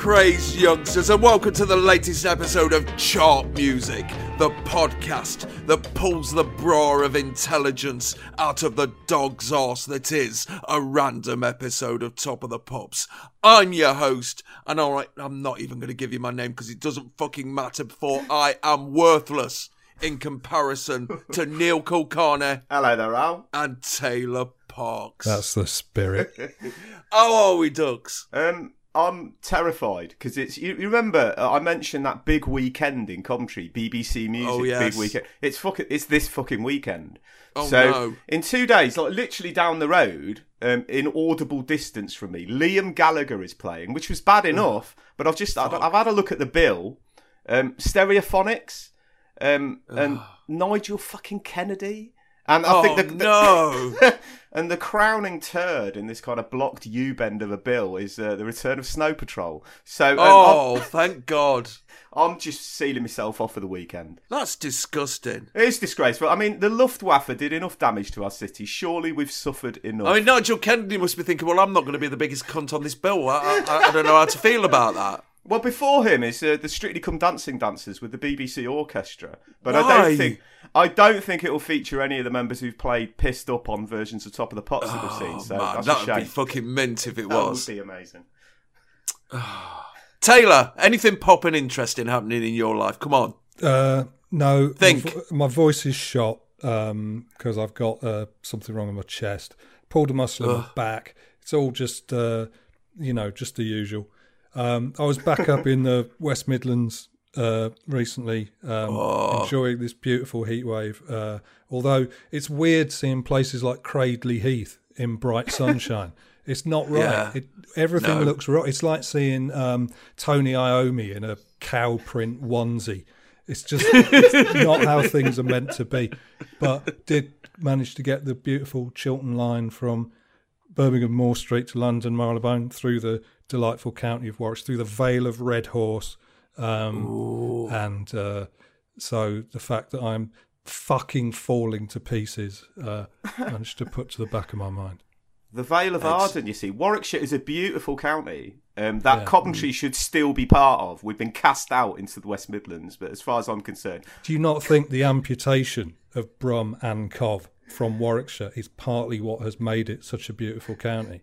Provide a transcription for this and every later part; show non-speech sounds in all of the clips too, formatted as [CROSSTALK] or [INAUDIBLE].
Crazed youngsters, and welcome to the latest episode of Chart Music, the podcast that pulls the bra of intelligence out of the dog's arse that is a random episode of Top of the Pops. I'm your host, and alright, I'm not even going to give you my name because it doesn't fucking matter, for I am worthless in comparison to [LAUGHS] Neil Kulkarni Hello there, Al. and Taylor Parkes. That's the spirit. [LAUGHS] How are we, ducks? Um, I'm terrified because it's. You, you remember uh, I mentioned that big weekend in Coventry, BBC Music Oh, yes. big weekend. It's fucking. It's this fucking weekend. Oh, so no. in two days, like literally down the road, um, in audible distance from me, Liam Gallagher is playing, which was bad enough. But I've just I've, I've had a look at the bill. Um, Stereophonics, um, and Nigel fucking Kennedy. And I Oh, think the, the- no. [LAUGHS] and the crowning turd in this kind of blocked U bend of a bill is uh, the return of Snow Patrol. So um, Oh, thank God. I'm, I'm just sealing myself off for the weekend. That's disgusting. It's disgraceful. I mean, the Luftwaffe did enough damage to our city. Surely we've suffered enough. I mean, Nigel Kennedy must be thinking, well, I'm not going to be the biggest cunt on this bill. I, I, I don't know how to feel about that. Well, before him is uh, the Strictly Come Dancing dancers with the BBC Orchestra, but I don't think I don't think it will feature any of the members who've played pissed up on versions of Top of the Pops that we've seen. So Oh, Man, that's that would be fucking mint if it that was. would be amazing. [SIGHS] Taylor, anything popping interesting happening in your life? Come on. Uh, no, Think. My, vo- my voice is shot because I've got uh, something wrong in my chest. Pulled a muscle in my back. It's all just, uh, you know, just the usual. Um, I was back up in the West Midlands uh, recently, um, enjoying this beautiful heat wave. Uh, although it's weird seeing places like Cradley Heath in bright [LAUGHS] sunshine. It's not right. Yeah. It, everything No. looks right. It's like seeing um, Tony Iommi in a cow print onesie. It's just it's not how things are meant to be. But did manage to get the beautiful Chiltern line from Birmingham Moor Street to London Marylebone through the delightful county of Warwick, through the Vale of Red Horse. Um, and uh, so the fact that I'm fucking falling to pieces uh, [LAUGHS] managed to put to the back of my mind. The Vale of Arden, you see, Warwickshire is a beautiful county um, that Yeah. Coventry should still be part of. We've been cast out into the West Midlands, but as far as I'm concerned, Do you not think the amputation of Brum and Cov from Warwickshire is partly what has made it such a beautiful county?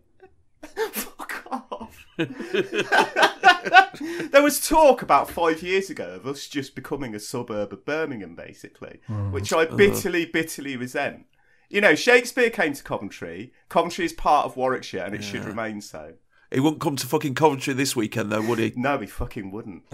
Fuck [LAUGHS] off. there was talk about five years ago of us just becoming a suburb of Birmingham, basically, mm. which I bitterly, bitterly resent. You know, Shakespeare came to Coventry. Coventry is part of Warwickshire, and it should remain so. He wouldn't come to fucking Coventry this weekend, though, would he? No, he fucking wouldn't. [LAUGHS]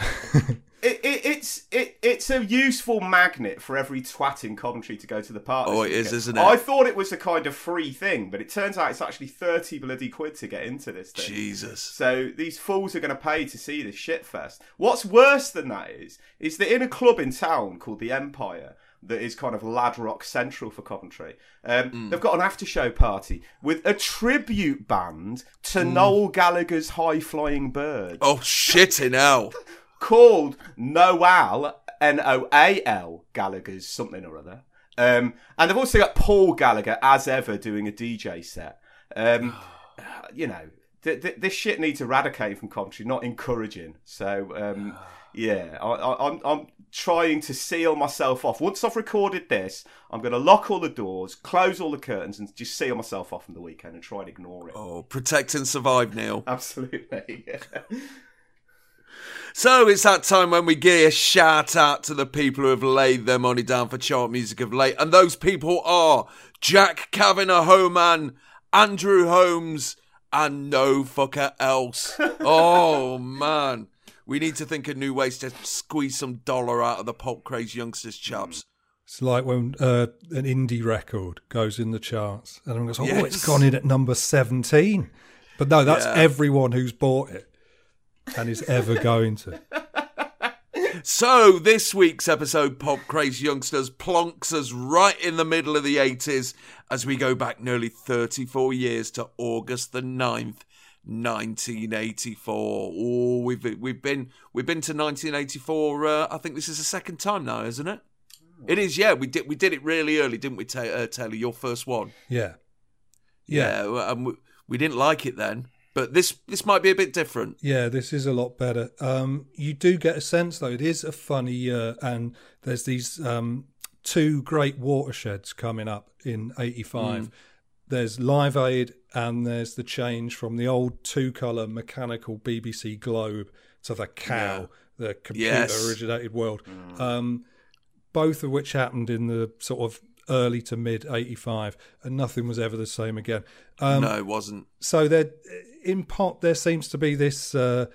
it, it, it's it, it's a useful magnet for every twat in Coventry to go to the party. Oh, it is, isn't it? I thought it was a kind of free thing, but it turns out it's actually thirty bloody quid to get into this thing. Jesus. So these fools are going to pay to see this shit fest. What's worse than that is, is that in a club in town called the Empire, that is kind of lad rock central for Coventry. Um, Hmm. They've got an after show party with a tribute band to Hmm. Noel Gallagher's High Flying Bird Oh, shit in hell. [LAUGHS] called Noel N O A L Gallagher's something or other. Um, and they've also got Paul Gallagher as ever doing a DJ set. Um, [SIGHS] you know, th- th- this shit needs eradicating from Coventry, not encouraging. So um, [SIGHS] [SIGHS] yeah, I- I- I'm I'm trying to seal myself off. Once I've recorded this, I'm going to lock all the doors, close all the curtains, and just seal myself off from the weekend and try and ignore it. Oh, protect and survive, Neil. [LAUGHS] Absolutely. So it's that time when we give a shout out to the people who have laid their money down for chart music of late. And those people are Jack Kavanagh Homan, Andrew Holmes, and no fucker else. [LAUGHS] oh man. We need to think of new ways to squeeze some dollar out of the pop craze youngsters chaps. It's like when uh, an indie record goes in the charts, and everyone goes, "Oh, Yes. it's gone in at number 17. But no, that's Yeah. everyone who's bought it and is ever going to. [LAUGHS] So this week's episode, Pop Craze Youngsters, plonks us right in the middle of the 80s as we go back nearly 34 years to August the 9th, 1984. Oh, we've we've been we've been to 1984. Uh, I think this is the second time now, isn't it? It is. Yeah, we did we did it really early, didn't we, Ta- uh, Taylor? Your first one. Yeah. Yeah. well, and we, we didn't like it then, but this this might be a bit different. Yeah, this is a lot better. Um, you do get a sense, though, it is a funny year, and there's these um, two great watersheds coming up in 85. There's Live Aid, and there's the change from the old two colour mechanical BBC Globe to the cow, the computer Yes. originated world. Um, both of which happened in the sort of early to mid 85, and nothing was ever the same again. Um, no, it wasn't. so there in pop there seems to be this uh,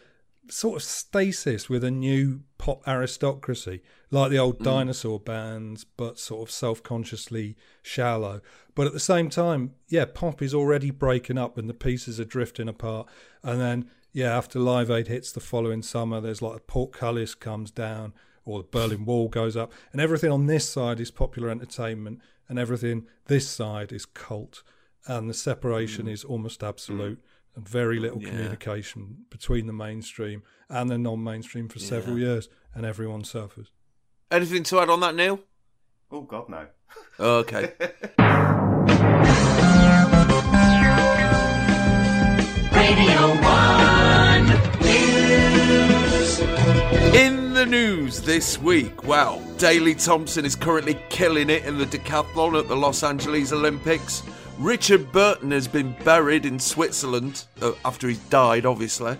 sort of stasis with a new pop aristocracy like the old mm. dinosaur bands but sort of self-consciously shallow. But at the same time yeah pop is already breaking up and the pieces are drifting apart. And then yeah after live aid hits the following summer there's like a portcullis comes down or the berlin wall goes up. And everything on this side is popular entertainment and everything this side is cult. And the separation mm. is almost mm. absolute and very little Yeah. communication between the mainstream and the non-mainstream for several years and everyone suffers Anything to add on that, Neil? Oh God, no. Oh, okay. [LAUGHS] Radio One News. In the news this week, well, Daley Thompson is currently killing it in the decathlon at the Los Angeles Olympics. Richard Burton has been buried in Switzerland uh, after he's died, obviously.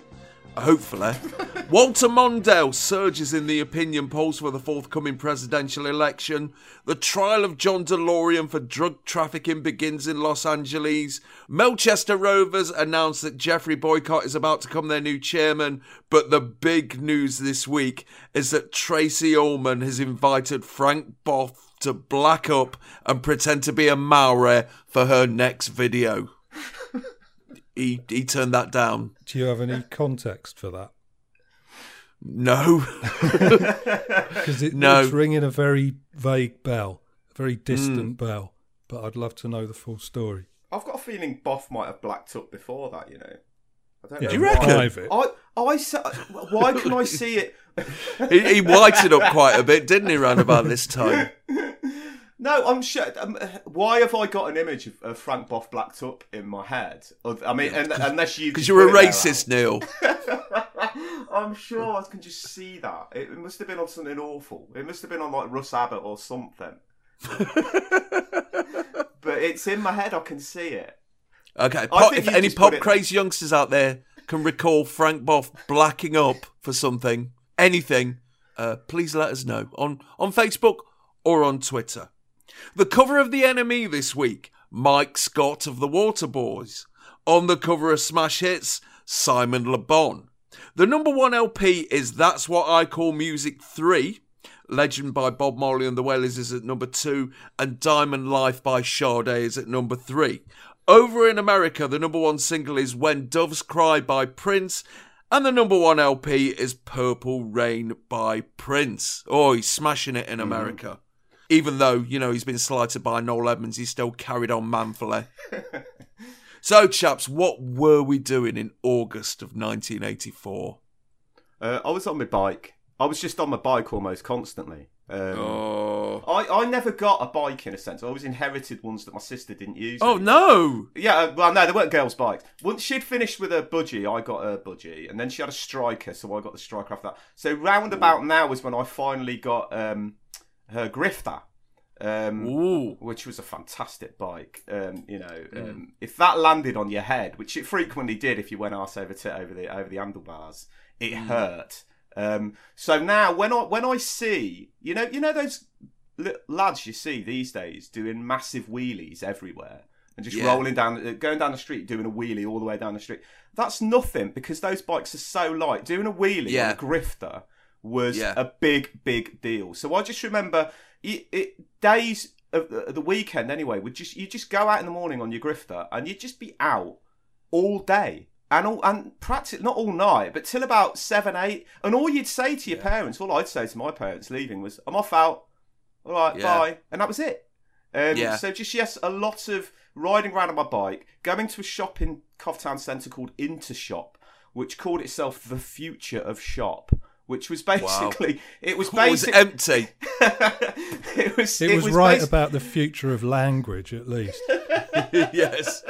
Hopefully. [LAUGHS] Walter Mondale surges in the opinion polls for the forthcoming presidential election. The trial of John DeLorean for drug trafficking begins in Los Angeles. Melchester Rovers announced that Geoffrey Boycott is about to become their new chairman. But the big news this week is that Tracey Ullman has invited Frank Bough to black up and pretend to be a Maori for her next video. he, he turned that down. do you have any context for that No. [LAUGHS] because it, No. it's ringing a very vague bell a very distant mm. bell but i'd love to know the full story I've got a feeling Bough might have blacked up before that. You know. I don't yeah, know. you reckon? why. I, I, sa- why can I see it? [LAUGHS] he, he whited up quite a bit, didn't he, round about this time? [LAUGHS] No, I'm sure. Um, why have I got an image of, of Frank Bough blacked up in my head? I mean, un unless you [LAUGHS] Because you're a put it there, racist, Neil. I'm sure I can just see that. It, it must have been on something awful. It must have been on like Russ Abbott or something. but it's in my head. I can see it. Okay, pop, if any pop it- crazy youngsters out there can recall Frank Bough blacking up for something, anything, uh, please let us know on, on Facebook or on Twitter. The cover of The NME this week, Mike Scott of the Waterboys. On the cover of Smash Hits, Simon Le Bon. The number one LP is That's What I Call Music 3. Legend by Bob Marley and the Wailers is at number two, and Diamond Life by Sade is at number three. Over in America, the number one single is When Doves Cry by Prince, and the number one LP is Purple Rain by Prince. Oh, he's smashing it in America. Even though, you know, he's been slighted by Noel Edmonds, he's still carried on manfully. [LAUGHS] so, chaps, what were we doing in August of 1984? Uh, I was on my bike. I was just on my bike almost constantly. Um, Oh. I, I never got a bike in a sense. I always inherited ones that my sister didn't use. Oh, no! Yeah, uh, well, no, they weren't girls' bikes. Once she'd finished with her budgie, I got her budgie, and then she had a striker, so I got the striker after that. So round about now was when I finally got um, her grifter, um, which was a fantastic bike. Um, you know, um, if that landed on your head, which it frequently did, if you went arse over tit over the over the handlebars, it hurt. Um, so now when I when I see you know you know those lads you see these days doing massive wheelies everywhere and just Yeah. rolling down uh, going down the street doing a wheelie all the way down the street. That's nothing because those bikes are so light. Doing a wheelie Yeah. on a grifter was Yeah. a big big deal. So I just remember it, it, days of the, of the weekend anyway would just you just go out in the morning on your grifter and you'd just be out all day and all and practically not all night but till about seven eight and all you'd say to your parents all i'd say to my parents leaving was i'm off out all right Yeah. bye and that was it um, Yeah. so just yes a lot of riding around on my bike going to a shop in Town Centre called Intershop which called itself the future of shop which was basically it was [LAUGHS] It was basically empty. it was It was, right basi- about the future of language, at least. [LAUGHS] yes.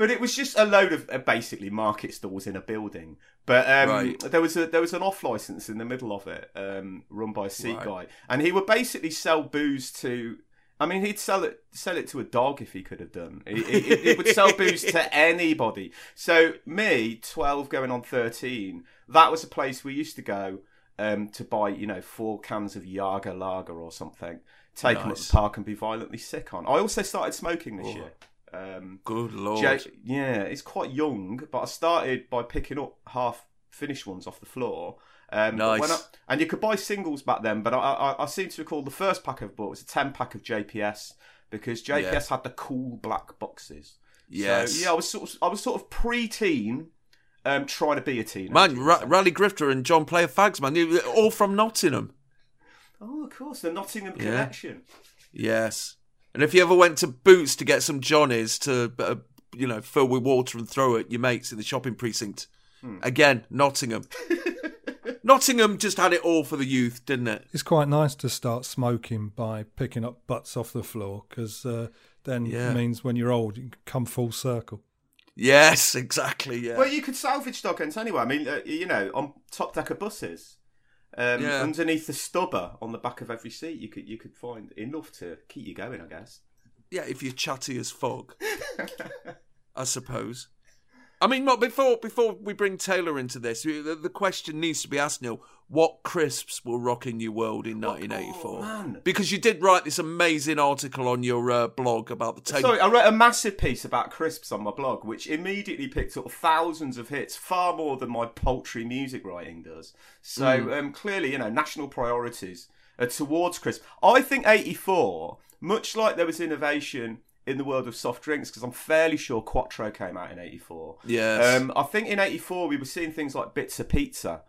But it was just a load of uh, basically market stalls in a building. But um, Right. there was a there was an off license in the middle of it, um, run by a Seat Right. guy, and he would basically sell booze to. I mean, he'd sell it sell it to a dog if he could have done. He, he, he would sell booze to [LAUGHS] anybody. So me, twelve going on thirteen, that was a place we used to go um, to buy, you know, four cans of Jager Lager or something. Take them at the park and be violently sick on. I also started smoking this year. Um, Good lord. Yeah, it's quite young, but I started by picking up half finished ones off the floor. Um, Nice. I- and you could buy singles back then, but I, I, I seem to recall the first pack I've bought was a 10 pack of JPS because JPS Yeah. had the cool black boxes. Yes. So, yeah, I was sort of, I was sort of pre-teen, um, trying to be a teenager. Man, Ra- Raleigh Grifter and John Player Fags, man, all from Nottingham. Oh, of course, the Nottingham Yeah. connection. Yes. And if you ever went to Boots to get some Johnnies to, uh, you know, fill with water and throw at your mates in the shopping precinct, Hmm. again, Nottingham. [LAUGHS] Nottingham just had it all for the youth, didn't it? It's quite nice to start smoking by picking up butts off the floor because uh, then Yeah. it means when you're old, you can come full circle. Yes, [LAUGHS] exactly. Yeah. Well, you could salvage dog ends anyway. I mean, uh, you know, on top deck of buses, um, Yeah. underneath the stubber on the back of every seat, you could you could find enough to keep you going. I guess. yeah, if you're chatty as fuck, [LAUGHS] I suppose. I mean, before before we bring Taylor into this, the, the question needs to be asked, Neil. What crisps were rocking your world in 1984? oh. Because you did write this amazing article on your uh, blog about the Taylor. Sorry, I wrote a massive piece about crisps on my blog, which immediately picked up thousands of hits, far more than my paltry music writing does. So um, clearly, you know, national priorities are towards crisps. I think '84, much like there was innovation in the world of soft drinks, because I'm fairly sure Quattro came out in '84. Yes. Um, I think in '84 we were seeing things like bits of pizza.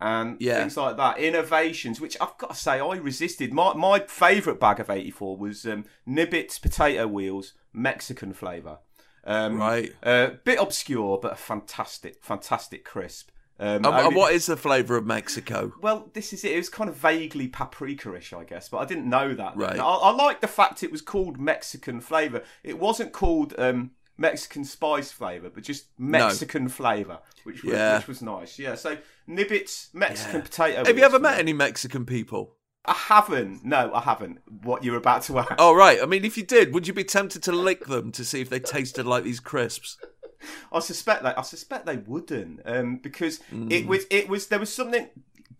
And Yeah. things like that, innovations, which I've got to say I resisted. My my favourite bag of '84 was um, Nibbits potato wheels, Mexican flavour. Um, Right. A bit obscure, but a fantastic, fantastic crisp. Um, And- what is the flavour of Mexico? well, this is it. It was kind of vaguely paprika-ish, I guess, but I didn't know that. Right. I, I like the fact it was called Mexican flavour. It wasn't called um, Mexican spice flavour, but just Mexican flavour, which was, Yeah. which was nice. Yeah. So Nibbits Mexican Yeah. potato. Have you ever met me. any Mexican people? I haven't. No, I haven't. What you're about to ask? Oh, right. I mean, if you did, would you be tempted to lick them to see if they tasted like these crisps? I suspect they. I suspect they wouldn't, um, because Mm. it was. It was. There was something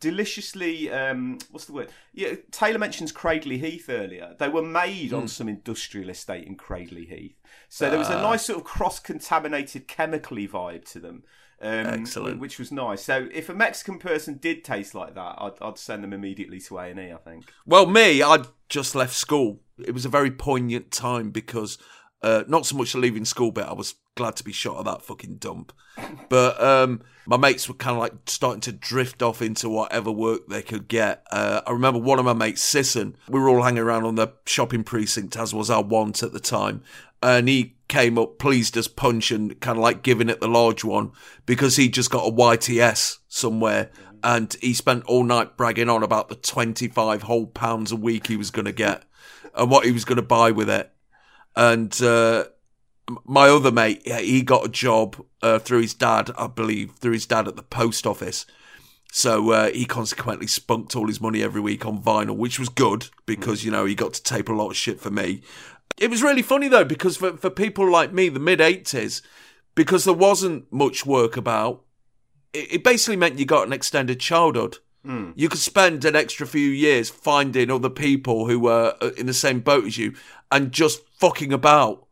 deliciously. Um, what's the word? Yeah, Taylor mentions Cradley Heath earlier. They were made Mm. on some industrial estate in Cradley Heath, so there was Ah. a nice sort of cross-contaminated chemically vibe to them. Um, Excellent. which was nice. So, if a Mexican person did taste like that, I'd, I'd send them immediately to A and E. I think. Well, me, I'd just left school. It was a very poignant time because uh, not so much the leaving school bit. I was glad to be shot at that fucking dump. But um, my mates were kind of like starting to drift off into whatever work they could get. Uh, I remember one of my mates, Sisson, we were all hanging around on the shopping precinct, as was our want at the time. And he came up pleased as punch and kind of like giving it the large one because he just got a YTS somewhere and he spent all night bragging on about the 25 whole pounds a week he was going to get and what he was going to buy with it. And uh, my other mate, he got a job uh, through his dad, I believe, through his dad at the post office. So uh, he consequently spunked all his money every week on vinyl, which was good because, you know, he got to tape a lot of shit for me. It was really funny though, because for, for people like me, the mid 80s, because there wasn't much work about, it, it basically meant you got an extended childhood. You could spend an extra few years finding other people who were uh, in the same boat as you and just fucking about.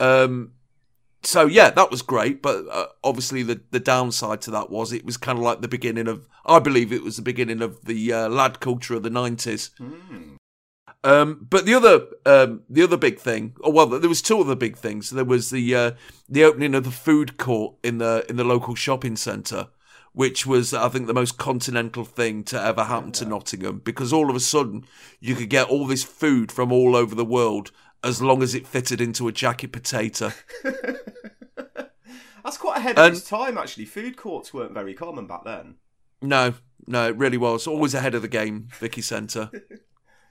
Um, so yeah, that was great. But uh, obviously, the the downside to that was it was kind of like the beginning of. I believe it was the beginning of the uh, lad culture of the nineties. Um, but the other, um, the other big thing, oh, well, there was two other big things. There was the uh, the opening of the food court in the in the local shopping centre, which was, I think, the most continental thing to ever happen to Nottingham, because all of a sudden you could get all this food from all over the world as long as it fitted into a jacket potato. [LAUGHS] That's quite ahead of And- its time, actually. Food courts weren't very common back then. No, no, it really was always ahead of the game, Vicky Centre. [LAUGHS]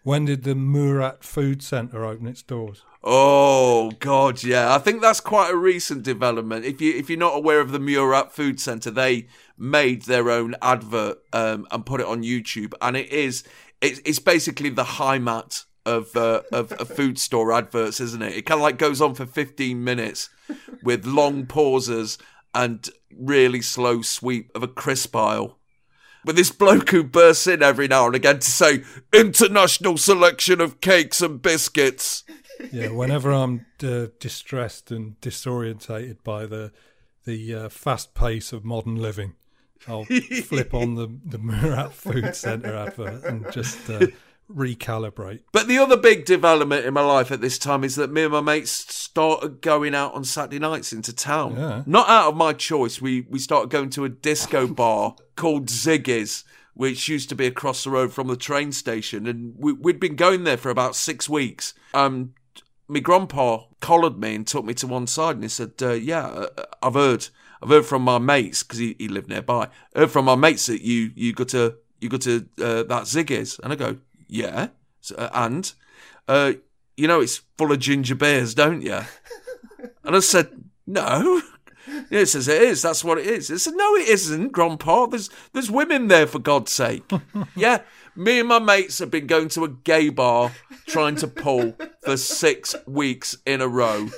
When did the Murat Food Centre open its doors? Oh God, yeah. I think that's quite a recent development. If you if you're not aware of the Murat Food Centre, they made their own advert um, and put it on YouTube, and it is it's, it's basically the high mat of uh, of, of food store adverts, isn't it? It kind of like goes on for 15 minutes with long pauses and really slow sweep of a crisp aisle. With this bloke who bursts in every now and again to say international selection of cakes and biscuits. Yeah, whenever I'm uh, distressed and disorientated by the the uh, fast pace of modern living, I'll [LAUGHS] flip on the the Murat Food Centre advert and just uh, recalibrate. But the other big development in my life at this time is that me and my mates started going out on Saturday nights into town. Yeah. Not out of my choice. We we started going to a disco [LAUGHS] bar called Ziggy's, which used to be across the road from the train station, and we, we'd been going there for about six weeks. Um, my grandpa collared me and took me to one side, and he said, uh, "Yeah, uh, I've heard." I've heard from my mates because he, he lived nearby. Heard from my mates that you you go to you go to uh, that Ziggy's, and I go, yeah, uh, and uh, you know it's full of ginger beers, don't you? [LAUGHS] And I said, no. It says it is. That's what it is. I said, no, it isn't, Grandpa. There's there's women there for God's sake. [LAUGHS] yeah, me and my mates have been going to a gay bar trying to pull for six weeks in a row.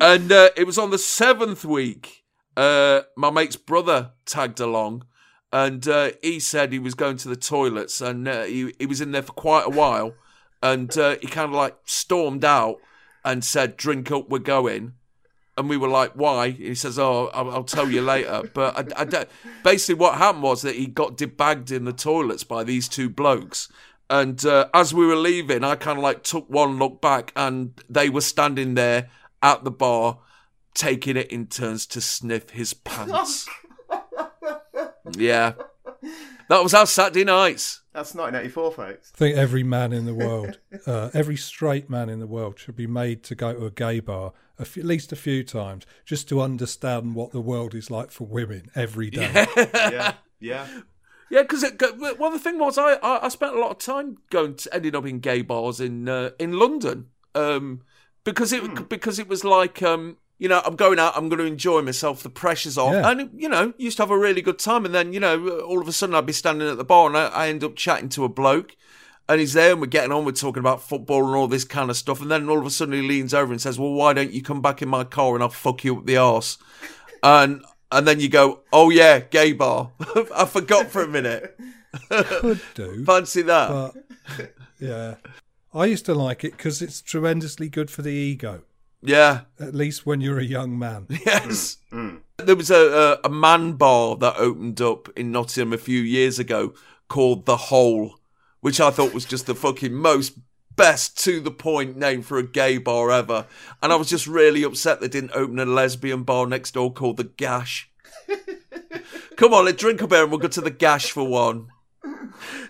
And uh, it was on the seventh week. Uh, my mate's brother tagged along, and uh, he said he was going to the toilets, and uh, he he was in there for quite a while, and uh, he kind of like stormed out and said, "Drink up, we're going." And we were like, "Why?" He says, "Oh, I'll, I'll tell you later." But I, I don't- basically, what happened was that he got debagged in the toilets by these two blokes. And uh, as we were leaving, I kind of like took one look back, and they were standing there at the bar, taking it in turns to sniff his [LAUGHS] pants. Yeah, that was our Saturday nights. That's 1984, folks. I think every man in the world, uh, every straight man in the world, should be made to go to a gay bar a few, at least a few times just to understand what the world is like for women every day. Yeah, yeah. Yeah, because well, the thing was, I, I I spent a lot of time going, to, ending up in gay bars in uh, in London, um, because it because it was like, um, you know, I'm going out, I'm going to enjoy myself, the pressure's off, Yeah. and you know, used to have a really good time, and then you know, all of a sudden I'd be standing at the bar and I, I end up chatting to a bloke. And he's there, and we're getting on. We're talking about football and all this kind of stuff. And then all of a sudden, he leans over and says, "Well, why don't you come back in my car and I'll fuck you up the arse?" [LAUGHS] And and then you go, "Oh yeah, gay bar." [LAUGHS] I forgot for a minute. [LAUGHS] Could do, Fancy that? but yeah, I used to like it because it's tremendously good for the ego. Yeah. At least when you're a young man. [LAUGHS] Yes. There was a, a a man bar that opened up in Nottingham a few years ago called the Hole, which I thought was just the fucking most best to the point name for a gay bar ever. And I was just really upset they didn't open a lesbian bar next door called the Gash. [LAUGHS] Come on, let's drink a beer and we'll go to the Gash for one.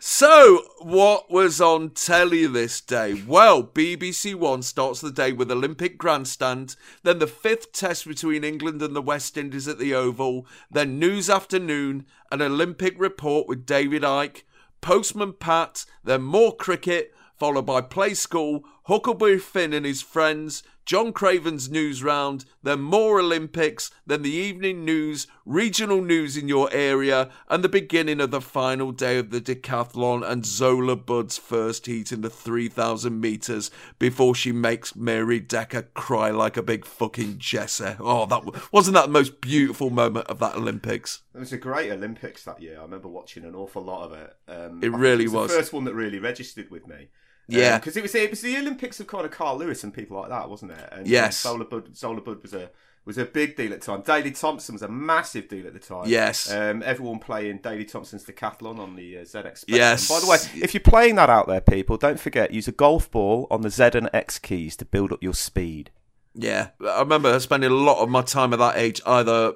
So, what was on telly this day? Well, BBC One starts the day with Olympic grandstand, then the fifth test between England and the West Indies at the Oval, then News Afternoon, an Olympic report with David Icke, Postman Pat, then more cricket, followed by Play School, Huckleberry Finn and his friends, John Craven's news round, then more Olympics, then the evening news, regional news in your area, and the beginning of the final day of the decathlon and Zola Budd's first heat in the 3,000 metres before she makes Mary Decker cry like a big fucking Jessie. Oh, that wasn't that the most beautiful moment of that Olympics? It was a great Olympics that year. I remember watching an awful lot of it. Um, It really was. was. the first one that really registered with me. Yeah. because it was it was the Olympics of kind of Carl Lewis and people like that, wasn't it? And, Yes. and Zola Budd, Zola Budd was a was a big deal at the time. Daley Thompson was a massive deal at the time. Yes. um, everyone playing Daley Thompson's decathlon on the uh, ZX. Spectrum. Yes. By the way, if you're playing that out there, people, don't forget use a golf ball on the Z and X keys to build up your speed. Yeah, I remember spending a lot of my time at that age either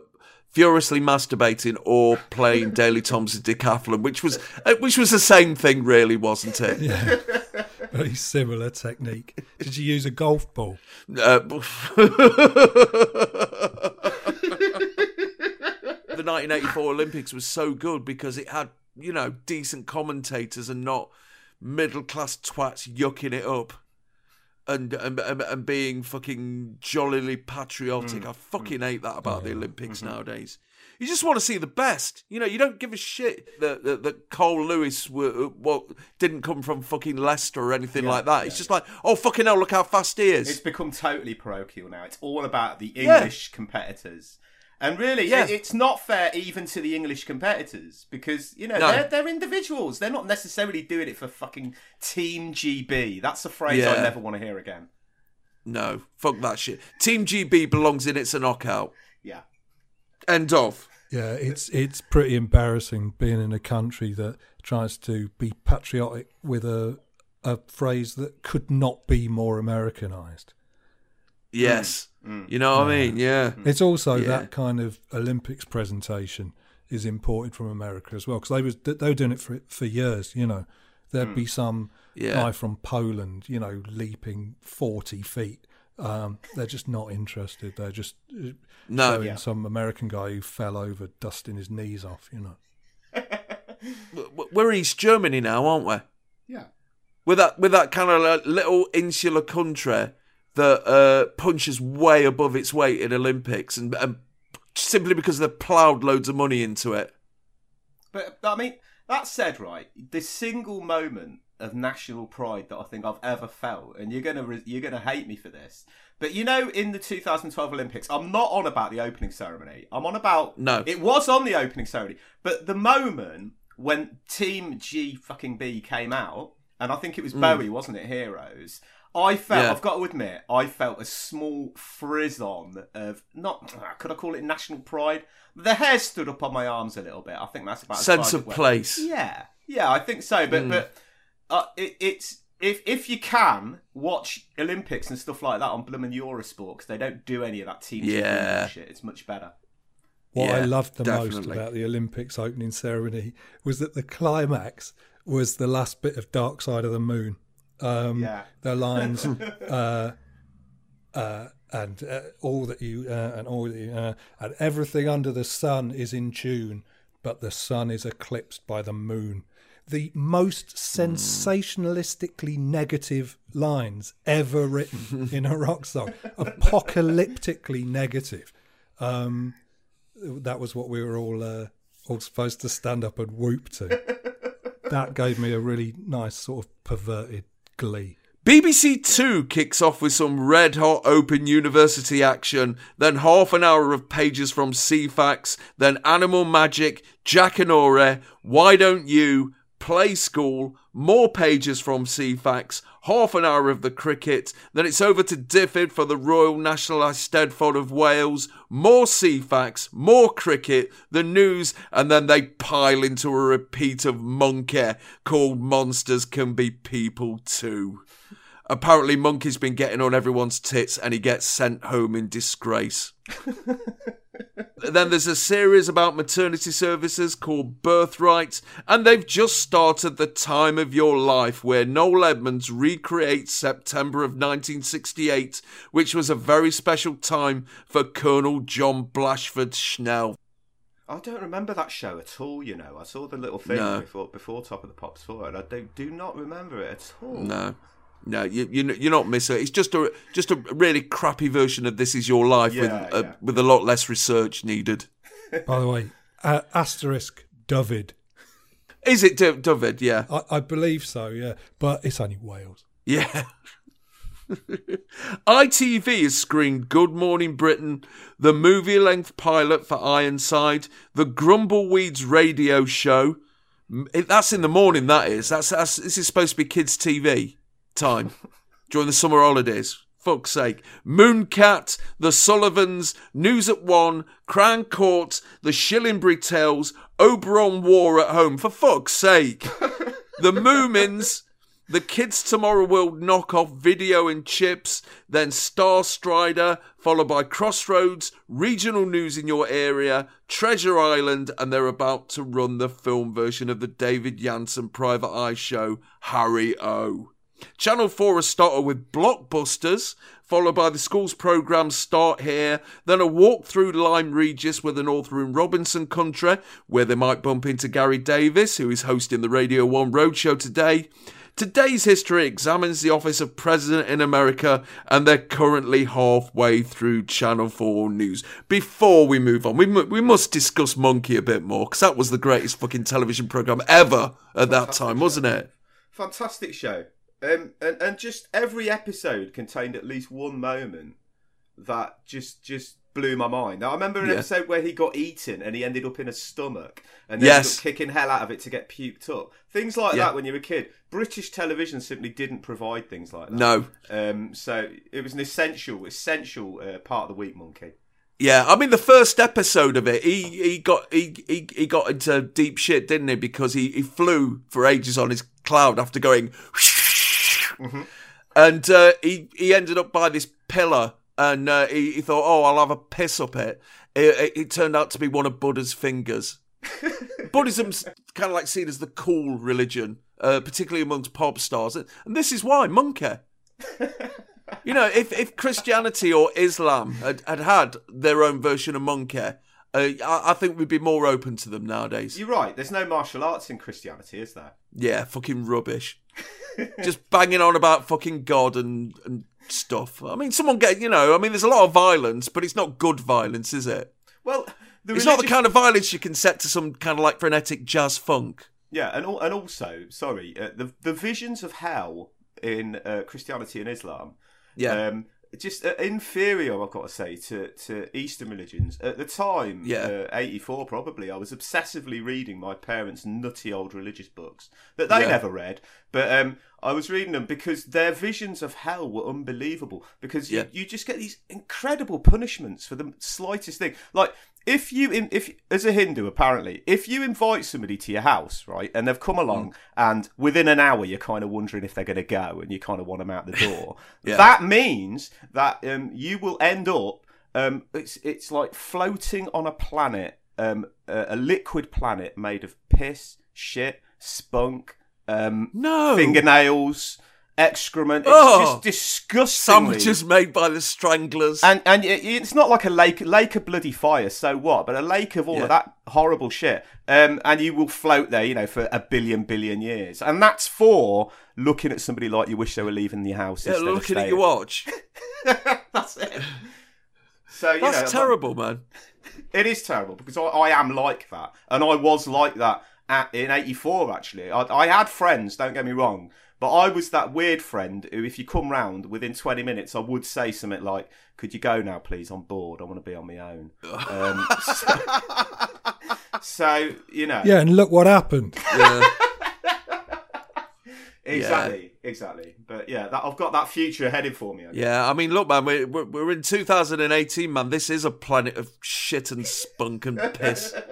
furiously masturbating or playing [LAUGHS] Daley Thompson's decathlon, which was uh, which was the same thing, really, wasn't it? [LAUGHS] Very similar technique. Did you use a golf ball? Uh, [LAUGHS] the 1984 Olympics was so good because it had you know decent commentators and not middle class twats yucking it up. And, and and and being fucking jollily patriotic, I fucking hate that about the Olympics nowadays. You just want to see the best, you know. You don't give a shit that that, that Cole Lewis were, what didn't come from fucking Leicester or anything like that. It's just like, oh fucking hell, look how fast he is. It's become totally parochial now. It's all about the Yeah. English competitors. And really, Yeah. it- it's not fair even to the English competitors because, you know, No. they're, they're individuals. They're not necessarily doing it for fucking Team GB. That's a phrase Yeah. I never want to hear again. No, fuck that shit. Team GB belongs in. It's a knockout. Yeah. End of. Yeah, it's it's pretty embarrassing being in a country that tries to be patriotic with a a phrase that could not be more Americanized. Yes. Mm. Mm. You know what I mean? Yeah. Mm. It's also Yeah. that kind of Olympics presentation is imported from America as well because they was they were doing it for for years. You know, there'd be some Yeah. guy from Poland, you know, leaping forty feet. Um, they're just not interested. They're just uh, No. showing some American guy who fell over, dusting his knees off. You know. We're East Germany now, aren't we? Yeah. With that, with that kind of like little insular country that uh, punches way above its weight in Olympics, and, and simply because they've ploughed loads of money into it. But, I mean, that said, right, the single moment of national pride that I think I've ever felt, and you're gonna re- you're gonna hate me for this, but you know, in the 2012 Olympics, I'm not on about the opening ceremony. I'm on about No. It was on the opening ceremony, but the moment when Team G fucking B came out, and I think it was mm. Bowie, wasn't it? Heroes. I felt, Yeah. I've got to admit, I felt a small frisson of not. Could I call it national pride? The hair stood up on my arms a little bit. I think that's about Sense of place. Yeah, yeah, I think so. But mm. but uh, it, it's if if you can watch Olympics and stuff like that on Bloomin' Eurosport because they don't do any of that team Yeah. shit. It's much better. What I loved the most about the Olympics opening ceremony was that the climax was the last bit of Dark Side of the Moon. Um, Yeah. The lines, [LAUGHS] uh, uh, and uh, all that you, uh, and all that you, uh, and everything under the sun is in tune, but the sun is eclipsed by the moon. The most sensationalistically negative lines ever written in a rock song. Apocalyptically negative um, that was what we were all uh, all supposed to stand up and whoop to. that gave me a really nice sort of perverted glee. BBC Two kicks off with some red hot Open University action, then half an hour of pages from Ceefax, then Animal Magic, Jackanory, Why Don't You, Play School, more pages from Ceefax, half an hour of the cricket, then it's over to Dyfed for the Royal National Eisteddfod of Wales, more Ceefax, more cricket, the news, and then they pile into a repeat of Monkey called Monsters Can Be People Too. Apparently, Monkey's been getting on everyone's tits and he gets sent home in disgrace. [LAUGHS] then there's a series about maternity services called Birthright, and they've just started The Time of Your Life, where Noel Edmonds recreates September of 1968, which was a very special time for Colonel John Blashford Snell. I don't remember that show at all. You know, I saw the little thing No. before before Top of the Pops four, and I do, do not remember it at all. No. No, you, you you're not missing it. It's just a just a really crappy version of This Is Your Life with Yeah, uh, yeah. with a lot less research needed. [LAUGHS] By the way, uh, asterisk David. Is it, D- David? Yeah, I, I believe so, yeah. But it's only Wales. yeah. [LAUGHS] ITV has screened Good Morning Britain, the movie length pilot for Ironside, the Grumbleweeds radio show. It- That's in the morning. That is. That's, that's this is supposed to be kids' TV time during the summer holidays. Fuck's sake. Mooncat, The Sullivans, News at One, Crown Court, The Shillingbury Tales, Oberon War at Home. For fuck's sake. [LAUGHS] the Moomins, the Kids Tomorrow World knockoff video and chips, then Star Strider, followed by Crossroads, regional news in your area, Treasure Island, and they're about to run the film version of the David Janssen Private Eye show, Harry O. Channel 4 has started with blockbusters, followed by the school's programme Start Here, then a walk through Lyme Regis with the North Room Robinson country, where they might bump into Gary Davies, who is hosting the Radio 1 Roadshow today. Today's history examines the office of president in America, and they're currently halfway through Channel 4 news. Before we move on, we, mu- we must discuss Monkey a bit more, because that was the greatest fucking television programme ever at that time, wasn't it? Fantastic show. Um, and, and just every episode contained at least one moment that just just blew my mind. Now, I remember an Yeah. episode where he got eaten and he ended up in a stomach and then Yes. kicking hell out of it to get puked up. Things like Yeah. that when you're a kid. British television simply didn't provide things like that. No. Um, so it was an essential, essential uh, part of the week, Monkey. Yeah, I mean the first episode of it, he he got he he, he got into deep shit, didn't he? Because he, he flew for ages on his cloud after going, and uh, he he ended up by this pillar, and uh, he, he thought, oh, I'll have a piss up it. It, it, it turned out to be one of Buddha's fingers. [LAUGHS] Buddhism's kind of like seen as the cool religion, uh, particularly amongst pop stars, and this is why monkey. You know, if, if Christianity or Islam had, had had their own version of monkey, uh, I, I think we'd be more open to them nowadays. You're right. There's no martial arts in Christianity, is there? Yeah, fucking rubbish. Just banging on about fucking God and, and stuff. I mean, someone get, you know, I mean, there's a lot of violence, but it's not good violence, is it? Well, It's not the kind of violence you can set to some kind of like frenetic jazz funk. Yeah, and and also, sorry, uh, the the visions of hell in uh, Christianity and Islam, Yeah. um, just uh, inferior, I've got to say, to, to Eastern religions. At the time, Yeah. uh, 84 probably, I was obsessively reading my parents' nutty old religious books that they Yeah. never read. But um, I was reading them because their visions of hell were unbelievable. Because you, you just get these incredible punishments for the slightest thing. Like, if you, in, if as a Hindu, apparently, if you invite somebody to your house, right, and they've come along, and within an hour you're kind of wondering if they're going to go, and you kind of want them out the door, [LAUGHS] Yeah. that means that um, you will end up. Um, it's it's like floating on a planet, um, a, a liquid planet made of piss, shit, spunk, um, No. fingernails, excrement. It's Oh. just disgusting. Sandwiches made by the stranglers. And and it- it's not like a lake lake of bloody fire, so what? But a lake of all Yeah. of that horrible shit. Um, and you will float there, you know, for a billion billion years. And that's for looking at somebody like you wish they were leaving the house. yeah, instead of looking at your watch. [LAUGHS] that's it. So you That's know, terrible, man. It is terrible because I, I am like that, and I was like that at, in '84. Actually, I, I had friends. Don't get me wrong, but I was that weird friend who, if you come round within 20 minutes, I would say something like, "Could you go now, please? I'm bored. I want to be on my own." Um, [LAUGHS] so, so, you know, Yeah, and look what happened. Yeah. [LAUGHS] exactly, exactly. But yeah, that, I've got that future headed for me. I guess. Yeah, I mean, look, man, we're, we're, we're in 2018, man. This is a planet of shit and spunk and piss. [LAUGHS]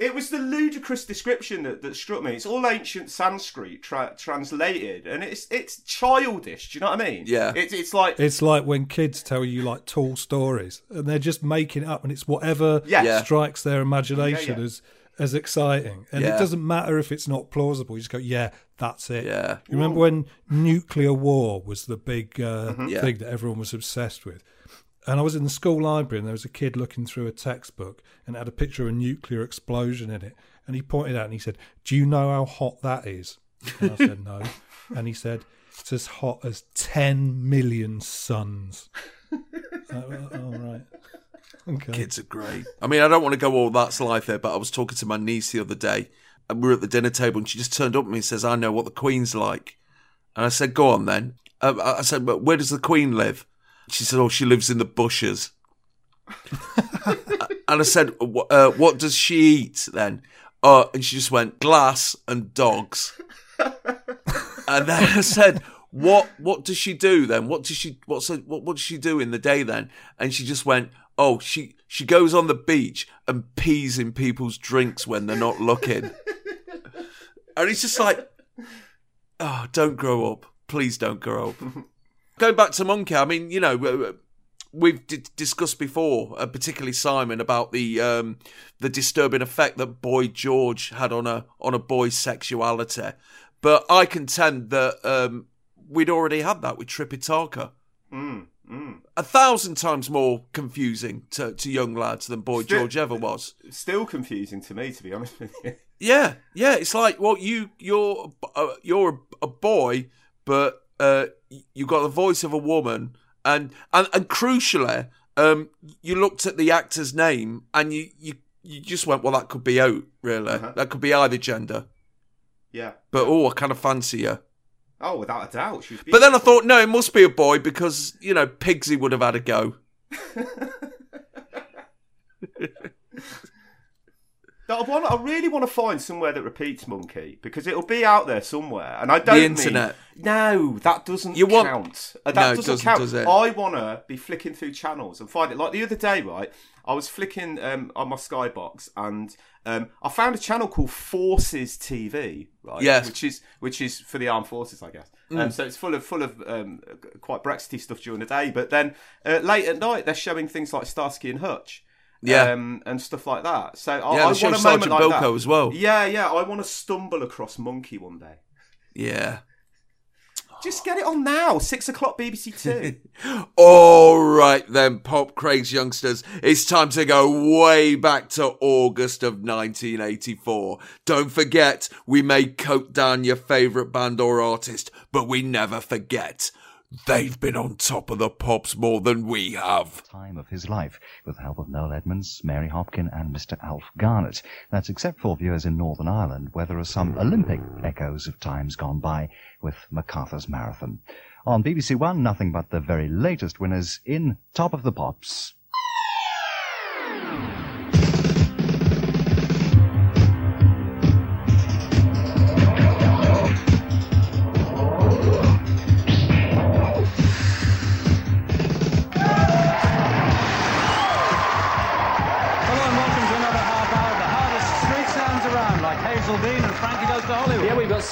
It was the ludicrous description that, that struck me. It's all ancient Sanskrit tra- translated, and it's it's childish. Do you know what I mean? Yeah. It's it's like It's like when kids tell you like tall stories and they're just making it up and it's whatever Yeah. Yeah. strikes their imagination Yeah, yeah. as as exciting. And Yeah. it doesn't matter if it's not plausible. You just go, yeah, that's it. Yeah. You remember when nuclear war was the big uh, Yeah. thing that everyone was obsessed with? And I was in the school library and there was a kid looking through a textbook and it had a picture of a nuclear explosion in it. And he pointed out and he said, Do you know how hot that is? And I said, No. [LAUGHS] And he said, It's as hot as 10 million suns. Uh, all right. Okay. Kids are great. I mean, I don't want to go all that's life there, but I was talking to my niece the other day, and we were at the dinner table, and she just turned up at me and says, "I know what the Queen's like," and I said, "Go on then." Uh, I said, "But where does the Queen live?" She said, "Oh, she lives in the bushes." [LAUGHS] and I said, uh, "What does she eat then?" Uh, and she just went glass and dogs. and then I said, "What? What does she do then? What does she? What's her, what? What does she do in the day then?" And she just went, "Oh, she she goes on the beach and pees in people's drinks when they're not looking." and it's just like, "Oh, don't grow up, please, don't grow up." Going back to Monkey, I mean, you know, we've d- discussed before, uh, particularly Simon, about the um, the disturbing effect that Boy George had on a on a boy's sexuality. But I contend that um, we'd already had that with Tripitaka. A thousand times more confusing to, to young lads than Boy Still- George ever was. Still confusing to me, to be honest with you. Yeah, yeah. It's like, well, you you're uh, you're a boy, but uh, you got the voice of a woman, and and and crucially, um, you looked at the actor's name and you you you just went, well, that could be out, really. That could be either gender. Yeah. But oh, I kind of fancy her. Oh, without a doubt. But then I thought, no, it must be a boy because you know Pigsy would have had a go. [LAUGHS] I, want, I really want to find somewhere that repeats Monkey because it'll be out there somewhere, and I don't The mean- internet. no, that doesn't You want- count. No, That it doesn't, doesn't, count. does? I want to be flicking through channels and find it. Like the other day, right? I was flicking um, on my Skybox and um, I found a channel called Forces TV, right? Yes. Mm. which is which is for the armed forces, I guess. Um, so it's full of full of um, quite Brexity stuff during the day, but then uh, late at night they're showing things like Starsky and Hutch. Yeah. um, and stuff like that. So I, Yeah, I want a moment Sergeant like that. Bilko as well. Yeah, yeah. I want to stumble across Monkey one day. Yeah. Just get it on now. Six o'clock BBC Two. [LAUGHS] All right then, Pop Craig's youngsters. It's time to go way back to August of 1984. Don't forget, we may coat down your favourite band or artist, but we never forget. They've been on top of the pops more than we have. time of his life, with the help of Noel Edmonds, Mary Hopkin, and Mr. Alf Garnett. That's except for viewers in Northern Ireland, where there are some Olympic echoes of times gone by with MacArthur's Marathon. On BBC One, nothing but the very latest winners in Top of the Pops.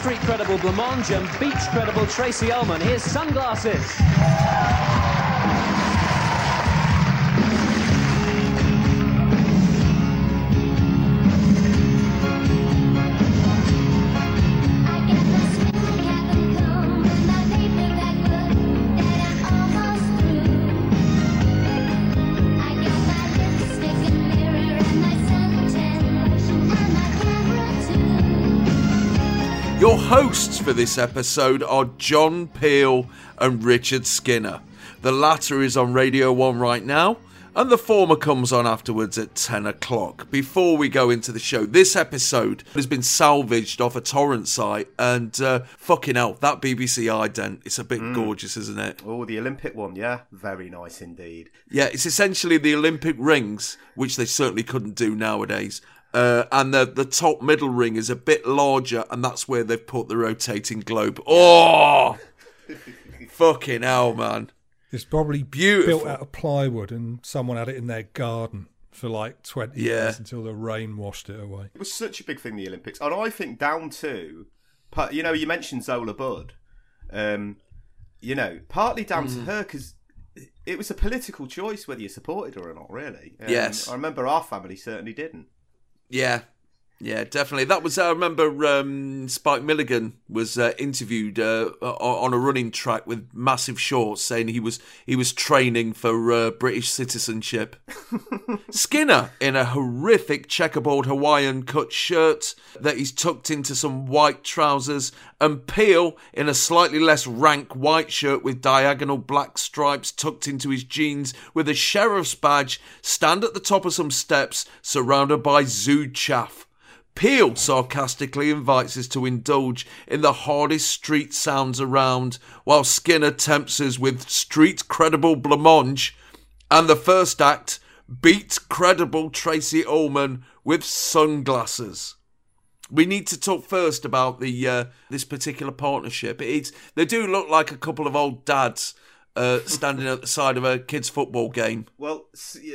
Street credible Blancmange and beach credible Tracey Ullman. Here's sunglasses. For this episode are John Peel and Richard Skinner. The latter is on Radio 1 right now, and the former comes on afterwards at 10 o'clock. Before we go into the show, this episode has been salvaged off a torrent site, and uh, fucking hell, that BBC ident, it's a bit gorgeous, isn't it? oh, the Olympic one, yeah, very nice indeed. Yeah, it's essentially the Olympic rings, which they certainly couldn't do nowadays. Uh, and the the top middle ring is a bit larger, and that's where they've put the rotating globe. Oh, [LAUGHS] fucking hell, man! It's probably Beautiful. built out of plywood, and someone had it in their garden for like 20 Yeah. years until the rain washed it away. It was such a big thing, the Olympics, and I think down to, you know, you mentioned Zola Budd, um, you know, partly down to her because it was a political choice whether you supported her or not. Really, Um, Yes. I remember our family certainly didn't. Yeah, Yeah, definitely. That was. I remember um, Spike Milligan was uh, interviewed uh, on a running track with massive shorts, saying he was he was training for uh, British citizenship. [LAUGHS] Skinner in a horrific checkerboard Hawaiian cut shirt that he's tucked into some white trousers, and Peel in a slightly less rank white shirt with diagonal black stripes tucked into his jeans, with a sheriff's badge, stand at the top of some steps, surrounded by zoo chaff. Peel sarcastically invites us to indulge in the hardest street sounds around, while Skinner tempts us with street credible blancmange, and the first act beat credible Tracey Ullman with sunglasses. We need to talk first about the uh, this particular partnership. It's they do look like a couple of old dads uh, standing at the side of a kids' football game. Well,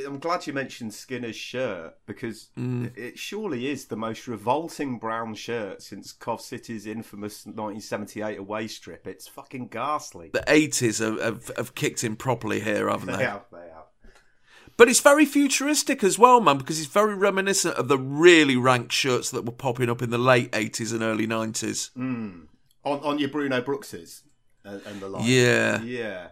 I'm glad you mentioned Skinner's shirt because mm. it surely is the most revolting brown shirt since Cov City's infamous 1978 away strip. It's fucking ghastly. The eighties have, have, have kicked in properly here, haven't they? They have, they have. But it's very futuristic as well, man, because it's very reminiscent of the really rank shirts that were popping up in the late 80s and early 90s. Mm. On on your Bruno Brookses and, and the like. Yeah. Yeah.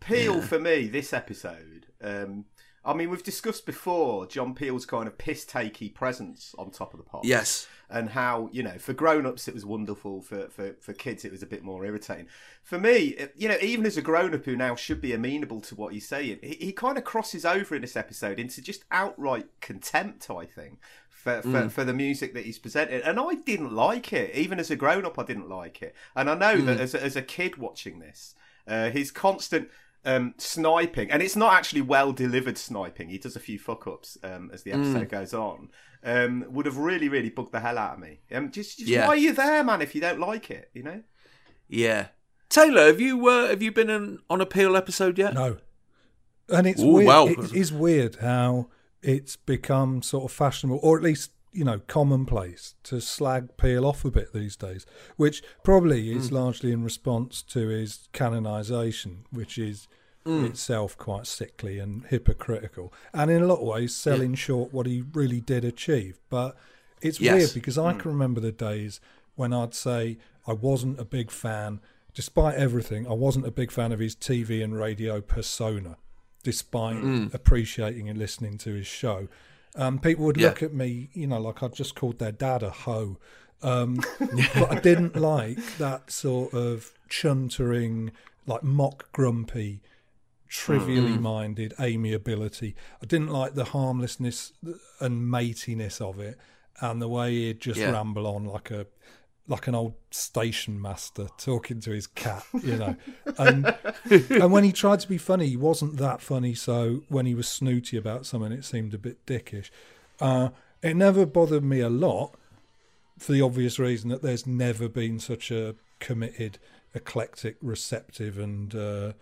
Peel for me this episode. Um, I mean, we've discussed before John Peel's kind of piss takey presence on top of the pops. Yes. and how you know for grown-ups it was wonderful for, for, for kids it was a bit more irritating for me you know even as a grown-up who now should be amenable to what he's saying he, he kind of crosses over in this episode into just outright contempt i think for, for, for the music that he's presented and i didn't like it even as a grown-up i didn't like it and i know that as a, as a kid watching this uh, his constant um, sniping, and it's not actually well delivered sniping. He does a few fuck ups um, as the episode goes on. Um, would have really, really bugged the hell out of me. Um, just, just Yeah. why are you there, man? If you don't like it, you know. Yeah. Taylor, have you uh, have you been in, on a Peel episode yet? No. And it's Ooh, weird. wow. It is weird how it's become sort of fashionable, or at least you know commonplace to slag Peel off a bit these days, which probably is hmm. largely in response to his canonisation, which is hmm. itself quite sickly and hypocritical, and in a lot of ways selling short what he really did achieve. But it's Yes. weird because I hmm. can remember the days when I'd say I wasn't a big fan, despite everything, I wasn't a big fan of his TV and radio persona, despite appreciating and listening to his show. Um, people would Yeah. look at me, you know, like I'd just called their dad a hoe. Um, [LAUGHS] but I didn't like that sort of chuntering, like mock grumpy, trivially minded amiability. I didn't like the harmlessness and matiness of it, and the way he'd just Yeah. ramble on like a like an old station master talking to his cat, you know. And and when he tried to be funny, he wasn't that funny. So when he was snooty about something, it seemed a bit dickish. Uh, it never bothered me a lot for the obvious reason that there's never been such a committed, eclectic, receptive, and uh,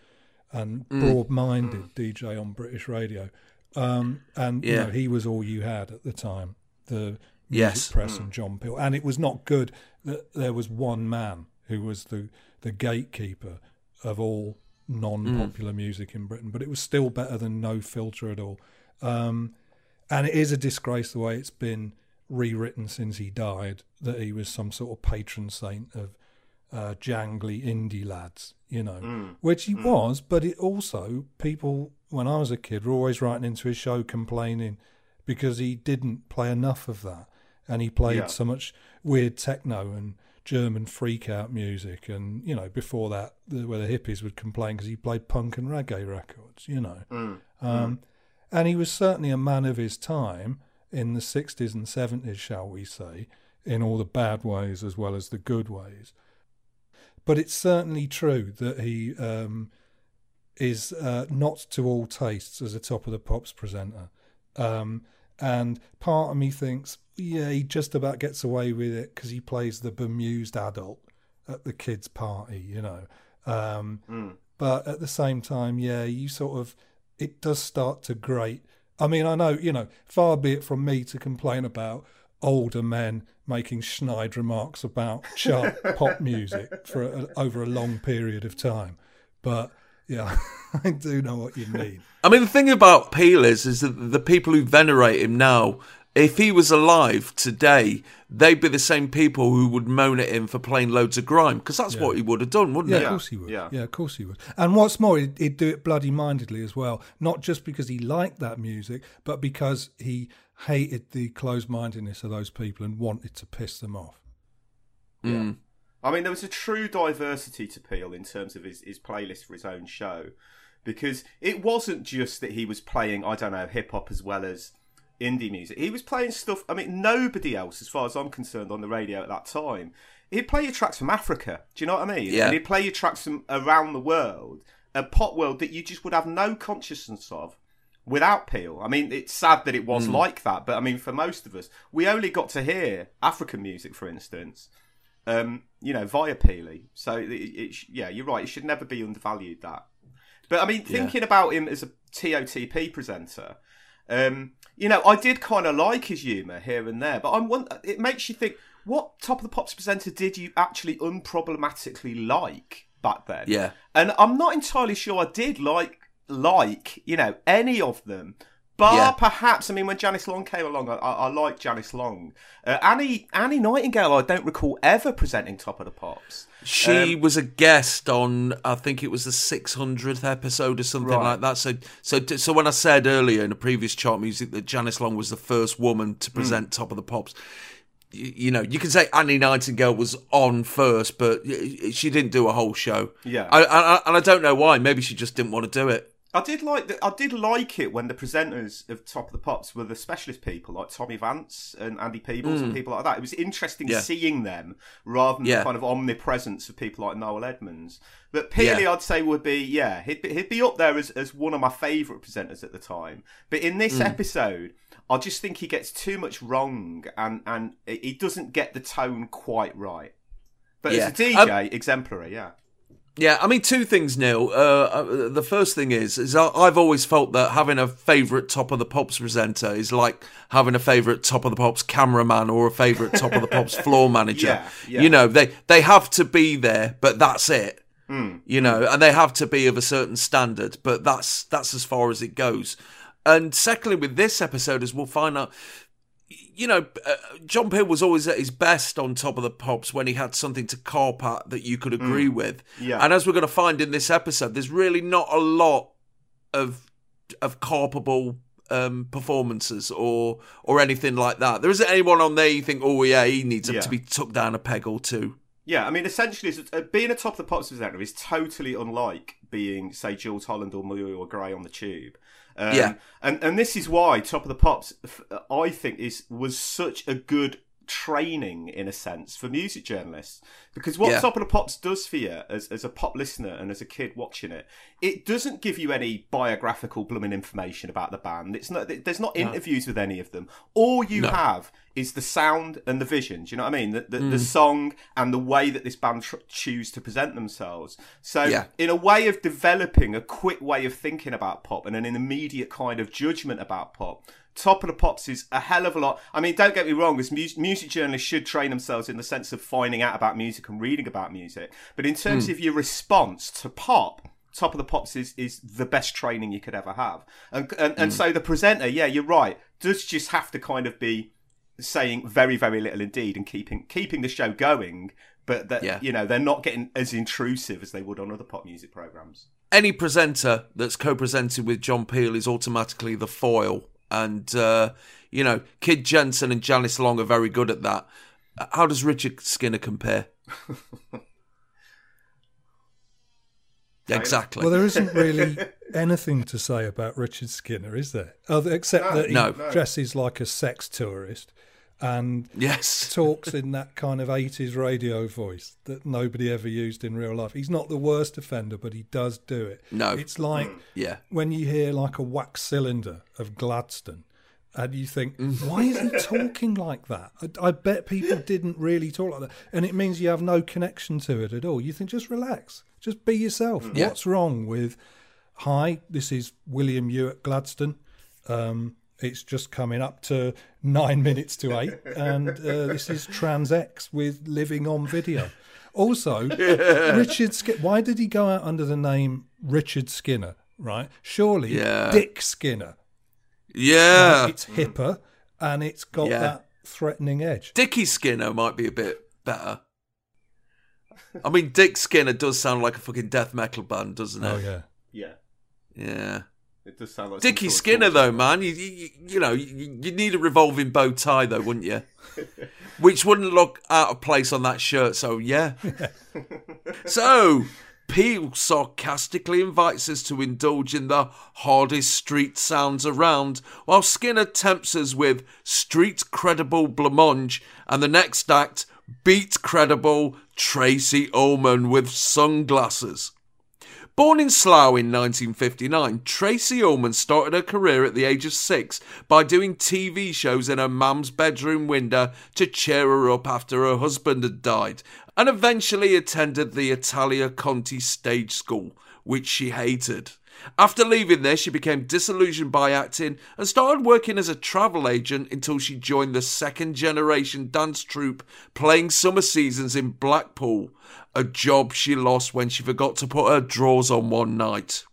and broad-minded DJ on British radio. Um, and you know, he was all you had at the time. The Yes. press and John Peel, and it was not good that there was one man who was the the gatekeeper of all non-popular music in Britain. But it was still better than no filter at all. Um, and it is a disgrace the way it's been rewritten since he died that he was some sort of patron saint of uh, jangly indie lads, you know, which he was. But it also people when I was a kid were always writing into his show complaining because he didn't play enough of that, and he played Yeah. so much weird techno and German freak out music, and you know before that the, where the hippies would complain because he played punk and reggae records, you know. Um, and he was certainly a man of his time in the 60s and 70s, shall we say, in all the bad ways as well as the good ways. But it's certainly true that he um, is uh, not to all tastes as a top of the pops presenter. Um, and part of me thinks, yeah, he just about gets away with it because he plays the bemused adult at the kids' party, you know. Um, But at the same time, yeah, you sort of, it does start to grate. I mean, I know, you know, far be it from me to complain about older men making snide remarks about [LAUGHS] chart pop music for a, over a long period of time. But yeah, [LAUGHS] I do know what you mean. I mean, the thing about Peel is, is that the people who venerate him now if he was alive today, they'd be the same people who would moan at him for playing loads of grime because that's what he would have done, wouldn't Yeah, he? of course he would. Yeah. Yeah. of course he would. And what's more, he'd, he'd do it bloody mindedly as well. Not just because he liked that music, but because he hated the closed mindedness of those people and wanted to piss them off. Mm. I mean, there was a true diversity to Peel in terms of his, his playlist for his own show, because it wasn't just that he was playing, I don't know, hip hop as well as indie music. He was playing stuff. I mean, nobody else, as far as I'm concerned, on the radio at that time. He'd play your tracks from Africa. Do you know what I mean? Yeah. And he'd play your tracks from around the world, a pop world that you just would have no consciousness of without Peel. I mean, it's sad that it was like that, but I mean, for most of us, we only got to hear African music, for instance, um, you know, via Peely. So, it, it, yeah, you're right. It should never be undervalued. That, but I mean, thinking about him as a TOTP presenter, um, you know, I did kind of like his humour here and there, but I'm one. It makes you think. What top of the pops presenter did you actually unproblematically like back then? Yeah. and I'm not entirely sure I did like like you know any of them. Bar Yeah. perhaps, I mean, when Janice Long came along, I, I, I liked Janice Long. Uh, Annie Annie Nightingale, I don't recall ever presenting Top of the Pops. She Um, was a guest on, I think it was the 600th episode or something Right. like that. So, so, so when I said earlier in a previous chart music that Janice Long was the first woman Hmm. to present Top of the Pops, you, you know, you can say Annie Nightingale was on first, but she didn't do a whole show. Yeah. I, I, and I don't know why. Maybe she just didn't want to do it. I did like the, I did like it when the presenters of Top of the Pops were the specialist people like Tommy Vance and Andy Peebles and people like that. It was interesting Mm. Yeah. seeing them rather than Yeah. the kind of omnipresence of people like Noel Edmonds. But Peely, Yeah. I'd say, would be yeah, he'd be, he'd be up there as, as one of my favourite presenters at the time. But in Mm. this episode, I just think he gets too much wrong and and he doesn't get the tone quite right. But as a DJ, Um, exemplary, yeah. Yeah, I mean, two things, Neil. Uh, uh, the first thing is, is I've always felt that having a favourite Top of the Pops presenter is like having a favourite Top of the Pops cameraman or a favourite Top of the Pops [LAUGHS] floor manager. Yeah, yeah. You know, they they have to be there, but that's it. Hmm. You know, and they have to be of a certain standard, but that's that's as far as it goes. And secondly, with this episode, as we'll find out, you know, uh, John Peel was always at his best on top of the pops when he had something to carp at that you could agree with. Yeah. And as we're going to find in this episode, there's really not a lot of of carpable um, performances or or anything like that. There isn't anyone on there you think, oh yeah, he needs Yeah. to be took down a peg or two. Yeah, I mean, essentially, uh, being a top of the pops presenter is totally unlike being, say, Jools Holland or Muriel Gray on the Tube. Um, Yeah. and and this is why top of the pops, I think, is was such a good training in a sense for music journalists because what Yeah. top of the pops does for you as, as a pop listener and as a kid watching it it doesn't give you any biographical blooming information about the band it's not there's not interviews with any of them all you No. have is the sound and the vision do you know what i mean the, the, Mm. the song and the way that this band tr- choose to present themselves so Yeah. in a way of developing a quick way of thinking about pop and an immediate kind of judgment about pop Top of the Pops is a hell of a lot. I mean, don't get me wrong, as mu- music journalists should train themselves in the sense of finding out about music and reading about music. But in terms hmm. of your response to pop, Top of the Pops is, is the best training you could ever have. And, and, and hmm. so the presenter, yeah, you're right, does just have to kind of be saying very, very little indeed and keeping keeping the show going. But that Yeah. you know they're not getting as intrusive as they would on other pop music programs. Any presenter that's co-presented with John Peel is automatically the foil, and uh, you know, Kid Jensen and Janice Long are very good at that. How does Richard Skinner compare? [LAUGHS] exactly. Well, there isn't really anything to say about Richard Skinner, is there? Other, except that he No. dresses like a sex tourist and yes. talks in that kind of 80s radio voice that nobody ever used in real life. He's not the worst offender, but he does do it. No. It's like Yeah. when you hear like a wax cylinder of Gladstone and you think, Mm. why is he talking like that? I, I bet people didn't really talk like that. And it means you have no connection to it at all. You think, just relax, just be yourself. Yeah. What's wrong with, hi, this is William Ewart Gladstone. Um, it's just coming up to nine minutes to eight, and uh, this is Trans X with Living on Video. Also, [LAUGHS] Richard Skinner. Why did he go out under the name Richard Skinner? Right? Surely, Yeah. Dick Skinner. Yeah. Right? It's hipper, and it's got Yeah. that threatening edge. Dickie Skinner might be a bit better. I mean, Dick Skinner does sound like a fucking death metal band, doesn't it? Oh yeah. Yeah. Yeah. It does sound like Dickie Skinner, though, man, you, you, you know, you, you need a revolving bow tie, though, wouldn't you? [LAUGHS] Which wouldn't look out of place on that shirt, so yeah. [LAUGHS] so, Peel sarcastically invites us to indulge in the hardest street sounds around, while Skinner tempts us with street credible blancmange, and the next act, beat credible Tracey Ullman with sunglasses. Born in Slough in 1959, Tracey Ullman started her career at the age of six by doing TV shows in her mum's bedroom window to cheer her up after her husband had died, and eventually attended the Italia Conti Stage School, which she hated. After leaving there, she became disillusioned by acting and started working as a travel agent until she joined the second generation dance troupe playing summer seasons in Blackpool, a job she lost when she forgot to put her drawers on one night.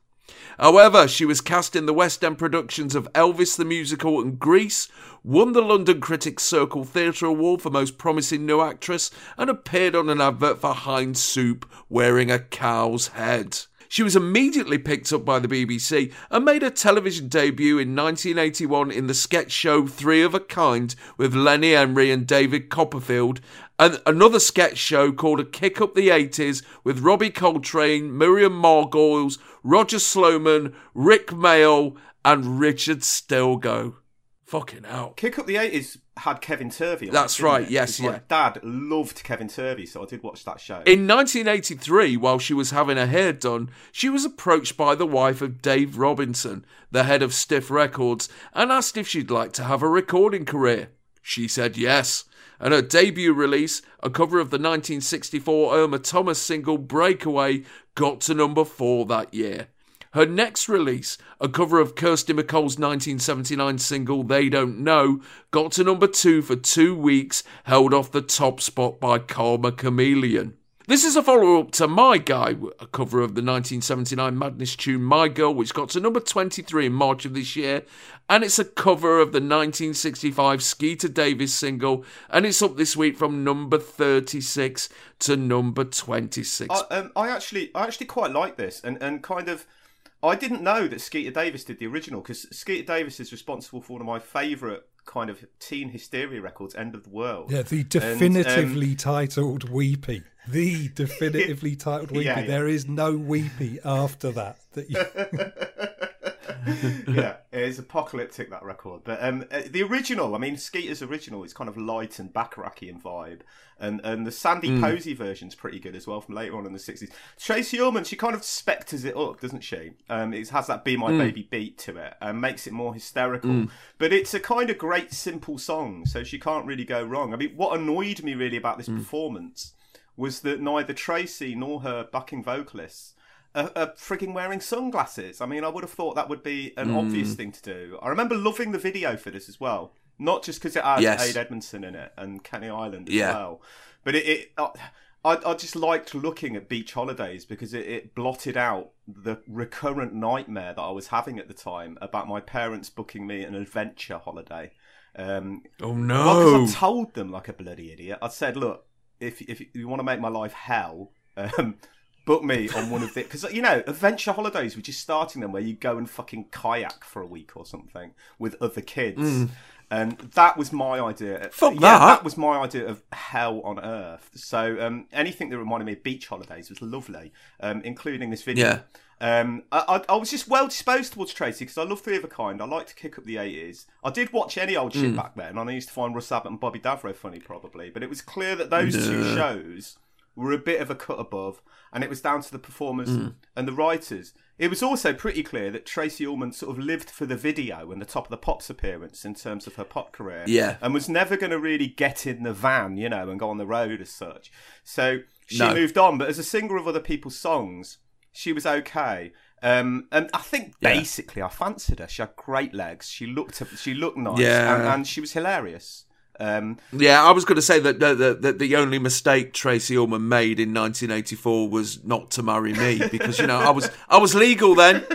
However, she was cast in the West End productions of Elvis the Musical and Grease, won the London Critics Circle Theatre Award for Most Promising New Actress, and appeared on an advert for Heinz Soup wearing a cow's head. She was immediately picked up by the BBC and made her television debut in 1981 in the sketch show Three of a Kind with Lenny Henry and David Copperfield, and another sketch show called A Kick Up the 80s with Robbie Coltrane, Miriam Margolyes, Roger Sloman, Rick Mayall, and Richard Stilgoe. Fucking hell. Kick Up the 80s had Kevin Turvey on That's right, it? yes, 'Cause My yeah. dad loved Kevin Turvey, so I did watch that show. In 1983, while she was having her hair done, she was approached by the wife of Dave Robinson, the head of Stiff Records, and asked if she'd like to have a recording career. She said yes, and her debut release, a cover of the 1964 Irma Thomas single Breakaway, got to number four that year. Her next release, a cover of Kirsty MacColl's 1979 single They Don't Know, got to number two for two weeks, held off the top spot by Karma Chameleon. This is a follow up to My Guy, a cover of the 1979 Madness tune My Girl, which got to number 23 in March of this year, and it's a cover of the 1965 Skeeter Davis single, and it's up this week from number 36 to number 26. I, um, I actually, I actually quite like this, and, and kind of, I didn't know that Skeeter Davis did the original because Skeeter Davis is responsible for one of my favourite kind of teen hysteria records, "End of the World." Yeah, the And, um, definitively titled Weepy. The definitively [LAUGHS] titled Weepy. Yeah, yeah. There is no Weepy after that. That you... [LAUGHS] [LAUGHS] yeah, it's apocalyptic that record. But um, uh, the original, I mean, Skeeter's original is kind of light and Bacharachy vibe, and and the Sandy Mm. Posey version's pretty good as well from later on in the sixties. Tracey Ullman, she kind of Spectors it up, doesn't she? Um, it has that "Be My Mm. Baby" beat to it, and makes it more hysterical. Mm. But it's a kind of great simple song, so she can't really go wrong. I mean, what annoyed me really about this Mm. performance was that neither Tracey nor her backing vocalists are, are frigging wearing sunglasses. I mean, I would have thought that would be an Mm. obvious thing to do. I remember loving the video for this as well, not just because it had Yes. Ade Edmondson in it and Kenny Ireland as Yeah. well, but it. it I, I just liked looking at beach holidays because it, it blotted out the recurrent nightmare that I was having at the time about my parents booking me an adventure holiday. Um, Oh, well, no. 'cause I told them like a bloody idiot. I said, "Look, if if you want to make my life hell, [LAUGHS] um, book me on one of the because you know adventure holidays. We're just starting them where you go and fucking kayak for a week or something with other kids." Mm. And that was my idea. Fuck yeah, that. that was my idea of hell on earth. So um, anything that reminded me of beach holidays was lovely, um, including this video. Yeah. Um, I, I, I was just well disposed towards Tracey because I love Three of a Kind. I like to kick up the 80s. I did watch any old shit Mm. back then, and I used to find Russ Abbott and Bobby Davro funny, probably. But it was clear that those two shows were a bit of a cut above, and it was down to the performers Mm. and the writers. It was also pretty clear that Tracey Ullman sort of lived for the video and the Top of the Pops appearance in terms of her pop career. Yeah. And was never going to really get in the van, you know, and go on the road as such. So she No. moved on, but as a singer of other people's songs, she was okay. Um, and I think Yeah. basically I fancied her. She had great legs. She looked she looked nice, Yeah. and, and she was hilarious. Um, Yeah, I was going to say that the, the, the, only mistake Tracey Ullman made in 1984 was not to marry me because you know I was I was legal then.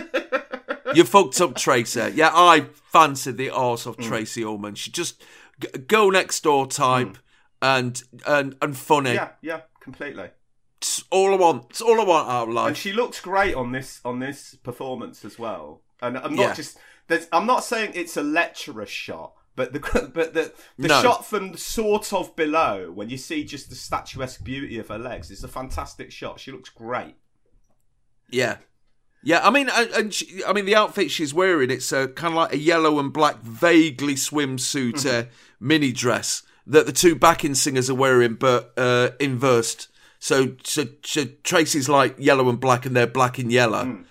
You fucked up, Tracer. Yeah, I fancied the arse of Tracey Ullman. She just g- girl next door type and and and funny. Yeah, yeah, completely. It's all I want. It's all I want out of And life. she looks great on this on this performance as well. And I'm not Yeah. just I'm not saying it's a lecherous shot, but the [LAUGHS] but the the No. shot from sort of below when you see just the statuesque beauty of her legs it's a fantastic shot. She looks great. Yeah. Yeah, I mean, and and she, I mean, the outfit she's wearing, it's a kind of like a yellow and black, vaguely swimsuit uh, mini dress that the two backing singers are wearing, but uh, inversed. So, so, so Tracey's like yellow and black, and they're black and yellow.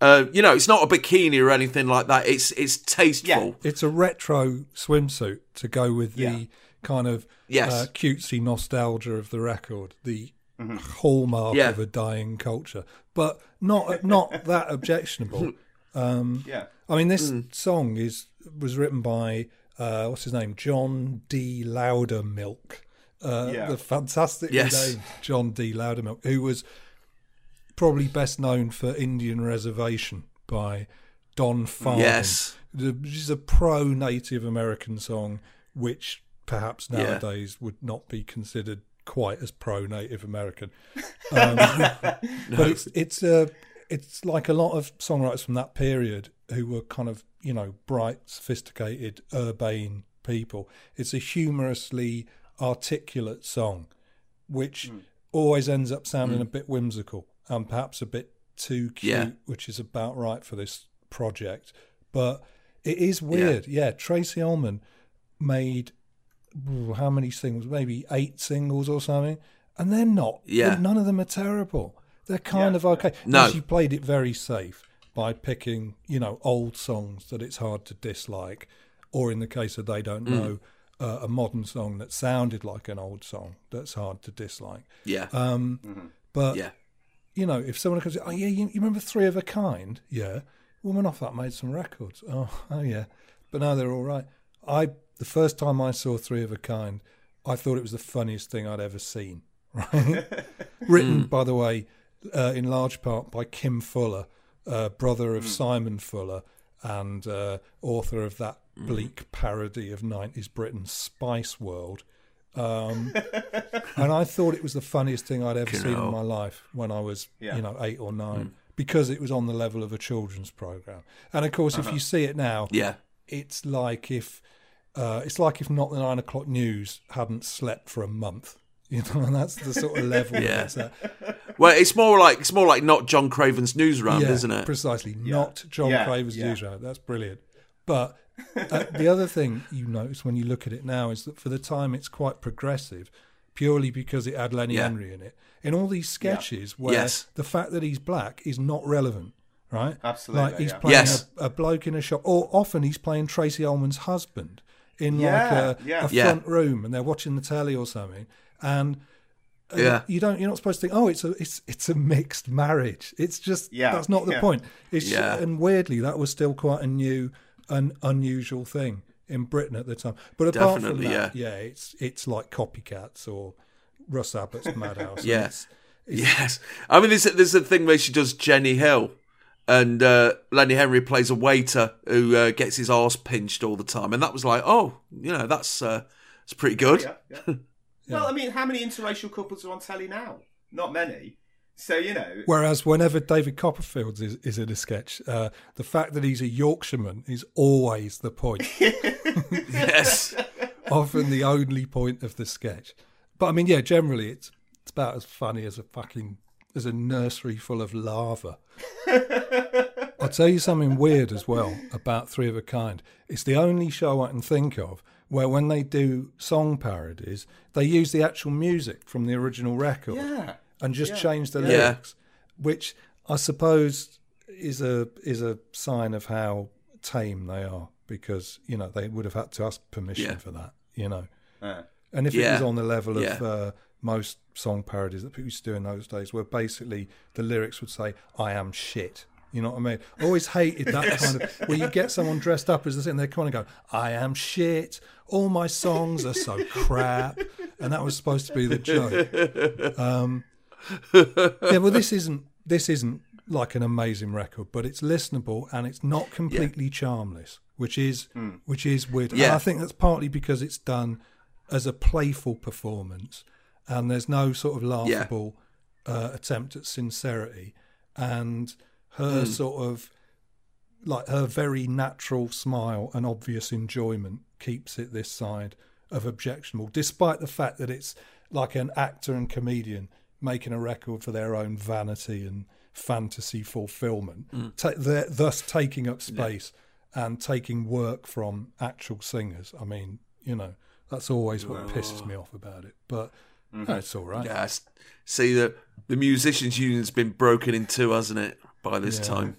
Uh, you know, it's not a bikini or anything like that. It's it's tasteful. Yeah. It's a retro swimsuit to go with the Yeah. kind of Yes. uh, cutesy nostalgia of the record, the hallmark Yeah. of a dying culture, but not not [LAUGHS] that objectionable. Um, Yeah. I mean, this song is was written by uh, what's his name, John D. Loudermilk, uh, Yeah. the fantastic Yes. name John D. Loudermilk, who was probably best known for Indian Reservation by Don Fardon. Yes. Which is a pro-Native American song, which perhaps Yeah. nowadays would not be considered quite as pro-Native American. [LAUGHS] Um, But it's it's a it's like a lot of songwriters from that period who were kind of you know bright, sophisticated, urbane people. It's a humorously articulate song, which always ends up sounding a bit whimsical and perhaps a bit too cute, Yeah. which is about right for this project. But it is weird. Yeah, Tracey Ullman made ooh, how many singles? Maybe eight singles or something, and they're not. Yeah. none of them are terrible. They're kind Yeah. of okay. No. She played it very safe by picking, you know, old songs that it's hard to dislike, or in the case of They Mm. Don't Know, uh, a modern song that sounded like an old song that's hard to dislike. Yeah. Um, Mm-hmm. But yeah. You know, if someone comes, oh yeah, you, you remember Three of a Kind? Yeah, woman off that made some records. [LAUGHS] Oh, oh yeah, but now they're all right. I the first time I saw Three of a Kind, I thought it was the funniest thing I'd ever seen. [LAUGHS] Right, [LAUGHS] written by the way, uh, in large part by Kim Fuller, uh, brother of Simon Fuller, and uh, author of that bleak parody of '90s Britain, Spice World. Um, [LAUGHS] and I thought it was the funniest thing I'd ever seen in my life when I was, Yeah. you know, eight or nine, because it was on the level of a children's program. And of course, if you see it now, Yeah. it's like if uh, it's like if not the nine o'clock news hadn't slept for a month. [LAUGHS] You know, and that's the sort of level Yeah. it's at. Well, it's more like it's more like not John Craven's news round, yeah, isn't it? Precisely, not John Yeah, Craven's yeah. news round. That's brilliant. But uh, the other thing you notice when you look at it now is that for the time it's quite progressive, purely because it had Lenny Yeah. Henry in it. In all these sketches, where Yes. the fact that he's black is not relevant, right? Absolutely, Like he's yeah. playing Yes. a, a bloke in a shop, or often he's playing Tracey Ullman's husband in Yeah, like a, yeah. a Yeah. front room, and they're watching the telly or something, and and Yeah. you don't you're not supposed to think oh it's a it's it's a mixed marriage it's just Yeah, that's not the yeah. point it's Yeah. and weirdly that was still quite a new and unusual thing in britain at the time but apart Definitely, from that yeah. yeah it's it's like copycats or russ abbott's madhouse yes, it's, it's, Yes, I mean, there's a, there's a thing where she does Jenny Hill, and uh, Lenny Henry plays a waiter who uh, gets his arse pinched all the time, and that was like, oh, you know, that's uh, that's pretty good. Yeah, [LAUGHS] yeah. Well, I mean, how many interracial couples are on telly now? Not many. So you know, Whereas whenever David Copperfield is, is in a sketch, uh, the fact that he's a Yorkshireman is always the point. [LAUGHS] Yes, often the only point of the sketch. But I mean, yeah, generally it's it's about as funny as a fucking as a nursery full of lava. I'll tell you something weird as well about Three of a Kind. It's the only show I can think of where when they do song parodies, they use the actual music from the original record Yeah. And just change the Yeah. lyrics, which I suppose is a is a sign of how tame they are because you know they would have had to ask permission Yeah. for that, you know. Uh, And if it was on the level of Yeah. uh, most song parodies that people used to do in those days, where basically the lyrics would say, I am shit. You know what I mean? I always hated that kind of where you get someone dressed up as this and they kind of go, I am shit. All my songs are so crap. And that was supposed to be the joke. Um, [LAUGHS] yeah, well, this isn't this isn't like an amazing record, but it's listenable and it's not completely charmless. which is which is weird. And I think that's partly because it's done as a playful performance, and there's no sort of laughable uh, attempt at sincerity, and her sort of like her very natural smile and obvious enjoyment keeps it this side of objectionable, despite the fact that it's like an actor and comedian making a record for their own vanity and fantasy fulfillment, hmm. ta- they're thus taking up space and taking work from actual singers. I mean, you know, that's always what pisses me off about it, but mm-hmm. it's all right. Yes. See that the musicians' union's been broken in two, hasn't it? By this Yeah. time.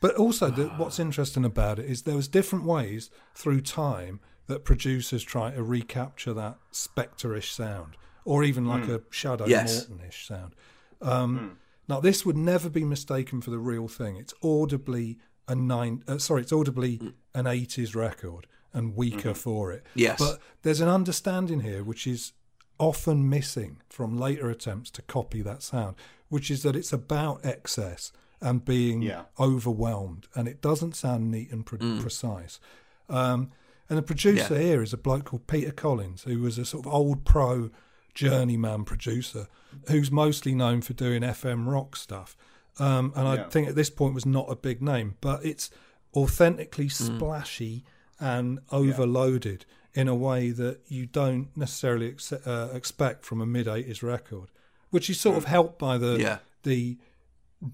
But also, the, [SIGHS] what's interesting about it is there was different ways through time that producers try to recapture that Spector-ish sound, or even like a Shadow Yes. Morton-ish sound. Um, Now, this would never be mistaken for the real thing. It's audibly a nine. Uh, sorry, it's audibly an '80s record and weaker for it. Yes. but there's an understanding here which is often missing from later attempts to copy that sound, which is that it's about excess and being Yeah. overwhelmed, and it doesn't sound neat and pre- precise. Um, and the producer Yeah. here is a bloke called Peter Collins, who was a sort of old pro journeyman producer who's mostly known for doing FM rock stuff. Um, and I Yeah. think at this point was not a big name, but it's authentically splashy and overloaded in a way that you don't necessarily ex- uh, expect from a mid 80s record, which is sort of helped by the Yeah. the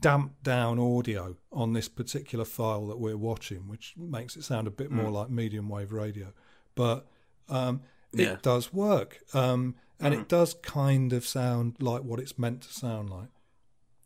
damped down audio on this particular file that we're watching, which makes it sound a bit more like medium wave radio. But um, it Yeah. does work, um, and it does kind of sound like what it's meant to sound like.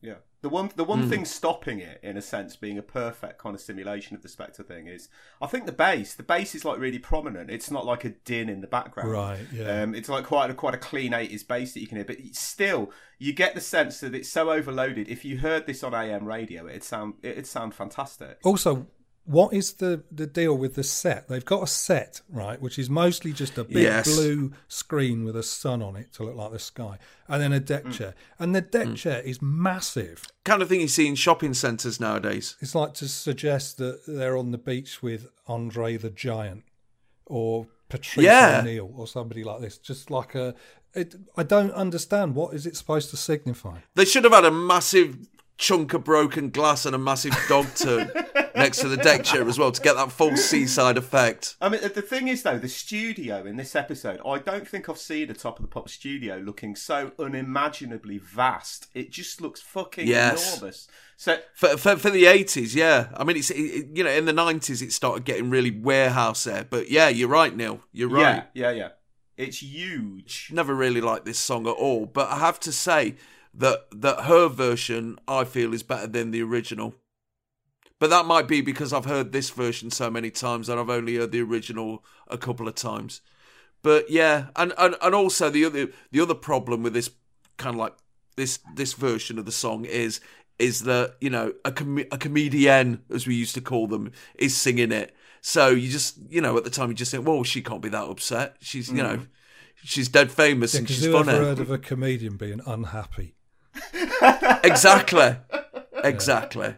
Yeah. The one the one thing stopping it, in a sense, being a perfect kind of simulation of the Spector thing is, I think the bass. The bass is like really prominent. It's not like a din in the background. Right, yeah. Um, it's like quite a quite a clean eighties bass that you can hear, but still you get the sense that it's so overloaded. If you heard this on AM radio, it'd sound it'd sound fantastic. Also, what is the, the deal with the set? They've got a set, right, which is mostly just a big Yes. blue screen with a sun on it to look like the sky, and then a deck mm. chair. And the deck mm. chair is massive. Kind of thing you see in shopping centres nowadays. It's like to suggest that they're on the beach with Andre the Giant or Patrice Yeah. O'Neal or somebody like this. Just like a. It, I don't understand. What is it supposed to signify? They should have had a massive chunk of broken glass and a massive dog turd [LAUGHS] next to the deck chair as well to get that full seaside effect. I mean, the thing is, though, the studio in this episode, I don't think I've seen a top of the pop studio looking so unimaginably vast. It just looks fucking Yes. enormous. So, For, for, for the 80s, yeah. I mean, it's it, you know, in the 90s, it started getting really warehouse there. But yeah, you're right, Neil. You're right. yeah, yeah, yeah. It's huge. Never really liked this song at all. But I have to say that that her version, I feel, is better than the original. But that might be because I've heard this version so many times and I've only heard the original a couple of times. But yeah, and, and, and also the other the other problem with this kind of like this this version of the song is is that you know a com- a comedian as we used to call them is singing it. So you just you know at the time you just think, well, she can't be that upset. She's you know mm. she's dead famous and Because she's who ever funny. heard of a comedian being unhappy? exactly, [LAUGHS] exactly.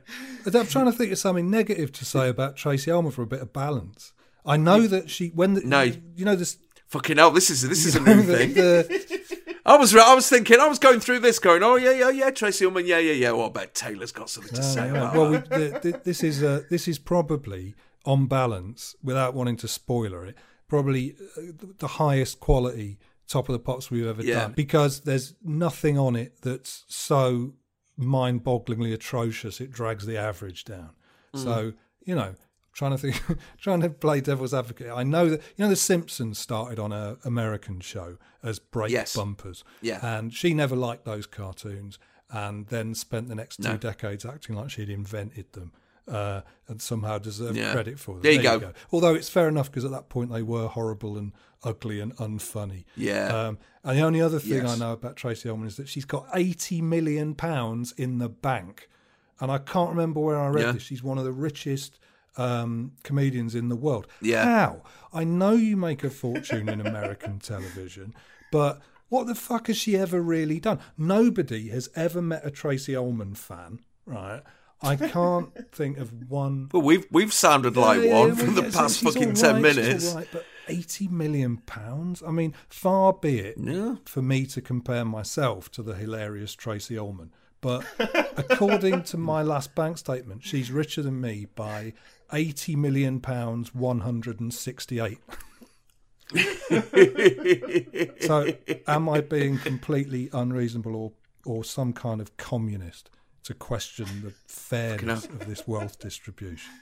I'm trying to think of something negative to say about Tracey Ullman for a bit of balance. I know that she when the, No. you know this Fucking hell, this is this is a new thing. the- I was I was thinking I was going through this, going, oh yeah yeah yeah, Tracey Ullman, yeah yeah yeah. Well, I bet Taylor's got something to No, say no, Well, we, the, the, this is uh, this is probably on balance, without wanting to spoiler it, probably uh, the highest quality top of the pops we've ever Yeah. done because there's nothing on it that's so mind-bogglingly atrocious it drags the average down. Mm. So you know. Trying to think, [LAUGHS] trying to play devil's advocate. I know that you know the Simpsons started on a American show as break Yes. bumpers, Yeah. and she never liked those cartoons, and then spent the next two No. decades acting like she'd invented them uh, and somehow deserve Yeah. credit for them. There you go. Although it's fair enough because at that point they were horrible and ugly and unfunny. Yeah. Um, and the only other thing I know about Tracey Ullman is that she's got eighty million pounds in the bank, and I can't remember where I read Yeah. this. She's one of the richest um, comedians in the world. Yeah. How? I know you make a fortune in American [LAUGHS] television, but what the fuck has she ever really done? Nobody has ever met a Tracey Ullman fan, right? I can't think of one. [LAUGHS] Well, we've we've sounded like Yeah, one yeah, for the past fucking ten minutes. right, but eighty million pounds. I mean, far be it Yeah. for me to compare myself to the hilarious Tracey Ullman, but according to [LAUGHS] my last bank statement, she's richer than me by eighty million pounds one hundred and sixty-eight. [LAUGHS] so, am I being completely unreasonable or or some kind of communist to question the fairness of this wealth distribution?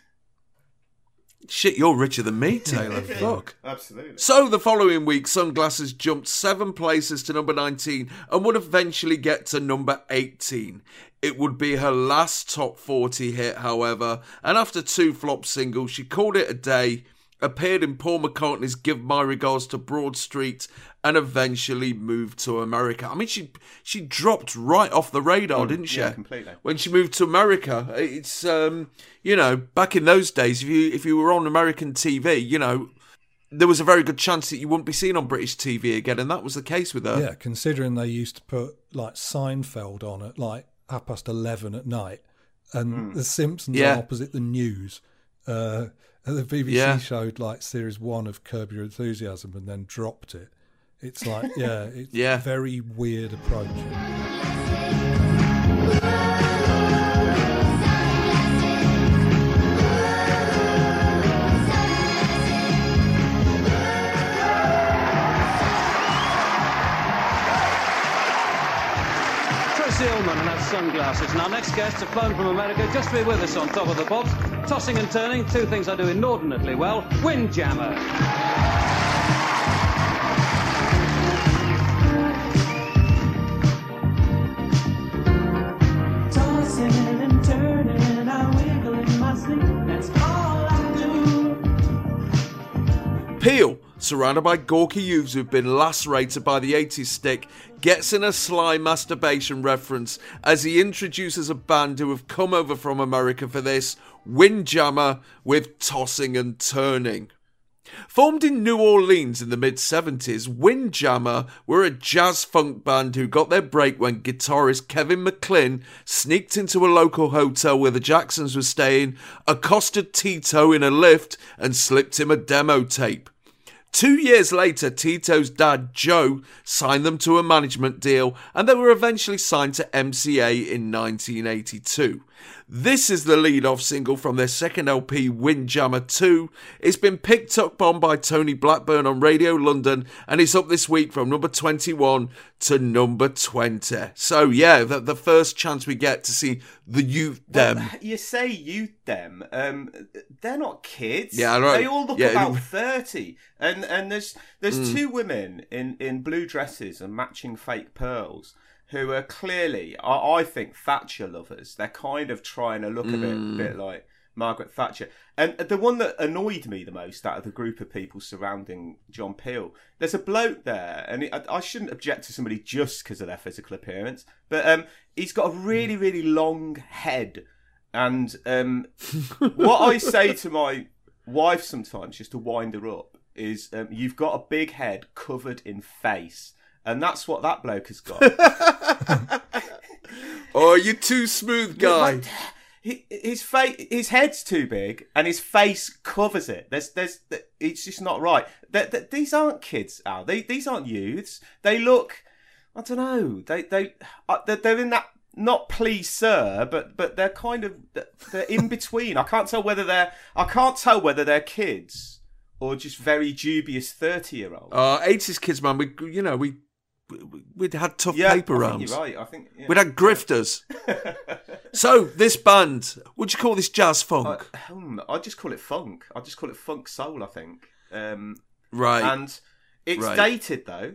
Shit, you're richer than me, Taylor. Fuck. Absolutely. So the following week, Sunglasses jumped seven places to number 19 and would eventually get to number 18. It would be her last top 40 hit, however, and after two flop singles, she called it a day, appeared in Paul McCartney's Give My Regards to Broad Street, and eventually moved to America. I mean, she she dropped right off the radar, didn't she? yeah, completely. When she moved to America, it's um, you know, back in those days, if you if you were on American TV, you know, there was a very good chance that you wouldn't be seen on British TV again, and that was the case with her. Yeah, considering they used to put like Seinfeld on at like half past eleven at night, and The Simpsons Yeah. on opposite the news. Uh, and the BBC Yeah. showed like series one of Curb Your Enthusiasm and then dropped it. It's like [LAUGHS] yeah, it's Yeah. a very weird approach. Sunglasses. And our next guests have flown from America just to be with us on Top of the Pops. Tossing and turning, two things I do inordinately well. Windjammer. Tossing and turning, I wiggle in my sleep. That's all I do. Peel, surrounded by gawky youths who've been lacerated by the 80s stick, gets in a sly masturbation reference as he introduces a band who have come over from America for this Windjammer with Tossing and Turning. Formed in New Orleans in the mid 70s, Windjammer were a jazz funk band who got their break when guitarist Kevin McClin sneaked into a local hotel where the Jacksons were staying, accosted Tito in a lift, and slipped him a demo tape. Two years later, Tito's dad, Joe, signed them to a management deal and they were eventually signed to MCA in 1982. This is the lead off single from their second LP, Windjammer 2. It's been picked up on by Tony Blackburn on Radio London and it's up this week from number 21 to number 20. So, yeah, the, the first chance we get to see the youth them. Well, [LAUGHS] you say youth them. Um, they're not kids. Yeah, know. They all look Yeah, about it- thirty, and and there's there's Mm. two women in in blue dresses and matching fake pearls who are clearly, I, I think, Thatcher lovers. They're kind of trying to look a bit Mm. bit like Margaret Thatcher. And the one that annoyed me the most out of the group of people surrounding John Peel, there's a bloke there, and I, I shouldn't object to somebody just because of their physical appearance, but um, he's got a really, really long head. And um, [LAUGHS] what I say to my wife sometimes, just to wind her up, is um, you've got a big head covered in face. And that's what that bloke has got. [LAUGHS] Oh, you're too smooth, guy. He- his face, his head's too big, and his face covers it. There's, there's, it's just not right. Th th these aren't kids, Al. They, these aren't youths. They look, I don't know. They, they, uh, they're, in that not please sir, but but they're kind of they're in between. I can't tell whether they're, I can't tell whether they're kids or just very dubious thirty year olds. Uh, 80s kids, man, we, you know, we, we'd had tough Yeah, paper I rounds. you're right. I think yeah. We'd had grifters. [LAUGHS] so, this band, would you call this jazz funk? Hmm, I just call it funk. I just call it funk soul. I think. Um, Right. And it's Right. dated though.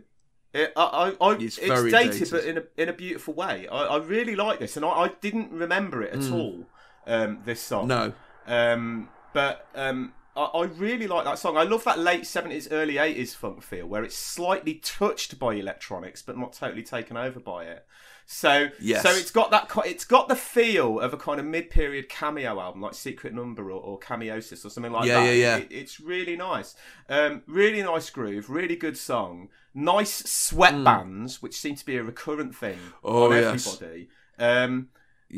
It, I, I, I, It's it's, very dated, dated. but in a in a beautiful way. I, I really like this, and I, I didn't remember it at Mm. all. Um, this song. No. Um, but um, I, I really like that song. I love that late seventies, early eighties funk feel, where it's slightly touched by electronics, but not totally taken over by it. So, Yes. so it's got that. It's got the feel of a kind of mid-period cameo album, like Secret Omen or, or Cameosis or something like Yeah, that. yeah, yeah. It- it's really nice. Um, really nice groove. Really good song. Nice sweatbands, which seem to be a recurrent thing Mm. Oh, on yes. everybody. Um,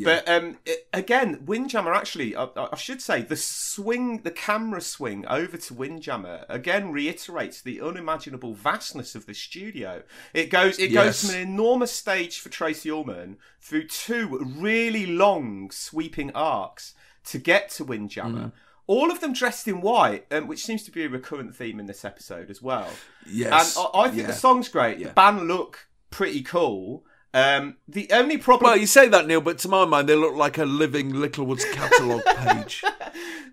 But um, it- again, Windjammer actually, I, I should say, the swing, the camera swing over to Windjammer again reiterates the unimaginable vastness of the studio. It goes, it goes from an enormous stage for Tracey Ullman through two really long sweeping arcs to get to Windjammer. Mm. All of them dressed in white, um, which seems to be a recurrent theme in this episode as well. Yes, and I, I think yeah. the song's great. The band look pretty cool. Um, the only problem, Well, you say that, Neil, but to my mind, they look like a living Littlewoods catalogue [LAUGHS] page.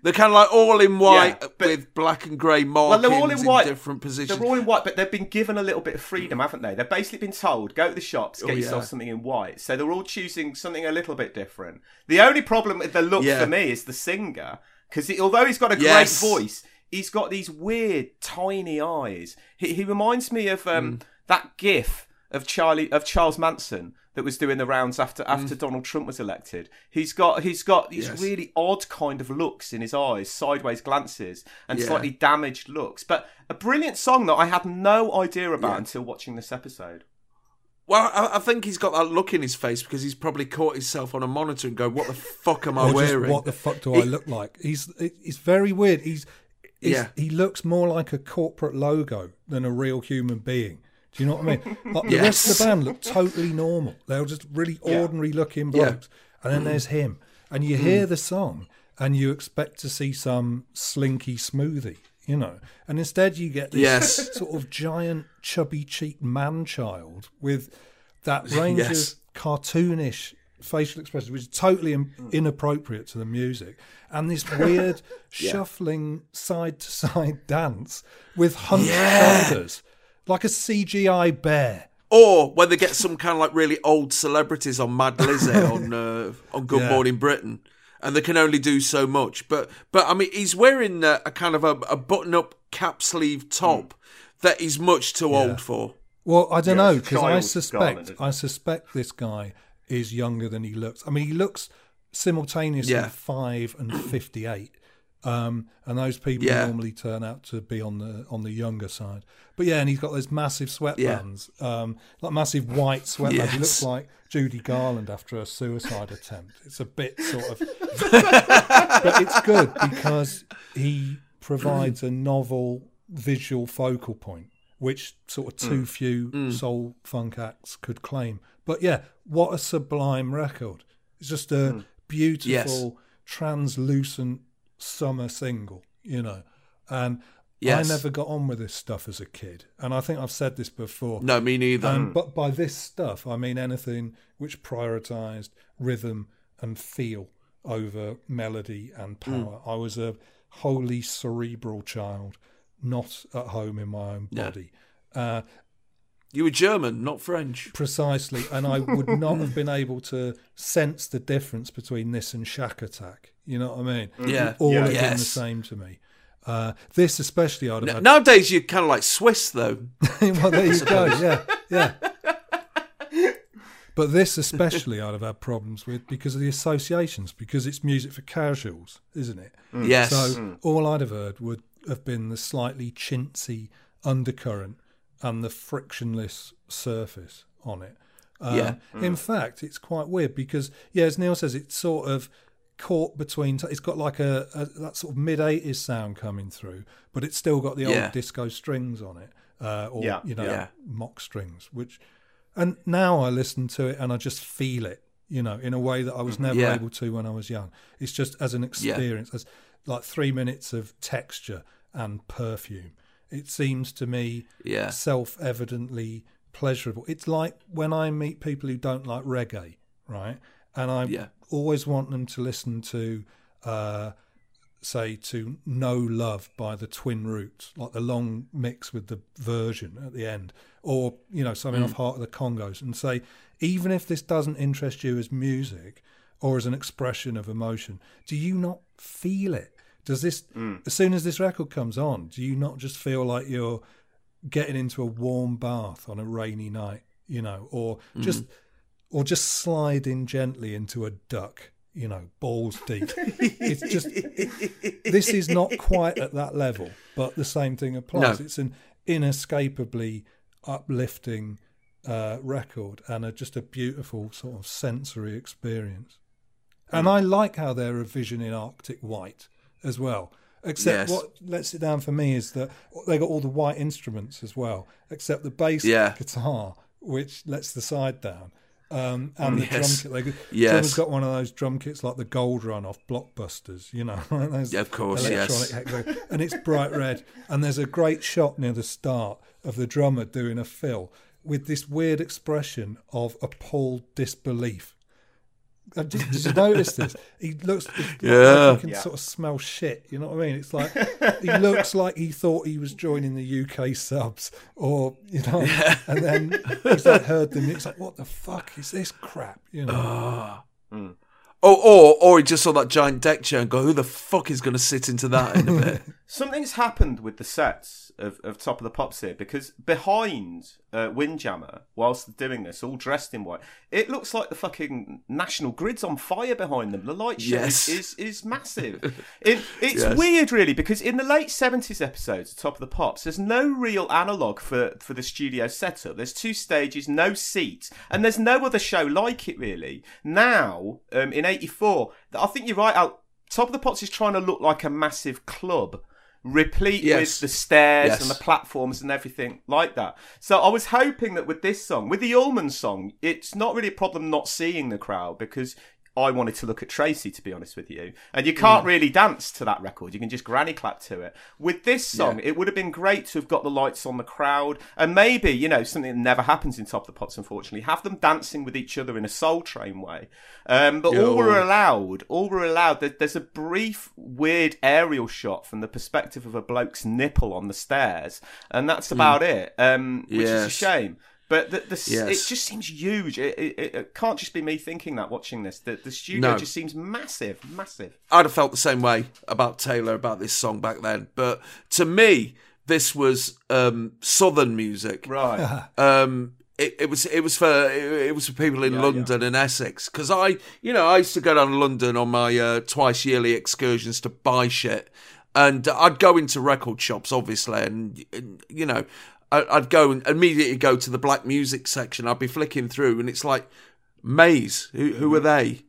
They're kind of like all in white Yeah, but- with black and grey markings well, they're all in white. different positions. They're all in white, but they've been given a little bit of freedom, haven't they? They've basically been told, go to the shops, get Oh, yourself yeah. something in white. So they're all choosing something a little bit different. The only problem with the look Yeah. for me is the singer, because although he's got a Yes. great voice, he's got these weird tiny eyes. He, he reminds me of Mm. um, that GIF of Charlie of Charles Manson that was doing the rounds after after Donald Trump was elected. He's got he's got these Mm. Yes. really odd kind of looks in his eyes, sideways glances, and Yeah. slightly damaged looks. But a brilliant song that I had no idea about Yeah. until watching this episode. Well, I, I think he's got that look in his face because he's probably caught himself on a monitor and go, "What the fuck am I [LAUGHS] Or just, wearing? what the fuck do I look like? He's it's very weird. He's, he's Yeah. he looks more like a corporate logo than a real human being. Do you know what I mean? [LAUGHS] Like the rest of the band look totally normal. They're just really Yeah. ordinary looking Yeah. blokes. And then there's him. And you mm. hear the song and you expect to see some slinky smoothie, you know. And instead you get this Yes. [LAUGHS] sort of giant chubby cheeked man child with that [LAUGHS] range Yes. of cartoonish facial expressions, which is totally in- inappropriate to the music, and this weird shuffling side to side dance with hunched Yeah. shoulders, like a CGI bear. Or when they get some kind of like really old celebrities on Mad Lizzie [LAUGHS] on uh, on Good Yeah. Morning Britain, and they can only do so much. But but I mean, he's wearing a, a kind of a, a button up cap sleeve top that he's much too old for. Well, I don't Yeah, know because I suspect garment. I suspect this guy is younger than he looks. I mean, he looks simultaneously Yeah. five and fifty eight, um, and those people Yeah. normally turn out to be on the on the younger side. But yeah, and he's got those massive sweatbands, um, like massive white sweatbands. He looks like Judy Garland after a suicide attempt. It's a bit sort of, [LAUGHS] but it's good because he provides a novel visual focal point, which sort of too few soul funk acts could claim. But yeah, what a sublime record! It's just a beautiful, translucent summer single, you know. And Yes. I never got on with this stuff as a kid, and I think I've said this before. No, me neither. Um, but by this stuff, I mean anything which prioritised rhythm and feel over melody and Hmm. power. I was a wholly cerebral child, not at home in my own Yeah. body. Uh, you were German, not French. precisely, and I would not have been able to sense the difference between this and Shakatak. You know what I mean? Mm-hmm. Yeah. all Yeah. have been the same to me. Uh, this especially, I'd have N- had Nowadays, you're kind of like Swiss, though. [LAUGHS] well, there you go. Yeah, yeah. But this especially, I'd have had problems with because of the associations, because it's music for casuals, isn't it? Mm. Yes. So mm. all I'd have heard would have been the slightly chintzy undercurrent and the frictionless surface on it. Uh, Yeah. In fact, it's quite weird because, yeah, as Neil says, it's sort of caught between. It's got like a, a that sort of mid '80s sound coming through, but it's still got the Yeah. old disco strings on it, uh, or Yeah, you know, yeah. mock strings. Which, and now I listen to it and I just feel it, you know, in a way that I was never Yeah. able to when I was young. It's just as an experience, as like three minutes of texture and perfume. It seems to me Yeah. self-evidently pleasurable. It's like when I meet people who don't like reggae, right? And I Yeah. always want them to listen to, uh, say, to "No Love" by the Twin Roots, like the long mix with the version at the end, or you know something off Heart of the Congos, and say, even if this doesn't interest you as music or as an expression of emotion, do you not feel it? Does this, mm. as soon as this record comes on, do you not just feel like you're getting into a warm bath on a rainy night, you know, or mm. just or just sliding gently into a duck, you know, balls deep. [LAUGHS] it's just this is not quite at that level, but the same thing applies. No. It's an inescapably uplifting uh, record and a, just a beautiful sort of sensory experience. And mm. I like how they're a vision in Arctic white as well. Except Yes. what lets it down for me is that they got all the white instruments as well, except the bass Yeah. guitar, which lets the side down. Um, and the Yes. drum kit. They, Yes. Someone's got one of those drum kits like the Gold Run off Blockbusters, you know. [LAUGHS] those Yeah, of course, yes. and it's bright red. And there's a great shot near the start of the drummer doing a fill with this weird expression of appalled disbelief. Uh, Did, did you notice this? He looks it's like Yeah. he can Yeah. sort of smell shit. You know what I mean? It's like he looks like he thought he was joining the UK subs, or you know, and then he's like heard the mix. Like, what the fuck is this crap? You know? Or, or, or he just saw that giant deck chair and go, "Who the fuck is going to sit into that in a bit?" [LAUGHS] Something's happened with the sets of, of Top of the Pops here because behind uh, Windjammer, whilst doing this, all dressed in white, it looks like the fucking national grid's on fire behind them. The light show Yes. is, is, is massive. [LAUGHS] it, it's Yes. weird, really, because in the late 70s episodes of Top of the Pops, there's no real analogue for, for the studio setup. There's two stages, no seats, and there's no other show like it, really. Now, um, in 84, I think you're right, Al. Top of the Pops is trying to look like a massive club replete Yes. with the stairs Yes. and the platforms and everything like that. So I was hoping that with this song, with the Ullman song, it's not really a problem not seeing the crowd because I wanted to look at Tracey, to be honest with you. And you Mm. can't really dance to that record. You can just granny clap to it. With this song, it would have been great to have got the lights on the crowd and maybe, you know, something that never happens in Top of the Pops, unfortunately, have them dancing with each other in a Soul Train way. Um, but all Yo. we're allowed, all we're allowed, there's a brief, weird aerial shot from the perspective of a bloke's nipple on the stairs. And that's about it, um, which is a Hmm. Shame. But the, the, Yes. it just seems huge. It, it, it, can't just be me thinking that watching this. The, the studio No. just seems massive, massive. I'd have felt the same way about Taylor about this song back then. But to me, this was um, southern music. Right. [LAUGHS] Um, it, it was it was for it, it was for people in London and Essex because I you know I used to go down to London on my uh, twice yearly excursions to buy shit and I'd go into record shops obviously and, and, you know I'd go and immediately go to the black music section I'd be flicking through and it's like Maze who who are they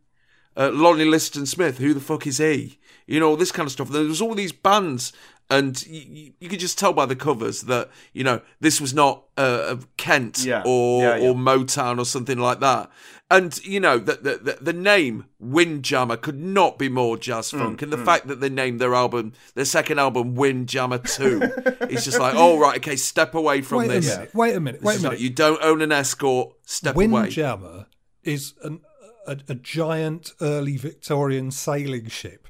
uh, Lonnie Liston Smith, who the fuck is he? You know, all this kind of stuff. There was all these bands, and you, you could just tell by the covers that you know this was not uh, Kent Yeah. or Yeah, yeah. or Motown or something like that. And you know the the, the, the name Windjammer could not be more jazz Mm, funk, and the fact that they named their album, their second album, Windjammer Two, is just like, oh right, okay, step away from Wait a this. minute. Wait a minute. This Wait a is like, minute. you don't own an escort. Step away. Windjammer is an, a, a giant early Victorian sailing ship.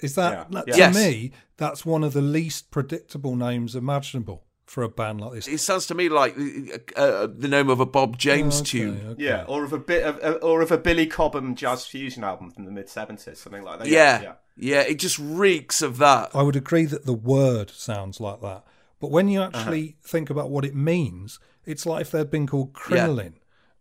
Is that, Yeah. that- Yeah. to Yes. me? That's one of the least predictable names imaginable for a band like this. It sounds to me like uh, uh, the name of a Bob James Okay, tune. okay. Yeah, or of a bit of, uh, or of a Billy Cobham jazz fusion album from the mid seventies, something like that. Yeah, yeah, it just reeks of that. I would agree that the word sounds like that, but when you actually think about what it means, it's like if they'd been called crinoline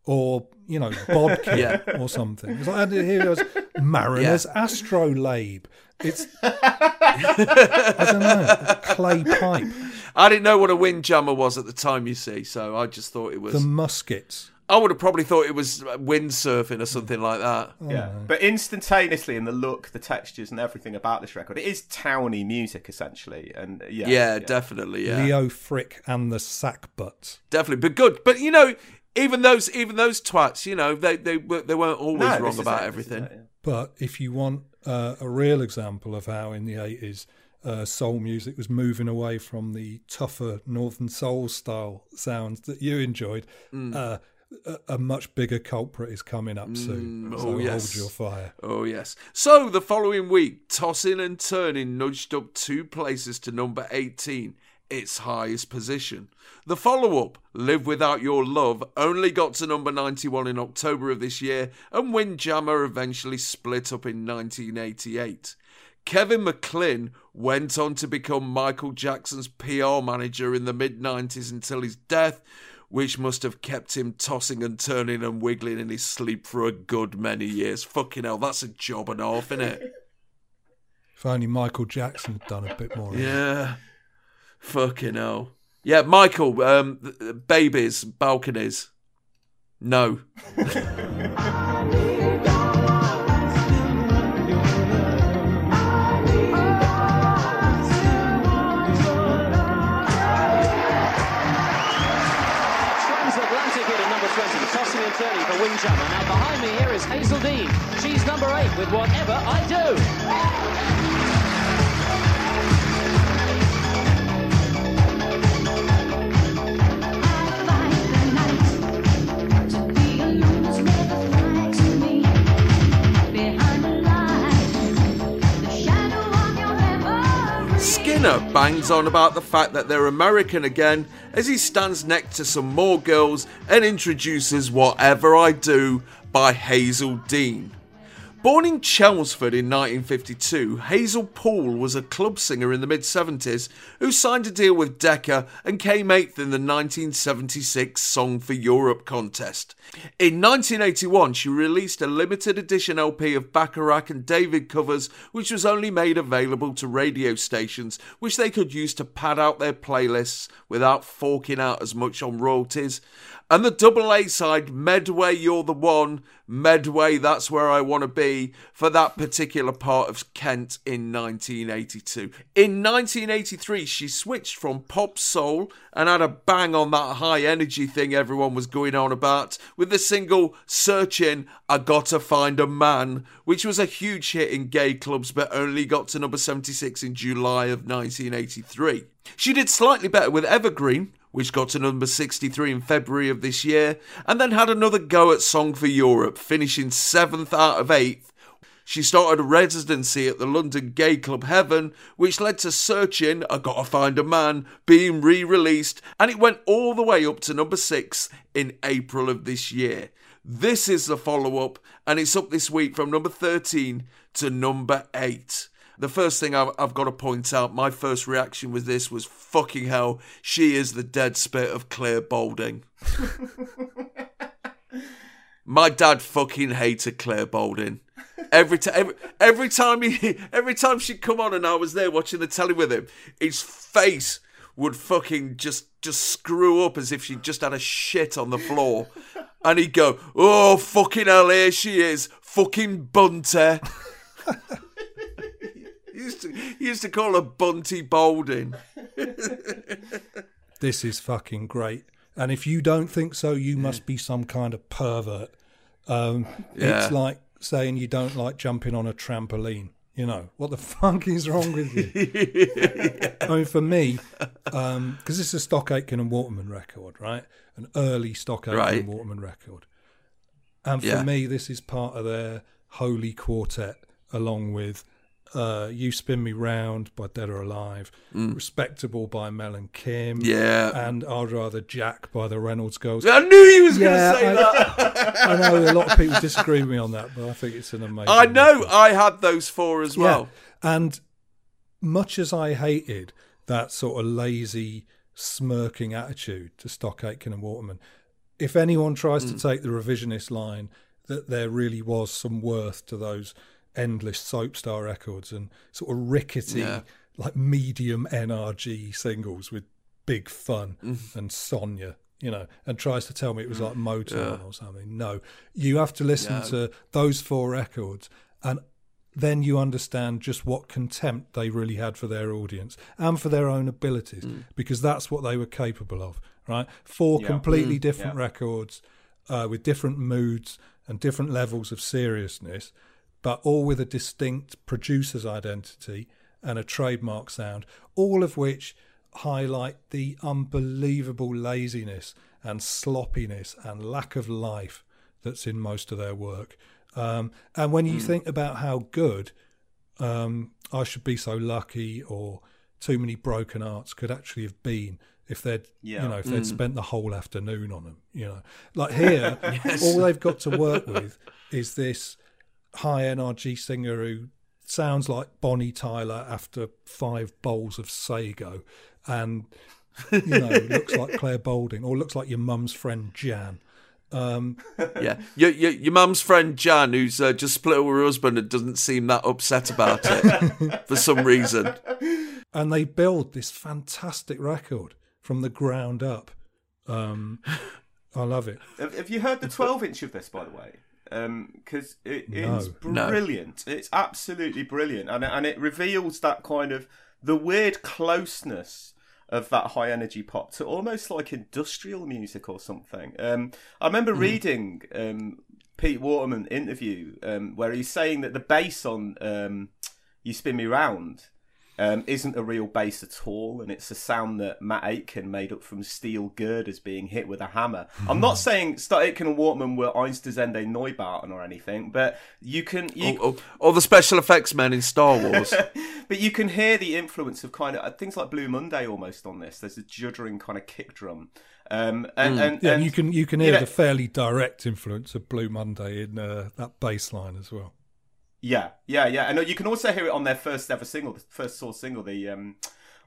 or you know bodkin [LAUGHS] Yeah. or something. It's like here goes [LAUGHS] Mariner's astrolabe. It's [LAUGHS] I don't know clay pipe. I didn't know what a windjammer was at the time, you see, so I just thought it was. The muskets. I would have probably thought it was windsurfing or something like that. Yeah, but instantaneously in the look, the textures, and everything about this record, it is towny music essentially, and uh, yeah, Yeah, definitely, yeah, Leo Frick and the sack butts. definitely, but good. But you know, even those, even those twats, you know, they they were they weren't always No, this wrong is about it, this is everything. it, yeah. But if you want uh, a real example of how in the 80s uh, soul music was moving away from the tougher Northern Soul style sounds that you enjoyed, Mm. uh, a, a much bigger culprit is coming up soon. so oh, yes. hold your fire. Oh yes. So the following week, tossing and turning nudged up two places to number 18, its highest position. The follow-up, Live Without Your Love, only got to number 91 in October of this year, and Windjammer eventually split up in 1988. Kevin McClin went on to become Michael Jackson's PR manager in the mid 90s until his death, which must have kept him tossing and turning and wiggling in his sleep for a good many years. Fucking hell, that's a job and a half, innit? [LAUGHS] If only Michael Jackson had done a bit more. Yeah. it. Fucking hell. Yeah, Michael, um, babies, balconies. No. Now behind me here is Hazell Dean. She's number eight with Whatever I Do. Skinner bangs on about the fact that they're American again as he stands next to some more girls and introduces Whatever I Do by Hazell Dean. Born in Chelmsford in 1952, Hazell Poole was a club singer in the mid 70s who signed a deal with Decca and came eighth in the 1976 Song for Europe contest. In 1981, she released a limited edition LP of Bacharach and David covers, which was only made available to radio stations, which they could use to pad out their playlists without forking out as much on royalties. And the double A side, Medway, You're the One, Medway, That's Where I Want to Be, for that particular part of Kent in 1982. In 1983, she switched from pop soul and had a bang on that high energy thing everyone was going on about with the single Searching, I Gotta Find a Man, which was a huge hit in gay clubs but only got to number 76 in July of 1983. She did slightly better with Evergreen, which got to number 63 in February of this year, and then had another go at Song for Europe, finishing 7th out of 8th. She started a residency at the London gay club Heaven, which led to Searching, I Gotta Find a Man, being re released, and it went all the way up to number 6 in April of this year. This is the follow up, and it's up this week from number 13 to number 8. The first thing I've, I've got to point out, my first reaction with this was fucking hell, she is the dead spit of Clare Balding. [LAUGHS] my dad fucking hated Clare Balding. Every, t- every every time he every time she'd come on and I was there watching the telly with him, his face would fucking just just screw up as if she'd just had a shit on the floor. [LAUGHS] And he'd go, Oh fucking hell, here she is, fucking bunter. [LAUGHS] [LAUGHS] He used to, he used to call her Bunty Balding. [LAUGHS] This is fucking great. And if you don't think so, you must be some kind of pervert. Um, Yeah. It's like saying you don't like jumping on a trampoline. You know, what the [LAUGHS] fuck is wrong with you? I mean, for me, because this is a Stock Aitken and Waterman record, right? An early Stock Aitken Right. and Waterman record. And for Yeah. me, this is part of their holy quartet, along with uh, You Spin Me Round by Dead or Alive, Respectable by Mel and Kim, Mm. Yeah. and I'd Rather Jack by the Reynolds Girls. I knew he was going to say I- that. [LAUGHS] I know a lot of people disagree with me on that, but I think it's an amazing. I know. record. I had those four as well. Yeah. And much as I hated that sort of lazy, smirking attitude to Stock Aitken and Waterman, if anyone tries Mm. to take the revisionist line that there really was some worth to those endless soap star records and sort of rickety, Yeah. like medium NRG singles with big fun [LAUGHS] Mm. and Sonia. You know, and tries to tell me it was like Motown Yeah. or something. No, you have to listen Yeah. to those four records, and then you understand just what contempt they really had for their audience and for their own abilities, Mm. because that's what they were capable of. Right, four completely Mm. different records uh, with different moods and different levels of seriousness, but all with a distinct producer's identity and a trademark sound, all of which highlight the unbelievable laziness and sloppiness and lack of life that's in most of their work. Um, and when you think about how good um, I Should Be So Lucky or Too Many Broken Hearts could actually have been if they'd Yeah. you know if they'd Mm. spent the whole afternoon on them you know like [LAUGHS] here all they've got to work with is this high NRG singer who sounds like Bonnie Tyler after five bowls of Sago and you know [LAUGHS] looks like Clare Balding or looks like your mum's friend Jan um, Yeah, your your, your mum's friend Jan, who's uh, just split with her husband and doesn't seem that upset about it [LAUGHS] for some reason. and they build this fantastic record from the ground up. Um, I love it. Have, have you heard the 12 inch of this, by the way? Because it, No. it's No. brilliant. It's absolutely brilliant, and it- and it reveals that kind of the weird closeness of that high energy pop to almost like industrial music or something. Um, I remember reading um, Pete Waterman interview um, where he's saying that the bass on um, "You Spin Me Round" um, isn't a real bass at all, and it's a sound that Matt Aitken made up from steel girders being hit with a hammer. I'm not [LAUGHS] saying Stock Aitken and Waterman were Einstürzende Neubauten or anything, but you can you, Or, or, or the special effects men in Star Wars. [LAUGHS] but you can hear the influence of kind of things like Blue Monday almost on this. There's a juddering kind of kick drum. Um, and, and, Yeah, and you can you can hear know- the fairly direct influence of Blue Monday in uh, that bass line as well. Yeah, yeah, yeah. And you can also hear it on their first ever single, the first source single, the um,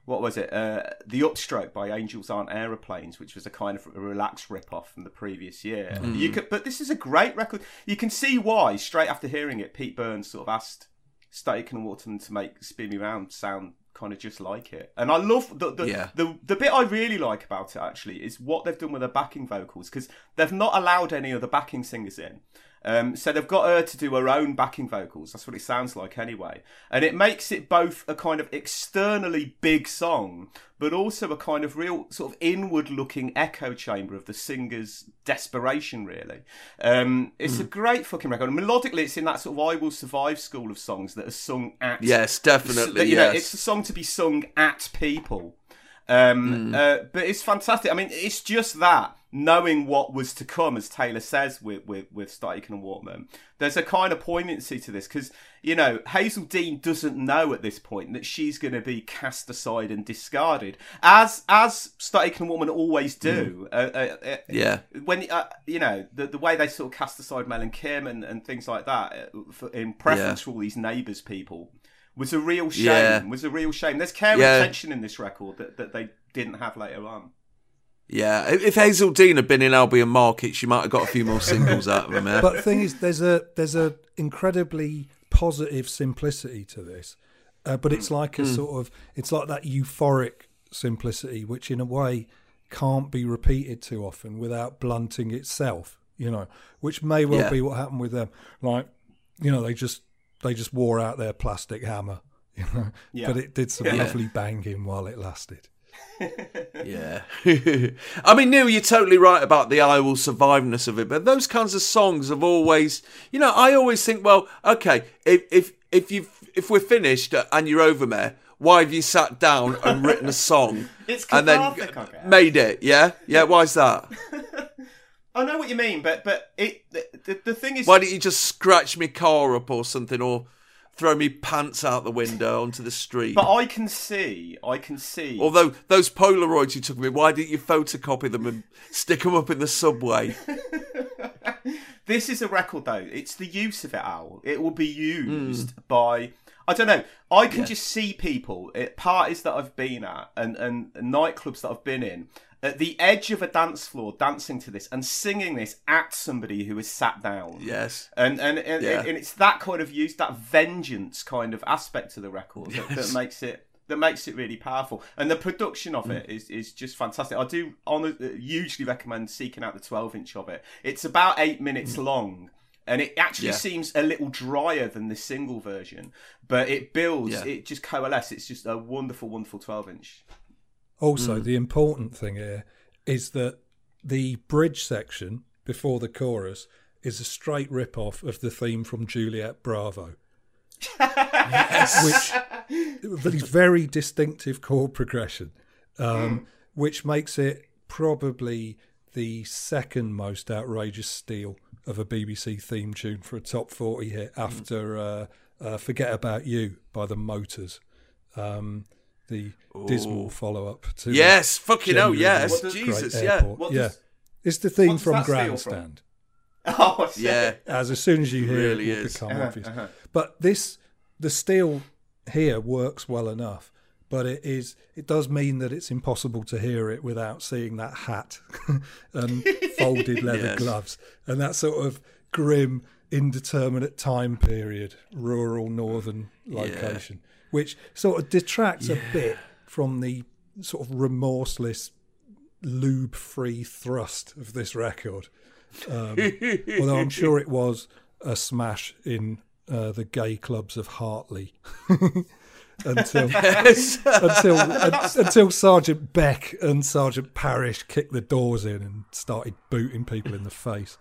what was it? Uh, the Upstroke by Agents Aren't Aeroplanes, which was a kind of a relaxed rip off from the previous year. Mm. You could, but this is a great record. You can see why. Straight after hearing it, Pete Burns sort of asked Stock Aitken and Waterman to make "Spin Me Round" sound kind of just like it. And I love the the, Yeah. the the bit I really like about it actually is what they've done with the backing vocals because they've not allowed any other backing singers in. Um, so they've got her to do her own backing vocals. That's what it sounds like anyway. And it makes it both a kind of externally big song, but also a kind of real sort of inward looking echo chamber of the singer's desperation, really. Um, it's a great fucking record. And melodically, it's in that sort of I Will Survive school of songs that are sung at. Yes, definitely, You know, yes. it's a song to be sung at people. Um, uh, but it's fantastic. I mean, it's just that knowing what was to come, as Taylor says with with with Stock Aitken and Waterman. There's a kind of poignancy to this because you know Hazell Dean doesn't know at this point that she's going to be cast aside and discarded, as as Stock Aitken and Waterman always do. Uh, uh, uh, Yeah. when uh, you know the the way they sort of cast aside Mel and Kim and, and things like that uh, for, in preference Yeah. for all these neighbours people was a real shame. Yeah. Was a real shame. There's care Yeah. and attention in this record that, that they didn't have later on. Yeah, if if Hazell Dean had been in Albion Market, she might have got a few more singles out of him. But the thing is, there's a there's a incredibly positive simplicity to this, uh, but it's like a Mm. sort of it's like that euphoric simplicity, which in a way can't be repeated too often without blunting itself. You know, which may well Yeah. be what happened with them. Like, you know, they just they just wore out their plastic hammer. [LAUGHS] You know, Yeah. but it did some Yeah. lovely banging while it lasted. Yeah. [LAUGHS] I mean, Neil, you're totally right about the I Will Surviveness of it, but those kinds of songs have always, you know, I always think, well, okay, if if if you if we're finished and you're over me, why have you sat down and written a song [LAUGHS] It's and then made it? Yeah, yeah. Why's that? [LAUGHS] I know what you mean, but but it the, the, the thing is, Why don't you just scratch me car up or something, or throw me pants out the window onto the street? but I can see, I can see. Although those Polaroids you took of me, why didn't you photocopy them and stick them up in the subway? [LAUGHS] This is a record though. It's the use of it, Al. It will be used Hmm. by I don't know. I can just see people at parties that I've been at and, and nightclubs that I've been in at the edge of a dance floor dancing to this and singing this at somebody who is sat down. Yes. And and and, Yeah. and it's that kind of use, that vengeance kind of aspect to the record that, that makes it that makes it really powerful. And the production of Mm. it is is just fantastic. I do honor, uh, hugely recommend seeking out the 12 inch of it. It's about eight minutes long. And it actually Mm. Yeah. seems a little drier than the single version, but it builds, Yeah. it just coalesces. It's just a wonderful, wonderful 12 inch. Also, Mm. the important thing here is that the bridge section before the chorus is a straight rip off of the theme from Juliet Bravo. yes. [LAUGHS] Which these very distinctive chord progression, um, which makes it probably the second most outrageous steal of a BBC theme tune for a top 40 hit after uh, uh, Forget About You by the Motors. Um, the dismal follow up to Yes, fucking hell, yes, Jesus, yeah. What yeah. does- it's the theme from steal from? Grandstand. [LAUGHS] Oh. Yeah. As as soon as you hear Really it, will is. become Uh-huh, obvious. uh-huh. But this, the steel here works well enough. But it is, it does mean that it's impossible to hear it without seeing that hat [LAUGHS] and folded [LAUGHS] leather Yes. gloves and that sort of grim, indeterminate time period, rural northern location, which sort of detracts a bit from the sort of remorseless, lube-free thrust of this record. Um, [LAUGHS] although I'm sure it was a smash in uh, the gay clubs of Hartley. [LAUGHS] until Yes. until un- until Sergeant Beck and Sergeant Parrish kicked the doors in and started booting people in the face.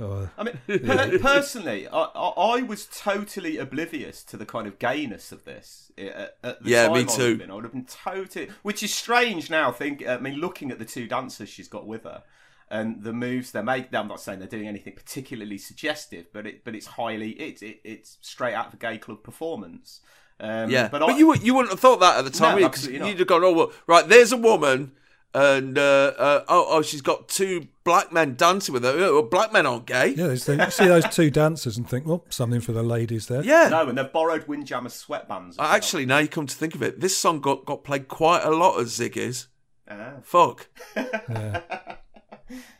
Oh, I mean, [LAUGHS] per- personally, I, I, I was totally oblivious to the kind of gayness of this at, at the Yeah, time. me I too. been. I would have been totally, which is strange now. Think, I mean, looking at the two dancers she's got with her and the moves they make. I'm not saying they're doing anything particularly suggestive, but it, but it's highly, it's it, it's straight out of a gay club performance. Um, yeah, but, I, you you wouldn't have thought that at the time, No, would you? 'Cause absolutely you'd have gone, oh, well, right, there's a woman, and uh, uh, oh, oh, she's got two black men dancing with her. Well, black men aren't gay. yeah, there's- you see those two dancers and think, well, something for the ladies there. Yeah. no, and they've borrowed Windjammer sweatbands. Well. Actually, now you come to think of it, this song got, got played quite a lot at Ziggy's. Ah. Fuck.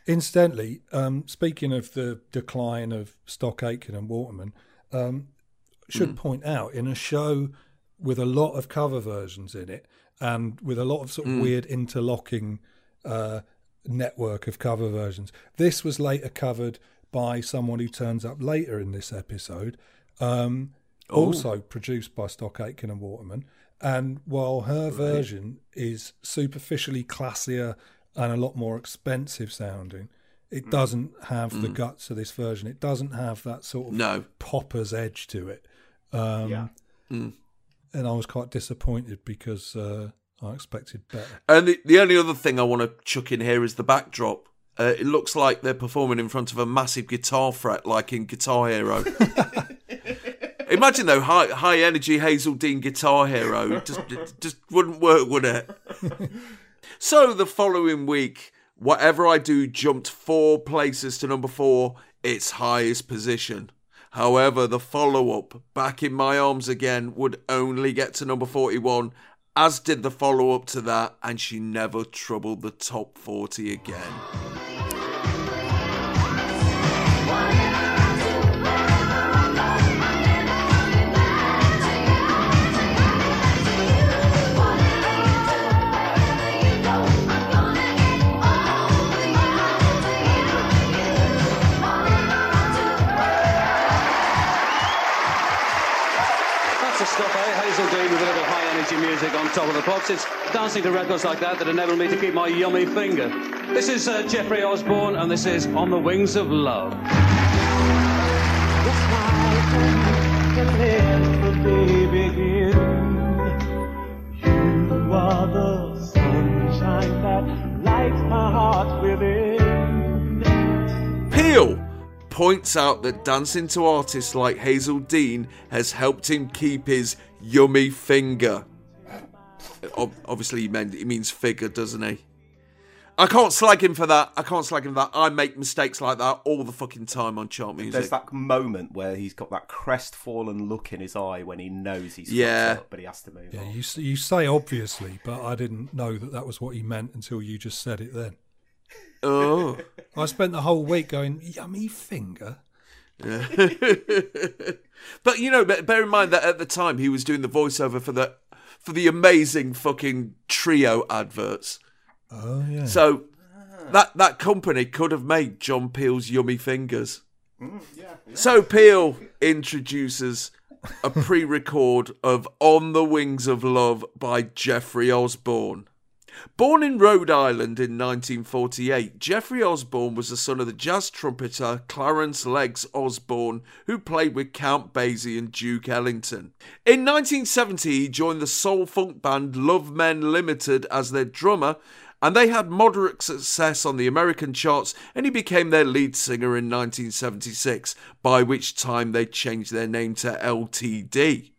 Incidentally, um, speaking of the decline of Stock Aitken and Waterman, um, should Mm. point out in a show with a lot of cover versions in it and with a lot of sort of Mm. weird interlocking uh, network of cover versions, this was later covered by someone who turns up later in this episode, um, Oh. also produced by Stock Aitken and Waterman. And while her version is superficially classier and a lot more expensive sounding, it doesn't have the Mm. guts of this version. It doesn't have that sort of No. popper's edge to it. Um, Yeah. Mm. And I was quite disappointed because uh, I expected better. And the, the only other thing I want to chuck in here is the backdrop. Uh, it looks like they're performing in front of a massive guitar fret, like in Guitar Hero. [LAUGHS] Imagine though, high high energy Hazell Dean Guitar Hero just just wouldn't work, would it? [LAUGHS] so the following week, whatever I do jumped four places to number four, its highest position. However, the follow up, Back in My Arms Again, would only get to number 41, as did the follow up to that, and she never troubled the top 40 again. Music on top of the pops. It's dancing to records like that that enable me to keep my yummy finger. This is uh, Jeffrey Osborne, and this is On the Wings of Love. Peel points out that dancing to artists like Hazell Dean has helped him keep his yummy finger. Ob- Obviously, he, meant, he means figure, doesn't he? I can't slag him for that. I can't slag him for that. I make mistakes like that all the fucking time on chart music. There's that moment where he's got that crestfallen look in his eye when he knows he's fucked Yeah. up, but he has to move Yeah, on. you you say obviously, but I didn't know that that was what he meant until you just said it. Then Oh. [LAUGHS] I spent the whole week going yummy finger. Yeah. [LAUGHS] but you know, bear in mind that at the time he was doing the voiceover for the for the amazing fucking trio adverts. Oh yeah. So that that company could have made John Peel's yummy fingers. Mm, so Peel introduces a pre-record of "On the Wings of Love" by Jeffrey Osborne. Born in Rhode Island in 1948, Jeffrey Osborne was the son of the jazz trumpeter Clarence Legs Osborne, who played with Count Basie and Duke Ellington. In 1970, he joined the soul funk band Love Men Limited as their drummer, and they had moderate success on the American charts, and he became their lead singer in 1976, by which time they changed their name to LTD.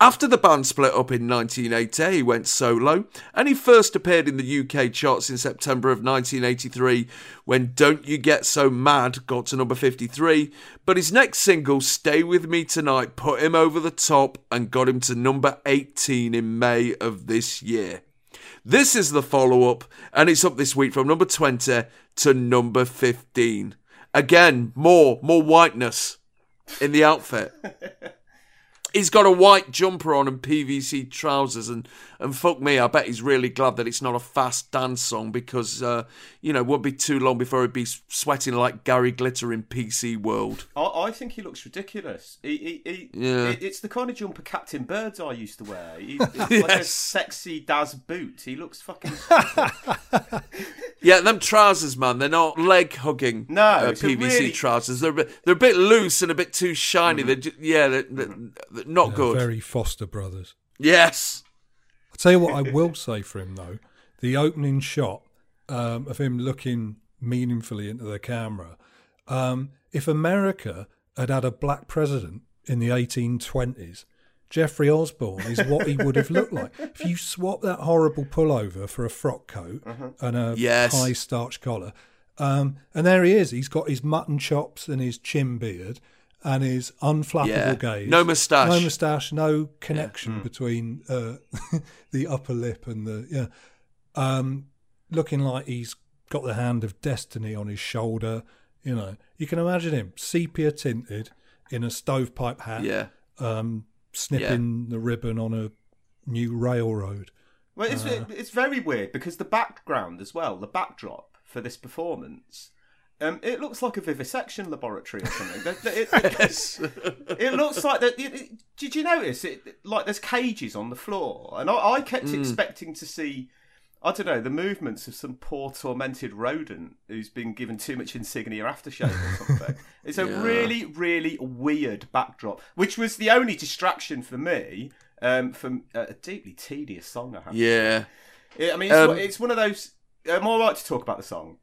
After the band split up in 1980, he went solo, and he first appeared in the UK charts in September of 1983 when Don't You Get So Mad got to number 53, but his next single, Stay With Me Tonight, put him over the top and got him to number 18 in May of this year. This is the follow up, and it's up this week from number 20 to number 15. Again, more, more whiteness in the outfit. [LAUGHS] He's got a white jumper on and PVC trousers, and, and fuck me, I bet he's really glad that it's not a fast dance song because, uh, you know, it won't be too long before he'd be sweating like Gary Glitter in PC World. I, I think he looks ridiculous. He, he, he, Yeah. it- it's the kind of jumper Captain Birdseye used to wear. He, [LAUGHS] it's like a Yes. sexy Daz boot. He looks fucking. [LAUGHS] Yeah, them trousers, man, they're not leg hugging No, uh, PVC really- trousers. They're a, bit, they're a bit loose and a bit too shiny. They're ju- yeah, they're, they're, they're not They're good. Very Foster Brothers. Yes. I'll tell you what I will say for him though, the opening shot um, of him looking meaningfully into the camera. Um, if America had had a black president in the 1820s, Jeffrey Osborne is what he would have looked like. If you swap that horrible pullover for a frock coat and a Yes. high starch collar, um, and there he is. He's got his mutton chops and his chin beard and his unflappable Yeah. gaze. No moustache. No moustache. No connection between uh, [LAUGHS] the upper lip and the yeah. Um, looking like he's got the hand of destiny on his shoulder. You know, you can imagine him sepia tinted in a stovepipe hat. Yeah. Um, snipping the ribbon on a new railroad. Well, it's Uh, it's very weird because the background as well, the backdrop for this performance, um, it looks like a vivisection laboratory or something. It, [LAUGHS] it- it looks like that. Did you notice it? Like there's cages on the floor, and I, I kept Mm. expecting to see. I don't know the movements of some poor tormented rodent who's been given too much insignia aftershave or something. [LAUGHS] it's a Yeah. really, really weird backdrop, which was the only distraction for me um, from a deeply tedious song. I have. to Yeah. I mean, it's, Um, one- it's one of those. Am I right to talk about the song?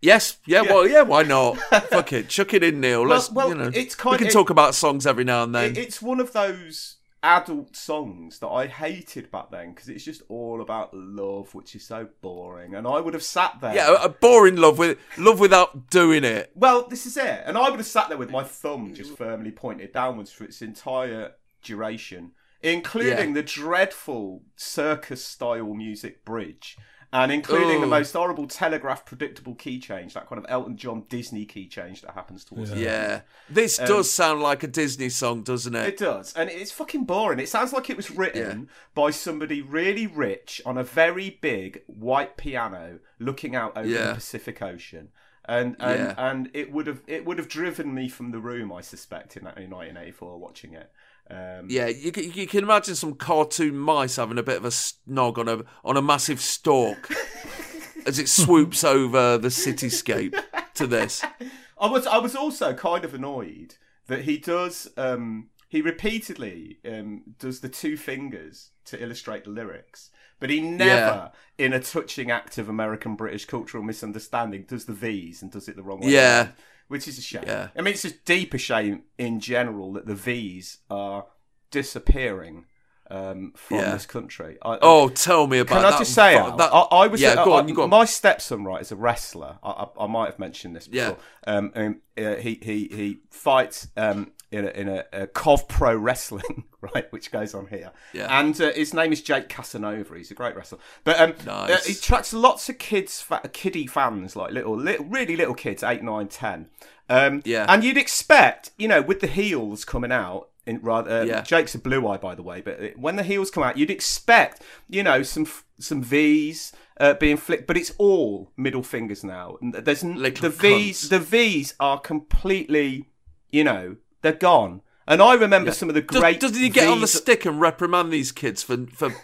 Yes, yeah, Yeah. well, yeah, why not? [LAUGHS] Fuck it, chuck it in, Neil. Well- Let's, well, you know, it's kind, we can it- talk about songs every now and then. It, it's one of those adult songs that I hated back then because it's just all about love, which is so boring. And I would have sat there. yeah, a a boring love with love without doing it. Well, this is it. And I would have sat there with my thumb just firmly pointed downwards for its entire duration, including Yeah. the dreadful circus style music bridge. And including the most horrible telegraph predictable key change, that kind of Elton John Disney key change that happens towards the end. Yeah, this Um, does sound like a Disney song, doesn't it? It does, and it's fucking boring. It sounds like it was written by somebody really rich on a very big white piano, looking out over Yeah. the Pacific Ocean, and and, Yeah. and it would have it would have driven me from the room. I suspect in, that, in 1984 watching it. Um, Yeah, you, can- you can imagine some cartoon mice having a bit of a snog on a on a massive stalk [LAUGHS] as it swoops over the cityscape to this. I was I was also kind of annoyed that he does um, he repeatedly um, does the two fingers to illustrate the lyrics, but he never, in a touching act of American British cultural misunderstanding, does the V's and does it the wrong way. Yeah. around, which is a shame. Yeah. I mean, it's just deep a shame in general that the V's are disappearing um, from Yeah. this country. I, Oh, tell me about Can that. I just say, that- I, I was Yeah, go on, you go on. My stepson, right, is a wrestler. I, might have mentioned this Yeah. before. Um, and, uh, he he he fights um, in a, in a, a Cov Pro Wrestling, [LAUGHS] right, which goes on here. Yeah. And uh, his name is Jake Casanova. He's a great wrestler, but um, Nice. uh, he attracts lots of kids, fa- kiddie fans, like little, little, really little kids, eight, nine, ten. Um, Yeah. And you'd expect, you know, with the heels coming out. In rather, uh, Yeah. Jake's a blue eye, by the way. But when the heels come out, you'd expect, you know, some some V's uh, being flicked, but it's all middle fingers now. And there's Little the V's. cunts. The V's are completely, you know, they're gone. And I remember Yeah. some of the great. doesn't he get on the stick and reprimand these kids for for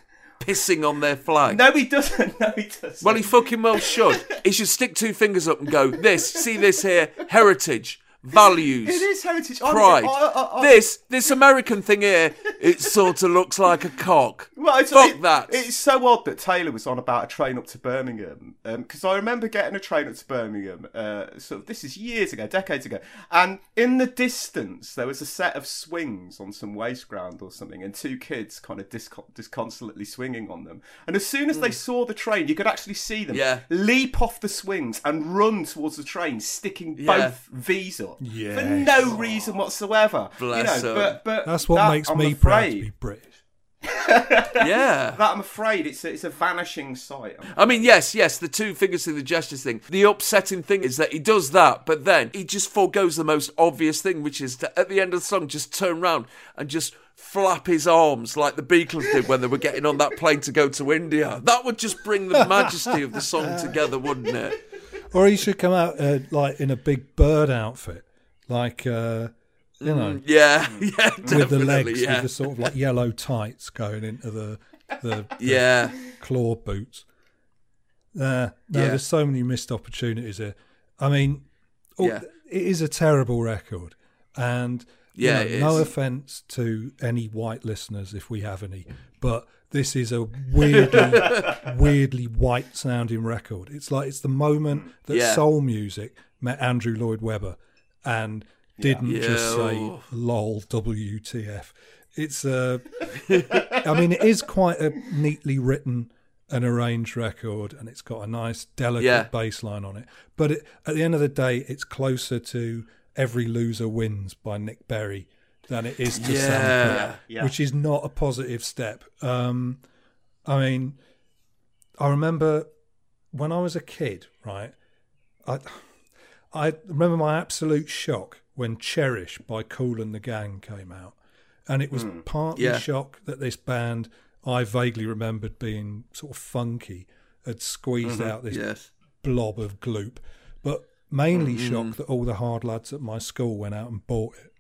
pissing on their flag? No, he doesn't. [LAUGHS] No, he doesn't. Well, he fucking well should. He should stick two fingers up and go, this, see this here, heritage, values, It is heritage. Pride. I- I- I- this, this American thing here, it sort of looks like a cock. Well, it's, Fuck it- that. It's so odd that Taylor was on about a train up to Birmingham because I remember getting a train up to Birmingham. Uh, sort of this is years ago, decades ago, and in the distance there was a set of swings on some waste ground or something, and two kids kind of discon- disconsolately swinging on them. And as soon as they saw the train, you could actually see them Hmm. Yeah. leap off the swings and run towards the train, sticking Yeah. both V's up for Yes. no reason whatsoever. Bless you know, but, but That's what that, makes I'm me proud to be British. [LAUGHS] yeah. That I'm afraid it's a, it's a vanishing sight. I mean, yes, yes, the two fingers through the gestures thing. The upsetting thing is that he does that, but then he just foregoes the most obvious thing, which is to, at the end of the song, just turn around and just flap his arms like the Beatles did when they were getting on that plane to go to India. That would just bring the majesty of the song together, wouldn't it? Or he should come out uh, like in a big bird outfit, like uh, you know, Mm, yeah, [LAUGHS] yeah, with the legs, yeah. with the sort of like yellow tights going into the the, the Yeah. claw boots. Uh, no, Yeah. there's so many missed opportunities here. I mean, oh, Yeah. it is a terrible record, and you Yeah, know, no offense to any white listeners if we have any, but this is a weirdly, [LAUGHS] weirdly white sounding record. It's like it's the moment that Yeah. soul music met Andrew Lloyd Webber and didn't Yeah. just say Oh. "lol WTF." It's a [LAUGHS] i mean, it is quite a neatly written and arranged record, and it's got a nice, delicate Yeah. bass line on it. But it, at the end of the day, it's closer to "Every Loser Wins" by Nick Berry than it is to Yeah. Sam Cooke, Yeah. which is not a positive step. Um, I mean, I remember when I was a kid, right? I I remember my absolute shock when "Cherish" by Kool and the Gang came out, and it was partly Yeah. shock that this band I vaguely remembered being sort of funky had squeezed Mhm. out this Yes. blob of gloop, but mainly Mhm. shock that all the hard lads at my school went out and bought it,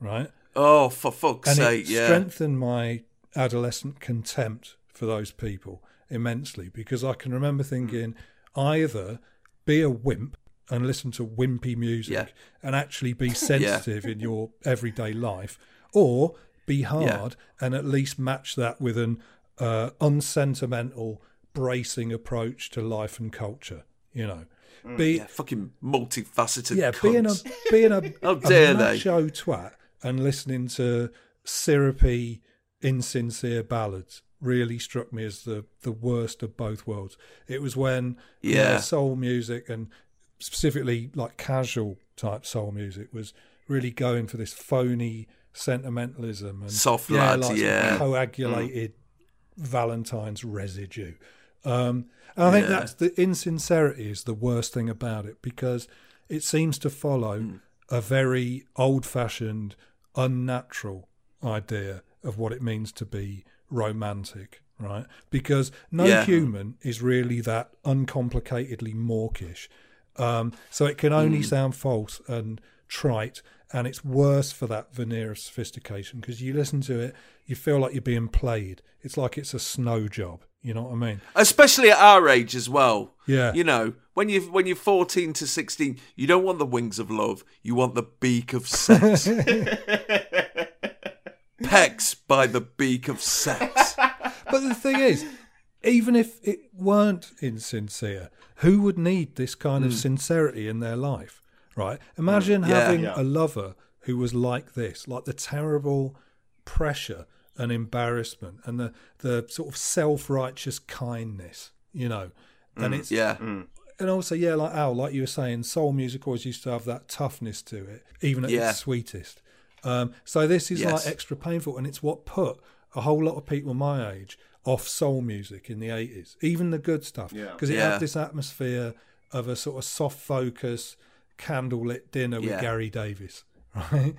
right? Oh, for fuck's and sake, it yeah. strengthened my adolescent contempt for those people immensely because I can remember thinking either be a wimp and listen to wimpy music Yeah. and actually be [LAUGHS] sensitive in your everyday life, or be hard and at least match that with an uh, unsentimental, bracing approach to life and culture. You know, be yeah, fucking multifaceted. yeah, being a being [LAUGHS] a, How dare a they? macho twat and listening to syrupy, insincere ballads really struck me as the the worst of both worlds. It was when you know, Yeah. soul music and specifically like casual type soul music was really going for this phony sentimentalism and Soft yeah, like yeah. Mm. coagulated Valentine's residue. Um, and I think Yeah. that's the insincerity is the worst thing about it because it seems to follow Mm. a very old fashioned, unnatural idea of what it means to be romantic, right? Because no Yeah. human is really that uncomplicatedly mawkish. Um, so it can only Mm. sound false and trite, and it's worse for that veneer of sophistication because you listen to it, you feel like you're being played. It's like it's a snow job. You know what I mean? especially at our age as well. Yeah. you know when you when you're 14 to 16, you don't want the wings of love, you want the beak of sex. [LAUGHS] Pecks by the beak of sex. But the thing is, even if it weren't insincere, who would need this kind of sincerity in their life, right? Imagine Mm. Yeah. having Yeah. a lover who was like this, like the terrible pressure and embarrassment and the, the sort of self righteous kindness, you know. And Mm, it's yeah. and also, yeah, like Al, like you were saying, soul music always used to have that toughness to it, even at Yeah. its sweetest. Um, so this is Yes. like extra painful, and it's what put a whole lot of people my age off soul music in the eighties, even the good stuff, Yeah. because it Yeah. had this atmosphere of a sort of soft focus, candlelit dinner with Yeah. Gary Davies, [LAUGHS] right?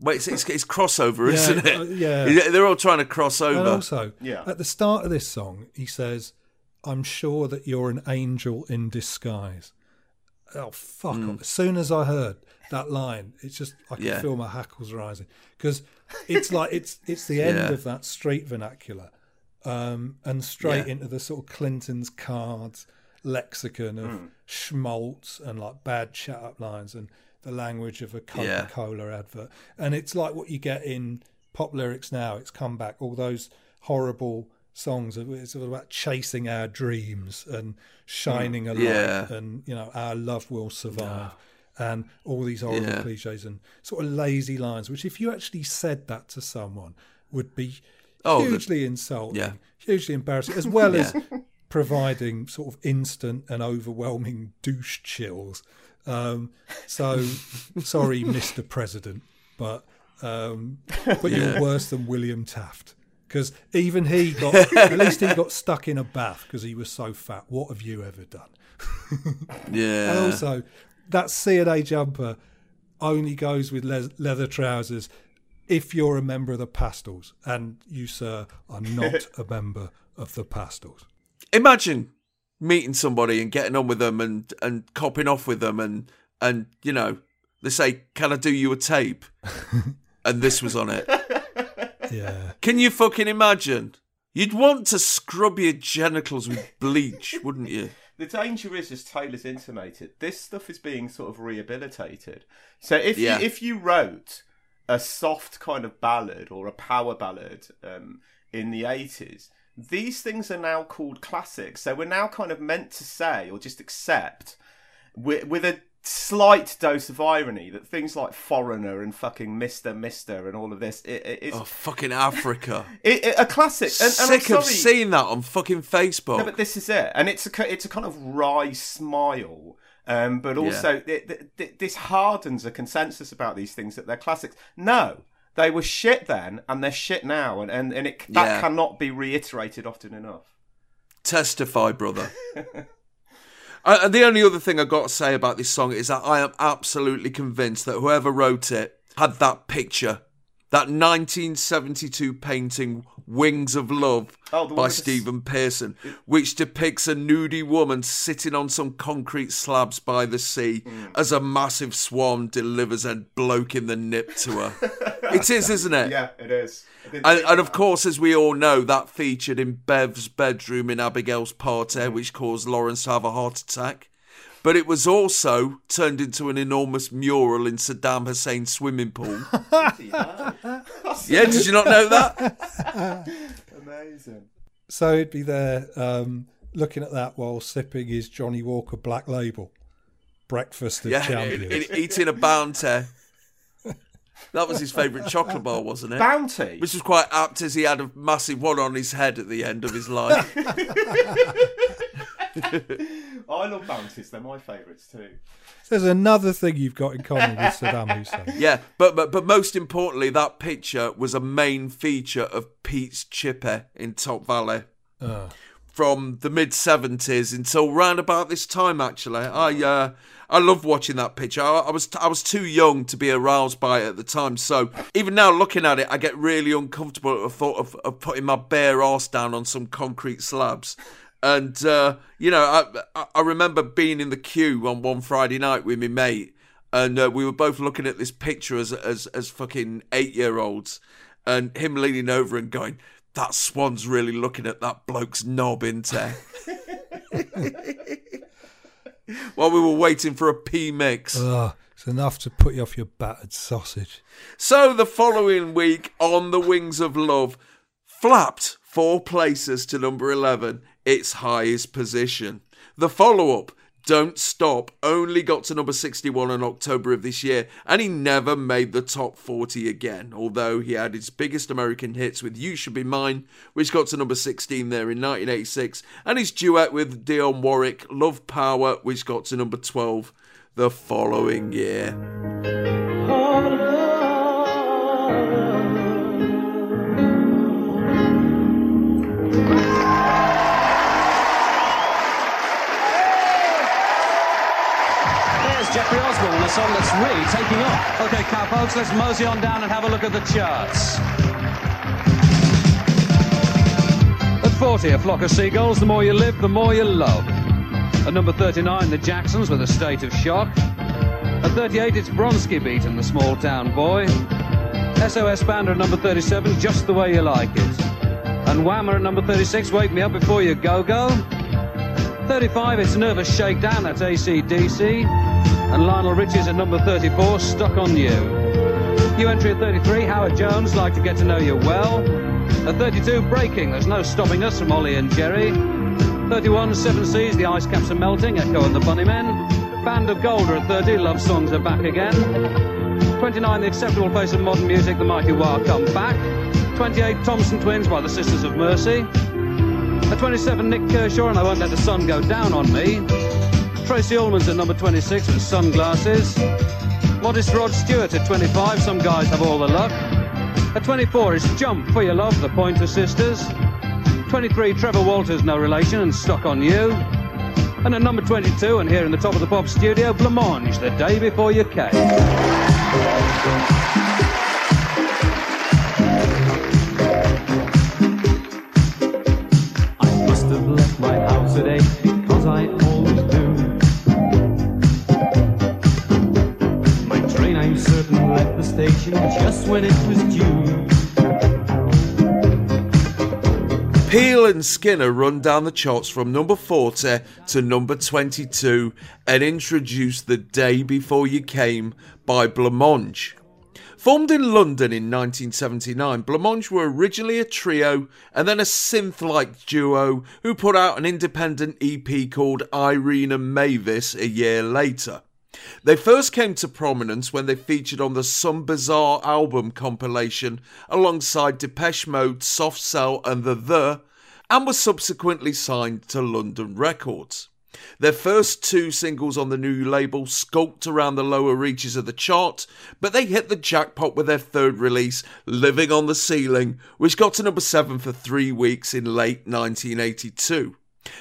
Wait, it's, it's, it's crossover, Yeah, isn't it? uh, yeah. they're all trying to cross over. And also, Yeah. at the start of this song, he says, I'm sure that you're an angel in disguise. Oh, fuck off. As soon as I heard that line, it's just, I can Yeah. feel my hackles rising. Because it's like, it's it's the end Yeah. of that street vernacular um, and straight Yeah. into the sort of Clinton's cards lexicon of hmm. schmaltz and like bad chat up lines and the language of a Coca Cola advert. And it's like what you get in pop lyrics now. It's come back. All those horrible songs. It's all about chasing our dreams and shining hmm. a light Yeah. and, you know, our love will survive. Ah. And all these horrible Yeah. cliches and sort of lazy lines, which if you actually said that to someone would be Oh, the- hugely insulting, yeah. hugely embarrassing, as well as [LAUGHS] providing sort of instant and overwhelming douche chills. Um, so [LAUGHS] sorry, Mr. President, but um, but Yeah. you're worse than William Taft. Because even he got, [LAUGHS] at least he got stuck in a bath because he was so fat. What have you ever done? Yeah. And also, that C&A jumper only goes with le- leather trousers if you're a member of the Pastels. And you, sir, are not [LAUGHS] a member of the Pastels. Imagine meeting somebody and getting on with them and and copping off with them and and you know they say, "Can I do you a tape?" [LAUGHS] and this was on it. Yeah. Can you fucking imagine? You'd want to scrub your genitals with bleach, wouldn't you? [LAUGHS] The danger is, as Taylor's intimated, this stuff is being sort of rehabilitated. So if Yeah. you, if you wrote a soft kind of ballad or a power ballad um, in the eighties, these things are now called classics. So we're now kind of meant to say or just accept with, with a slight dose of irony that things like Foreigner and fucking Mister Mister and all of this it, it, it's Oh, fucking Africa. [LAUGHS] it, it- a classic. And, and I'm Sick of seeing that on fucking Facebook. no, but this is it, and it's a it's a kind of wry smile, um, but also it, th- th- this hardens a consensus about these things that they're classics. No, they were shit then, and they're shit now, and and, and it that Yeah. cannot be reiterated often enough. Testify, brother. [LAUGHS] Uh, and the only other thing I got to say about this song is that I am absolutely convinced that whoever wrote it had that picture, that 1972 painting "Wings of Love" Oh, by with the Stephen Pearson, which depicts a nudie woman sitting on some concrete slabs by the sea Mm. as a massive swan delivers a bloke in the nip to her. [LAUGHS] it is, isn't it? Yeah, it is. And, and of course, as we all know, that featured in Bev's bedroom in Abigail's party, which caused Laurence to have a heart attack. But it was also turned into an enormous mural in Saddam Hussein's swimming pool. [LAUGHS] yeah, did you not know that? Amazing. So he'd be there um, looking at that while sipping his Johnnie Walker Black Label breakfast of Yeah, champions. eating a bounty. That was his favourite chocolate bar, wasn't it? Bounty? Which was quite apt as he had a massive one on his head at the end of his life. [LAUGHS] I love bounties; they're my favourites too. There's another thing you've got in common with Saddam [LAUGHS] Hussein. Yeah, but, but but most importantly, that picture was a main feature of Pete's Chipper in Top Valley Uh, from the mid seventies until round about this time. Actually, I uh, I love watching that picture. I, I was I was too young to be aroused by it at the time, so even now looking at it, I get really uncomfortable at the thought of, of putting my bare ass down on some concrete slabs. And uh, you know, I I- remember being in the queue on one Friday night with my mate, and uh, we were both looking at this picture as as as fucking eight year olds, and him leaning over and going, "That swan's really looking at that bloke's knob, isn't it?" [LAUGHS] While we were waiting for a P mix. ugh, it's enough to put you off your battered sausage. So the following week, On the Wings of Love, flapped four places to number 11, its highest position. The follow up, Don't Stop, only got to number 61 in October of this year, and he never made the top 40 again, although he had his biggest American hits with You Should Be Mine, which got to number 16 there in 1986, and his duet with Dionne Warwick, Love Power, which got to number 12 the following year. A song that's really taking off. Okay, cowpokes, let's mosey on down and have a look at the charts. At 40, a flock of seagulls, the more you live, the more you love. At number 39, the Jacksons with a state of shock. At 38, it's Bronski Beat and the small town boy. SOS Band at number 37, just the way you like it. And Whammer at number 36, Wake Me Up Before You Go Go. 35, it's Nervous Shakedown, that's ACDC. And Lionel Richie's at number 34, Stuck on You. New entry at 33, Howard Jones, Like to Get to Know You Well. At 32, Breaking, There's No Stopping Us from Ollie and Jerry. 31, Seven Seas, The Ice Caps Are Melting, Echo and the Bunnymen. Band of Gold are at 30, Love Songs are back again. 29, The Acceptable Face of Modern Music, The Mighty Wild Come Back. 28, Thompson Twins by the Sisters of Mercy. At 27, Nik Kershaw, and I won't let the sun go down on me. Tracey Ullman's at number 26 with sunglasses. Modest Rod Stewart at 25, some guys have all the luck. At 24 is Jump for Your Love, the Pointer Sisters. 23, Trevor Walters, No Relation, and Stuck on You. And at number 22, and here in the top of the pop studio, Blancmange, The Day Before You Came. And Skinner run down the charts from number 40 to number 22 and introduce The Day Before You Came by Blancmange. Formed in London in 1979, Blancmange were originally a trio and then a synth like duo who put out an independent EP called Irene and Mavis a year later. They first came to prominence when they featured on the Some Bizzare album compilation alongside Depeche Mode, Soft Cell, and The The, and were subsequently signed to London Records. Their first two singles on the new label skulked around the lower reaches of the chart, but they hit the jackpot with their third release, Living on the Ceiling, which got to number 7 for three weeks in late 1982.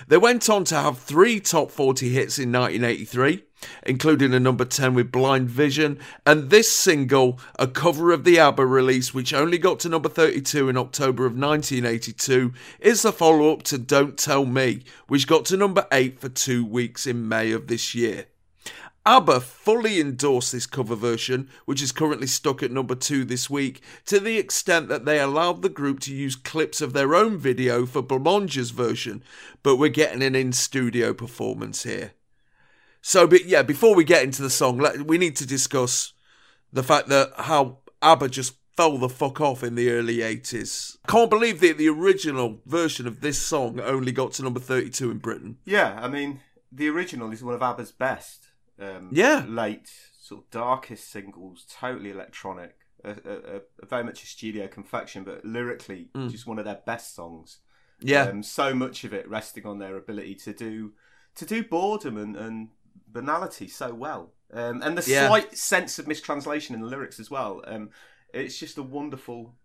They went on to have three top 40 hits in 1983, including a number 10 with Blind Vision, and this single, a cover of the ABBA release, which only got to number 32 in October of 1982, is the follow up to Don't Tell Me, which got to number 8 for two weeks in May of this year. ABBA fully endorsed this cover version, which is currently stuck at number two this week, to the extent that they allowed the group to use clips of their own video for Blancmange's version, but we're getting an in studio performance here. So, but yeah, before we get into the song, let, we need to discuss the fact that how ABBA just fell the fuck off in the early 80s. Can't believe that the original version of this song only got to number 32 in Britain. Yeah, I mean, the original is one of ABBA's best. Um, Yeah. Late, sort of darkest singles, totally electronic. A, a, a very much a studio confection, but lyrically, Mm. just one of their best songs. Yeah. Um, so much of it resting on their ability to do to do boredom and, and banality so well. Um, and the Yeah. slight sense of mistranslation in the lyrics as well. Um, it's just a wonderful,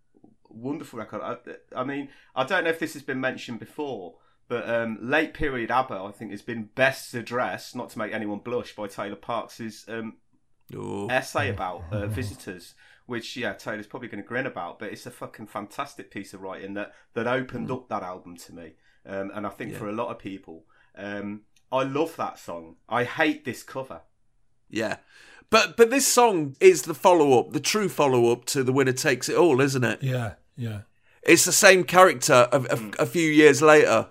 wonderful record. I, I mean, I don't know if this has been mentioned before, but um, late period ABBA, I think, has been best addressed, not to make anyone blush, by Taylor Parkes' um, essay about uh, [LAUGHS] visitors. Which yeah, Taylor's probably going to grin about, but it's a fucking fantastic piece of writing that that opened up that album to me, um, and I think Yeah. for a lot of people, um, I love that song. I hate this cover. Yeah. But but this song is the follow up, the true follow up to The Winner Takes It All, isn't it? Yeah, yeah. It's the same character a, a, a few years later.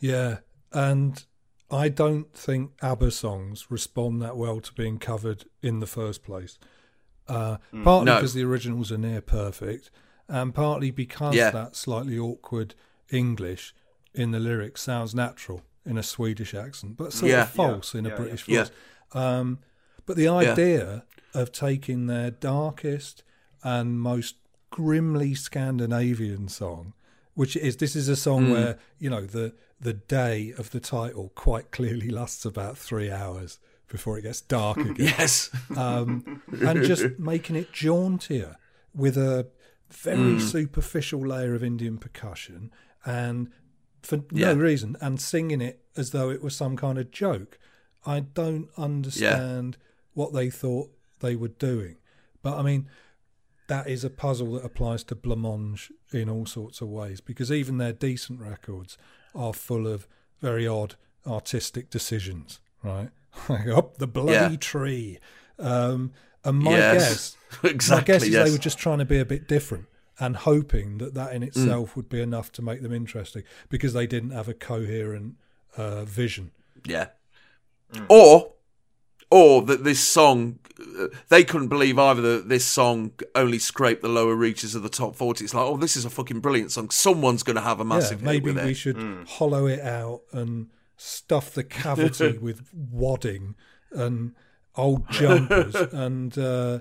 Yeah, and I don't think ABBA songs respond that well to being covered in the first place. Uh, Mm. partly No. because the originals are near perfect, and partly because Yeah. that slightly awkward English in the lyrics sounds natural in a Swedish accent, but sort Yeah. of false Yeah, in a British yeah. voice. Um, but the idea of taking their darkest and most grimly Scandinavian song, which is this is a song Mm. where you know the the day of the title quite clearly lasts about three hours before it gets dark [LAUGHS] again. Yes. um, and just [LAUGHS] making it jauntier with a very Mm. superficial layer of Indian percussion and for Yeah. no reason and singing it as though it was some kind of joke. I don't understand what they thought they were doing. But I mean, that is a puzzle that applies to Blancmange in all sorts of ways because even their decent records are full of very odd artistic decisions, right? [LAUGHS] Like up the bloody Yeah. tree. Um, and my Yes. guess, [LAUGHS] my guess is yes. they were just trying to be a bit different and hoping that that Mm. in itself would be enough to make them interesting because they didn't have a coherent uh, vision. Yeah. Or or that this song uh, they couldn't believe either that this song only scraped the lower reaches of the top 40 it's like oh this is a fucking brilliant song. Someone's going to have a massive yeah, hit maybe with we it should hollow it out and stuff the cavity [LAUGHS] with wadding and old jumpers [LAUGHS] and uh,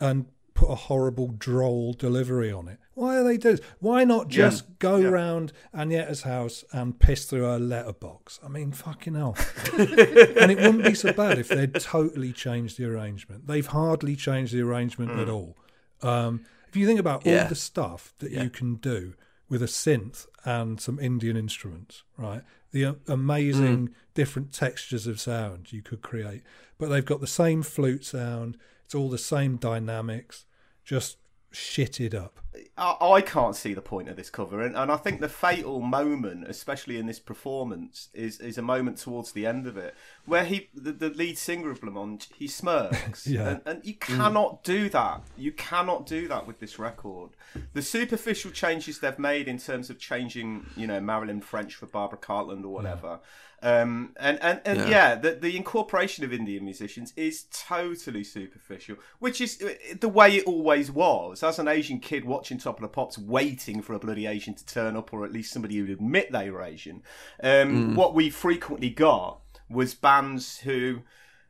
and put a horrible droll delivery on it. Why are they doing? this? Why not just go round Agnetha's house and piss through her letterbox? I mean, fucking hell. [LAUGHS] and it wouldn't be so bad if they'd totally changed the arrangement. They've hardly changed the arrangement at all. Um, If you think about Yeah. all the stuff that Yeah. you can do with a synth and some Indian instruments, right? The amazing Mm. different textures of sound you could create, but they've got the same flute sound. It's all the same dynamics, just shitted up. I, I can't see the point of this cover, and, and I think the fatal moment, especially in this performance, is is a moment towards the end of it where he, the, the lead singer of Blancmange, he smirks, [LAUGHS] Yeah. and, and you cannot do that. You cannot do that with this record. The superficial changes they've made in terms of changing, you know, Marilyn French for Barbara Cartland or whatever. Um, and and, and Yeah. yeah, the, the incorporation of Indian musicians is totally superficial, which is uh, the way it always was. As an Asian kid watching Top of the Pops, waiting for a bloody Asian to turn up, or at least somebody who would admit they were Asian, um, Mm. what we frequently got was bands who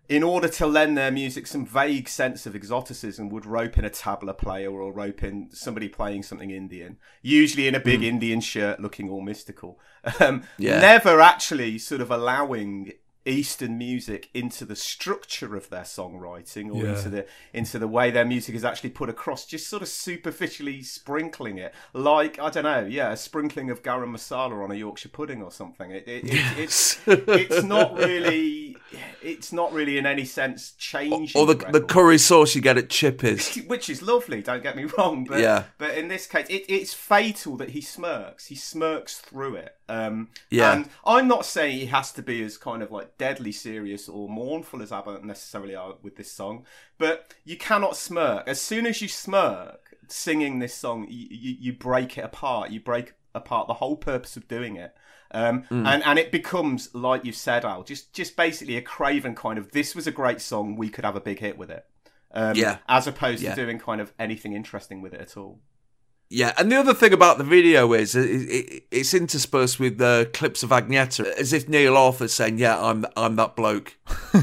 in order to lend their music some vague sense of exoticism, would rope in a tabla player or rope in somebody playing something Indian, usually in a big Indian shirt looking all mystical. [LAUGHS] Um, Yeah. Never actually sort of allowing Eastern music into the structure of their songwriting or Yeah. into the into the way their music is actually put across, just sort of superficially sprinkling it, like I don't know, yeah, a sprinkling of garam masala on a Yorkshire pudding or something. It, it, it, it's it's not [LAUGHS] really it's not really in any sense changing Or the, the the curry sauce you get at Chippy's. [LAUGHS] which is lovely. Don't get me wrong, but Yeah. but in this case, it, it's fatal that he smirks. He smirks through it. Um, Yeah. and I'm not saying he has to be as kind of like deadly serious or mournful as ABBA necessarily are with this song, but you cannot smirk. As soon as you smirk singing this song, you, you, you break it apart. You break apart the whole purpose of doing it. Um, Mm. and, and it becomes, like you've said, Al, just, just basically a craven kind of, this was a great song, we could have a big hit with it. Um, Yeah. As opposed Yeah. to doing kind of anything interesting with it at all. Yeah, and the other thing about the video is it, it, it's interspersed with uh, clips of Agnetha, as if Neil Arthur's saying, "Yeah, I'm I'm that bloke,"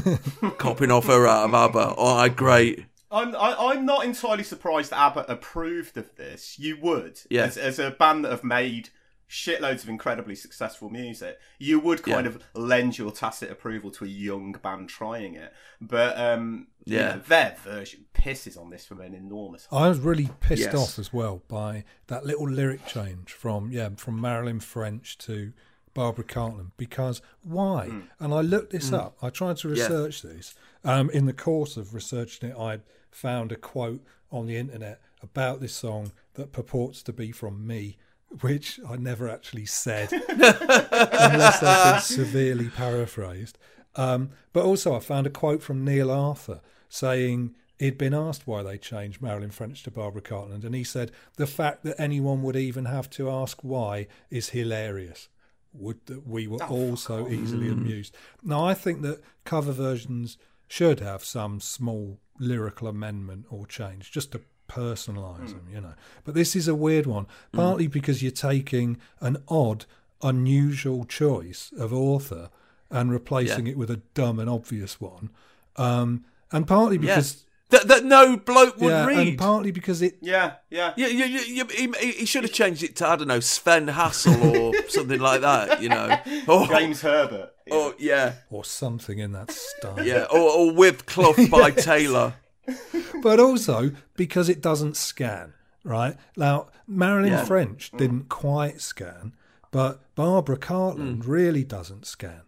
[LAUGHS] copying off her out of ABBA. Oh, I great. I'm I, I'm not entirely surprised that ABBA approved of this. You would, Yeah. as, as a band that have made shitloads of incredibly successful music, you would kind Yeah. of lend your tacit approval to a young band trying it. But um, you Yeah. know, their version pisses on this from an enormous. I was really pissed Yes. off as well by that little lyric change from yeah from Marilyn French to Barbara Cartland because why? And I looked this up. I tried to Hmm. Yeah. research this. Um, in the course of researching it, I found a quote on the internet about this song that purports to be from me, which I never actually said, [LAUGHS] unless that's been severely paraphrased. Um, but also, I found a quote from Neil Arthur saying he'd been asked why they changed Marilyn French to Barbara Cartland, and he said the fact that anyone would even have to ask why is hilarious. Would that we were all so easily amused. Now, I think that cover versions should have some small lyrical amendment or change, just to personalise them, you know. But this is a weird one, partly because you're taking an odd, unusual choice of author and replacing Yeah. it with a dumb and obvious one, um, and partly Yeah. because That, that no bloke would yeah, read. and partly because it Yeah, yeah. Yeah, you, you, you, he, he should have changed it to I don't know Sven Hassel or [LAUGHS] something like that. You know, or, James Herbert. or yeah, or something in that style. yeah, or, or with Clough by [LAUGHS] Taylor. [LAUGHS] but also because it doesn't scan, right? Now, Marilyn Yeah. French didn't quite scan, but Barbara Cartland really doesn't scan.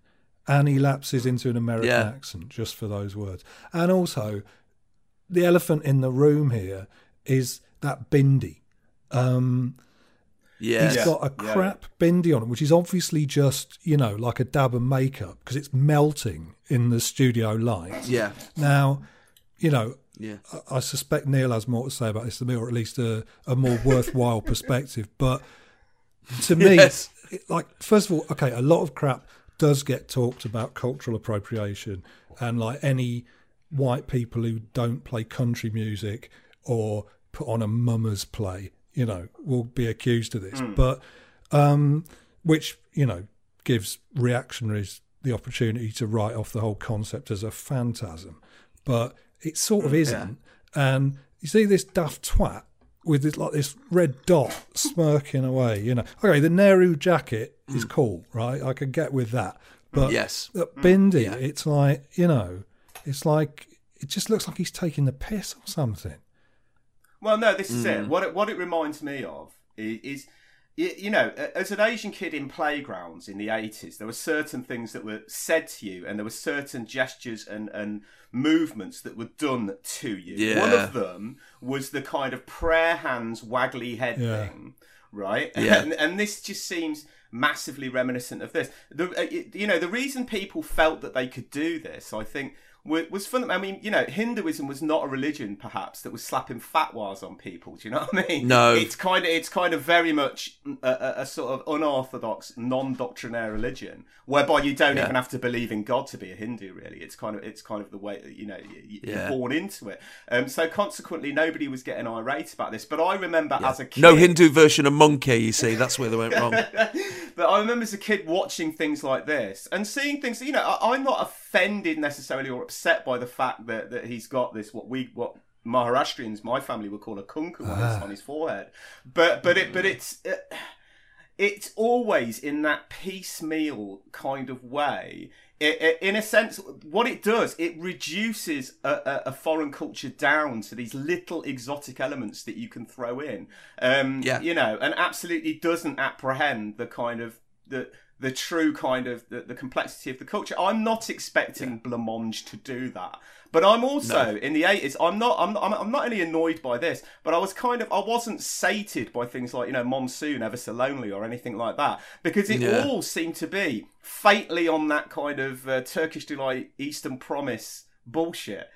And he lapses into an American Yeah. accent just for those words. And also, the elephant in the room here is that bindi. Um, Yeah, He's got a Yeah, crap bindi on it, which is obviously just, you know, like a dab of makeup because it's melting in the studio light. yeah, Now, you know, yeah. I- I suspect Neil has more to say about this than me, or at least a, a more [LAUGHS] worthwhile perspective. But to me, Yes. it, like, first of all, okay, a lot of crap does get talked about cultural appropriation, and like any white people who don't play country music or put on a mummers play, you know, will be accused of this. But um, which you know gives reactionaries the opportunity to write off the whole concept as a phantasm, but it sort of hmm, isn't. And um, you see this daft twat with this like this red dot smirking away. You know, okay, the Nehru jacket is hmm. cool, right? I can get with that, but Yes. that hmm, Bindi, it's like you know, it's like it just looks like he's taking the piss or something. Well, no, this is Mm. it. What it what it reminds me of is, is you know, as an Asian kid in playgrounds in the eighties, there were certain things that were said to you, and there were certain gestures and and movements that were done to you. One of them was the kind of prayer hands, waggly head Yeah. thing, right? [LAUGHS] Yeah. And, and this just seems massively reminiscent of this. The, uh, you know, the reason people felt that they could do this, I think, wa- was fun. I mean, you know, Hinduism was not a religion, perhaps, that was slapping fatwas on people. Do you know what I mean? No. It's kind of, it's kind of very much a, a, a sort of unorthodox, non-doctrinaire religion, whereby you don't Yeah. even have to believe in God to be a Hindu. Really, it's kind of, it's kind of the way that, you know y- y- Yeah. you're born into it. Um, so consequently, nobody was getting irate about this. But I remember as a kid, No Hindu version of monkey. You see, that's where they went wrong. [LAUGHS] but I remember as a kid watching things like this and seeing things. You know, I, I'm not offended necessarily or upset by the fact that, that he's got this what we what Maharashtrians, my family would call a kunku on, his, Ah. on his forehead. But but it but it's. Uh, it's always in that piecemeal kind of way. It, it, in a sense, what it does, it reduces a, a, a foreign culture down to these little exotic elements that you can throw in. Um, Yeah. You know, and absolutely doesn't apprehend the kind of the the true kind of the, the complexity of the culture. I'm not expecting Blancmange to do that, but I'm also No. in the 80s. I'm not. I'm, I'm. I'm not only annoyed by this, but I was kind of. I wasn't sated by things like you know Monsoon, Ever So Lonely, or anything like that, because it Yeah. all seemed to be fatally on that kind of uh, Turkish delight, Eastern Promise bullshit.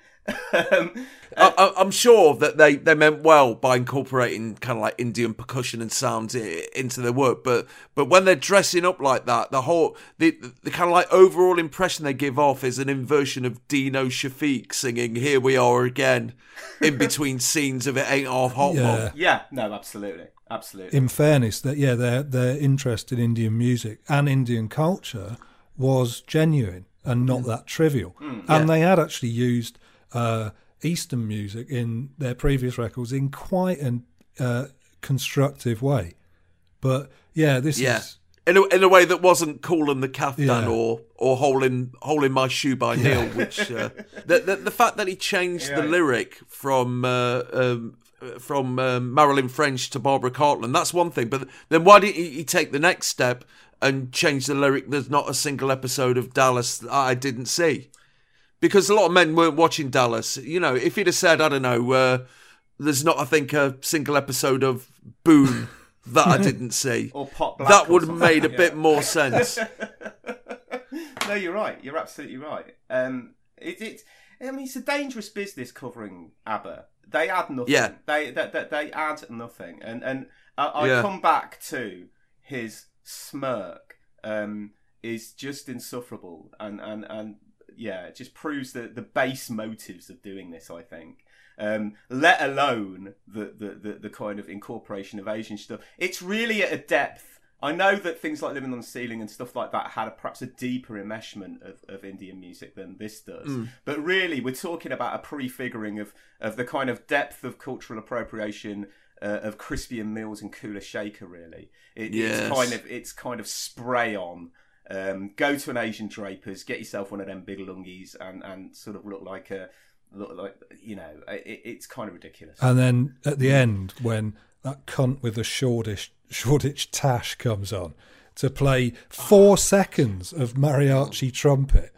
Um, I, uh, I, I'm sure that they, they meant well by incorporating kind of like Indian percussion and sounds into their work, but but when they're dressing up like that, the whole the, the, the kind of like overall impression they give off is an inversion of Dino Shafeek singing "Here We Are Again" in [LAUGHS] between scenes of it ain't half hot. Yeah. Mom. yeah, no, absolutely, absolutely. in fairness, that yeah, their their interest in Indian music and Indian culture was genuine and not hmm. that trivial. Hmm. and they had actually used uh, Eastern music in their previous records in quite an uh, constructive way. But yeah, this Yeah. is In a, in a way that wasn't calling the Kaftan Yeah. or or hole in hole in my shoe by Neil, which uh, [LAUGHS] the, the the fact that he changed the lyric from uh, um, from um, Marilyn French to Barbara Cartland, that's one thing. But then why didn't he, he take the next step and change the lyric? There's not a single episode of Dallas that I didn't see because a lot of men weren't watching Dallas. You know, if he'd have said, I don't know, uh, there's not, I think, a single episode of Boon [LAUGHS] that I didn't see. Or Pot Black that would have made a yeah. bit more sense. [LAUGHS] no, you're right. You're absolutely right. Um, it, it, I mean, it's a dangerous business covering ABBA. They add nothing. Yeah. They, they, they, they add nothing. And, and I, I Yeah. come back to his smirk um, is just insufferable. And, and, and yeah, it just proves the, the base motives of doing this, I think. Um, let alone the, the, the, the kind of incorporation of Asian stuff. It's really at a depth. I know that things like Living on the Ceiling and stuff like that had a, perhaps a deeper enmeshment of, of Indian music than this does. Mm. But really, we're talking about a prefiguring of, of the kind of depth of cultural appropriation uh, of and Mills and Kula Shaker. Really, it, Yes. it's kind of it's kind of spray on. Um, go to an Asian drapers, get yourself one of them big lungies, and, and sort of look like a look like you know it, it's kind of ridiculous. And then at the end, when that cunt with the Shoreditch, Shoreditch tash comes on to play four seconds of mariachi trumpet,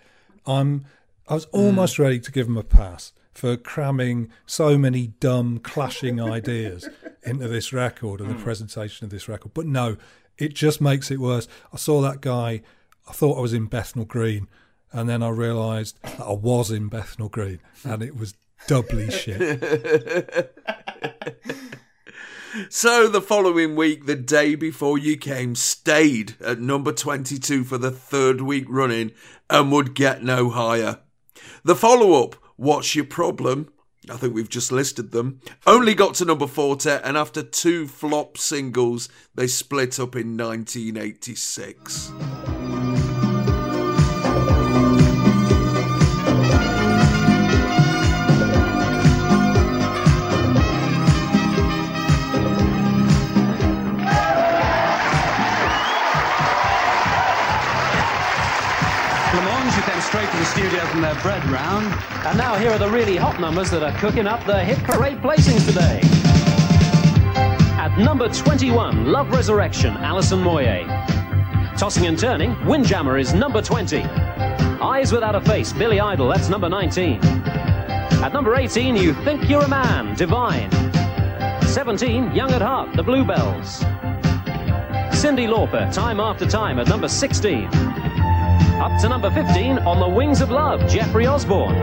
I'm I was almost ready to give him a pass for cramming so many dumb clashing ideas [LAUGHS] into this record and the presentation of this record. But no, it just makes it worse. I saw that guy. I thought I was in Bethnal Green, and then I realised that I was in Bethnal Green, and it was doubly shit. [LAUGHS] So the following week, the day before you came, stayed at number 22 for the third week running and would get no higher. The follow up, What's Your Problem? I think we've just listed them. Only got to number 40, and after two flop singles, they split up in 1986. Studio from their bread round. And now here are the really hot numbers that are cooking up the hit parade placings today. At number 21, Love Resurrection, Alison Moyet. Tossing and Turning, Windjammer is number 20. Eyes Without a Face, Billy Idol, that's number 19. At number 18, You Think You're a Man, Divine. 17, Young at Heart, The Bluebells. Cyndi Lauper, Time After Time at number 16. Up to number 15, On the Wings of Love, Jeffrey Osborne.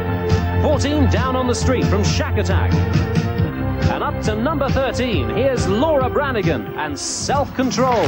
14, Down on the Street from Shakatak. And up to number 13, here's Laura Branigan and Self Control.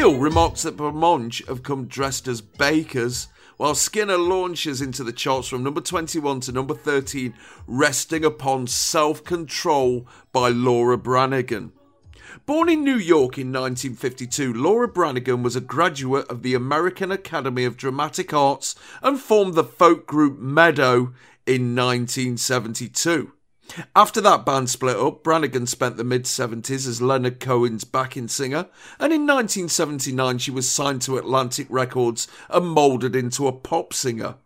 Peel remarks that Blancmange have come dressed as bakers, while Skinner launches into the charts from number 21 to number 13, resting upon Self Control by Laura Branigan. Born in New York in 1952, Laura Branigan was a graduate of the American Academy of Dramatic Arts and formed the folk group Meadow in 1972. After that band split up, Branigan spent the mid 70s as Leonard Cohen's backing singer, and in 1979 she was signed to Atlantic Records and moulded into a pop singer.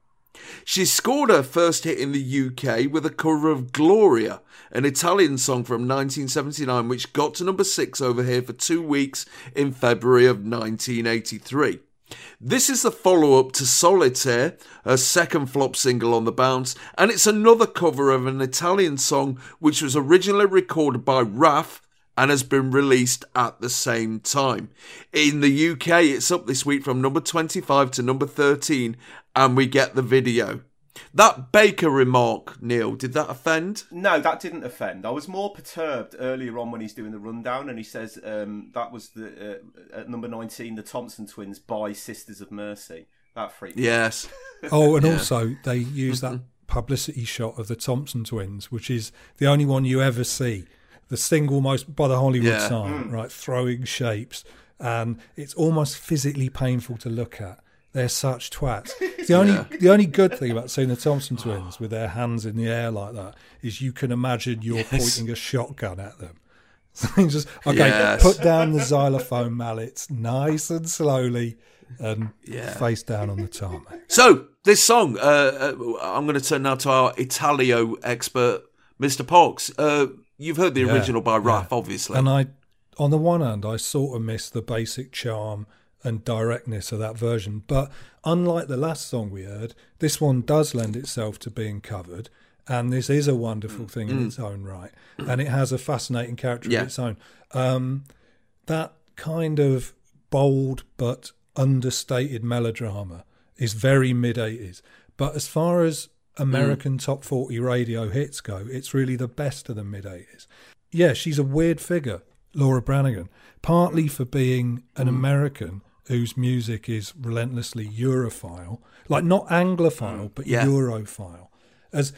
She scored her first hit in the UK with a cover of Gloria, an Italian song from 1979 which got to number 6 over here for two weeks in February of 1983. This is the follow up to Solitaire, her second flop single on the bounce, and it's another cover of an Italian song which was originally recorded by Raf and has been released at the same time. In the UK, it's up this week from number 25 to number 13, and we get the video. That Baker remark, Neil, did that offend? No, that didn't offend. I was more perturbed earlier on when he's doing the rundown, and he says um, that was the uh, at number nineteen, the Thompson twins by Sisters of Mercy. That freaked me. Yes. [LAUGHS] Oh, and Yeah. also they use that publicity shot of the Thompson twins, which is the only one you ever see. The single most by the Hollywood Yeah. sign, right? Throwing shapes, and it's almost physically painful to look at. They're such twats. [LAUGHS] The only Yeah. the only good thing about seeing the Thompson twins with their hands in the air like that is you can imagine you're Yes. pointing a shotgun at them. [LAUGHS] So just okay, Yes. put down the xylophone mallets nice and slowly, and Yeah. face down on the tarmac. So, this song, uh, uh, I'm going to turn now to our Italo expert, Mr. Pox. Uh, you've heard the Yeah, original by yeah. Obviously. And I, on the one hand, I sort of miss the basic charm and directness of that version. But unlike the last song we heard, this one does lend itself to being covered. And this is a wonderful thing in Mm. its own right. And it has a fascinating character Yeah. of its own. Um, that kind of bold but understated melodrama is very mid 80s. But as far as American top 40 radio hits go, it's really the best of the mid 80s. Yeah, she's a weird figure, Laura Branigan, partly for being an American whose music is relentlessly Europhile, like not Anglophile, but Yeah. Europhile. As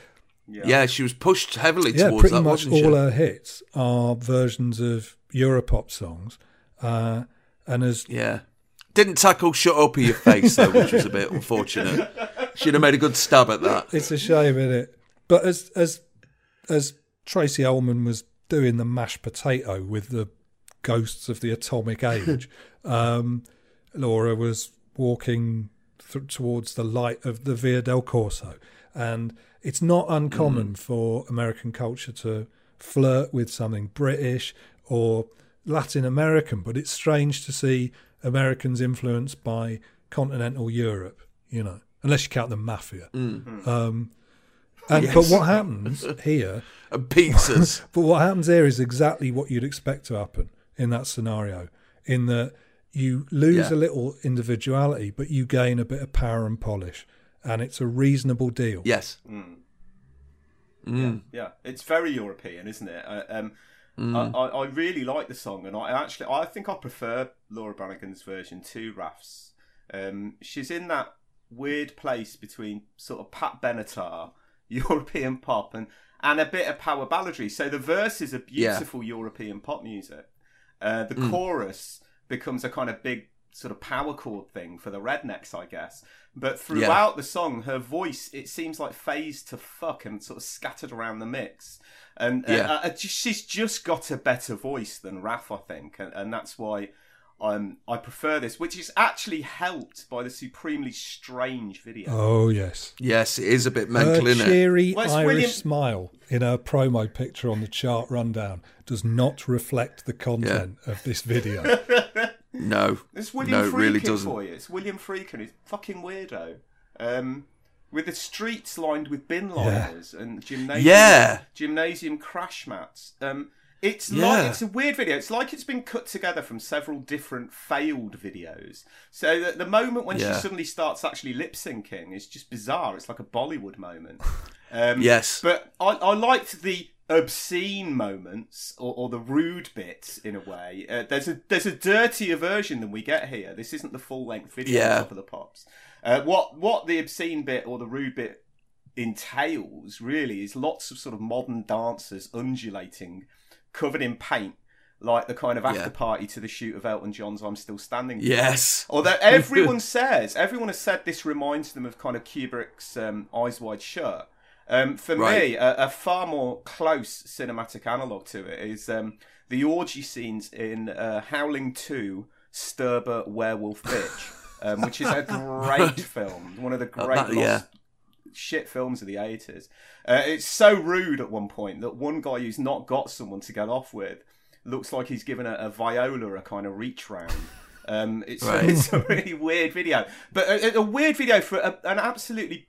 yeah. she was pushed heavily yeah, towards pretty that, much wasn't all she? her hits are versions of Europop songs, uh, and as Yeah. Didn't tackle Shut Up in Your Face, though, which was a bit [LAUGHS] unfortunate. She'd have made a good stab at that. it's a shame, isn't it? But as as as Tracey Ullman was doing the mashed potato with the ghosts of the atomic age, [LAUGHS] um, Laura was walking th- towards the light of the Via del Corso, and it's not uncommon mm. for American culture to flirt with something British or Latin American, but it's strange to see Americans influenced by continental Europe, you know, unless you count the mafia. Mm. Mm-hmm. Um, and Yes. but what happens here? [LAUGHS] And pizzas. [LAUGHS] but what happens here is exactly what you'd expect to happen in that scenario. In that you lose Yeah. a little individuality, but you gain a bit of power and polish, and it's a reasonable deal. Yes. Mm. Mm. Yeah, it's very European, isn't it? Uh, um, Mm. I, I, I really like the song, and I actually I think I prefer Laura Branigan's version to Raf's. Um, she's in that weird place between sort of Pat Benatar, [LAUGHS] European pop, and and a bit of power balladry. So the verses are Yeah. beautiful European pop music. Uh, the Mm. chorus becomes a kind of big sort of power chord thing for the rednecks, I guess. But throughout the song, her voice it seems like phased to fuck and sort of scattered around the mix. And uh, Yeah. uh, just- she's just got a better voice than Raf, I think, and, and that's why um, I prefer this, which is actually helped by the supremely strange video. Oh yes. Yes, it is a bit Her mental, isn't it? cheery Well, Irish William- smile in her promo picture on the chart rundown does not reflect the content of this video. [LAUGHS] No, It's William no, it really doesn't. for you. It's William Friedkin. He's fucking weirdo. Um, with the streets lined with bin liners and gymnasium, Yeah. gymnasium crash mats. Um, it's Yeah. like it's a weird video. It's like it's been cut together from several different failed videos. So that the moment when Yeah. she suddenly starts actually lip syncing is just bizarre. It's like a Bollywood moment. [LAUGHS] Um, Yes. but I, I liked the obscene moments or, or the rude bits in a way. Uh, there's a there's a dirtier version than we get here. This isn't the full length video Yeah. of the pops. Uh, what what the obscene bit or the rude bit entails really is lots of sort of modern dancers undulating, covered in paint. Like the kind of after Yeah. party to the shoot of Elton John's "I'm Still Standing." Yes. Although everyone [LAUGHS] says, everyone has said this reminds them of kind of Kubrick's um, Eyes Wide Shut. Um, for Right. me, a, a far more close cinematic analog to it is um, the orgy scenes in uh, Howling 2 Stirba Werewolf Bitch, [LAUGHS] um, which is a great film. One of the Uh, great that- lost yeah. shit films of the 80s. Uh, it's so rude at one point that one guy who's not got someone to get off with looks like he's given a, a viola a kind of reach round. Um, it's, [LAUGHS] Right. it's a really weird video, but a, a weird video for a, an absolutely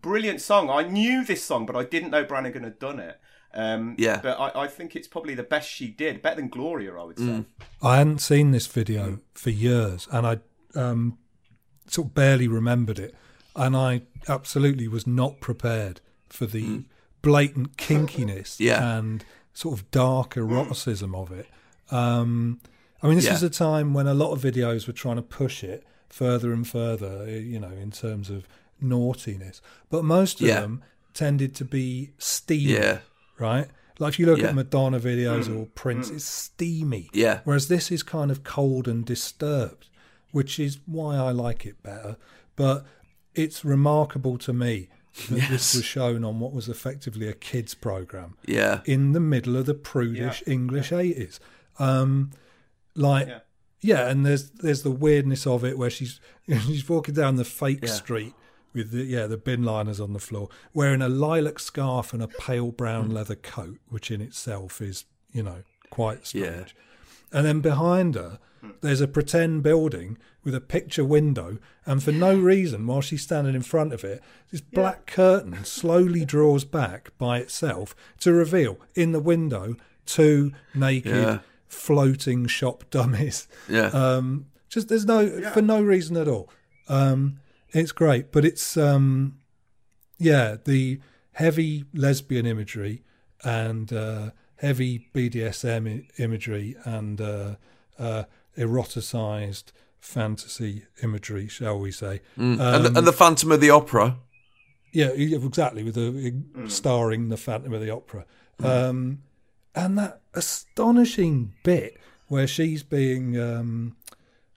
brilliant song. I knew this song, but I didn't know Branigan had done it. Um, Yeah. but I, I think it's probably the best she did, better than Gloria, I would say. Mm. I hadn't seen this video for years, and I um, sort of barely remembered it, and I absolutely was not prepared for the blatant kinkiness Mm. Yeah. and sort of dark eroticism of it. Um, I mean, this Yeah. is a time when a lot of videos were trying to push it further and further, eh, you know, in terms of naughtiness, but most of Yeah. them tended to be steamy, Yeah. right? Like if you look Yeah. at Madonna videos or Prince, it's steamy. Yeah. Whereas this is kind of cold and disturbed, which is why I like it better. But it's remarkable to me that Yes. this was shown on what was effectively a kids program Yeah. in the middle of the prudish English eighties. Um, like, Yeah. yeah. and there's there's the weirdness of it where she's [LAUGHS] she's walking down the fake Yeah. street with the yeah the bin liners on the floor, wearing a lilac scarf and a pale brown Mm. leather coat, which in itself is you know quite strange. Yeah. And then behind her, there's a pretend building with a picture window, and for no [GASPS] reason, while she's standing in front of it, this black curtain slowly [LAUGHS] draws back by itself to reveal in the window two naked Yeah. Floating shop [LAUGHS] dummies. Yeah. Um, just there's no for no reason at all. Um, it's great, but it's um, yeah, the heavy lesbian imagery and uh, heavy BDSM I- imagery and uh, uh, eroticized fantasy imagery, shall we say? Mm. and, Um, the, and the Phantom of the Opera. yeah, yeah, exactly. With the starring the Phantom of the Opera, um, and that astonishing bit where she's being um,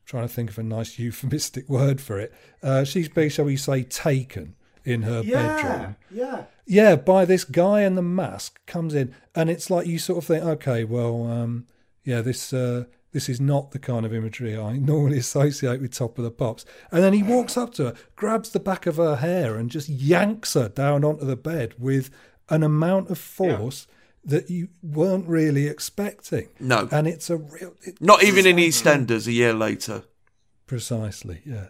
trying to think of a nice [LAUGHS] euphemistic word for it. Uh, she's being, shall we say, taken in her bedroom. yeah. Yeah, by this guy in the mask comes in, and it's like you sort of think, okay, well, um, yeah, this uh, this is not the kind of imagery I [LAUGHS] normally associate with Top of the Pops. And then he walks up to her, grabs the back of her hair, and just yanks her down onto the bed with an amount of force that you weren't really expecting. No. and it's a real it- Not even in EastEnders a year later. precisely, yeah.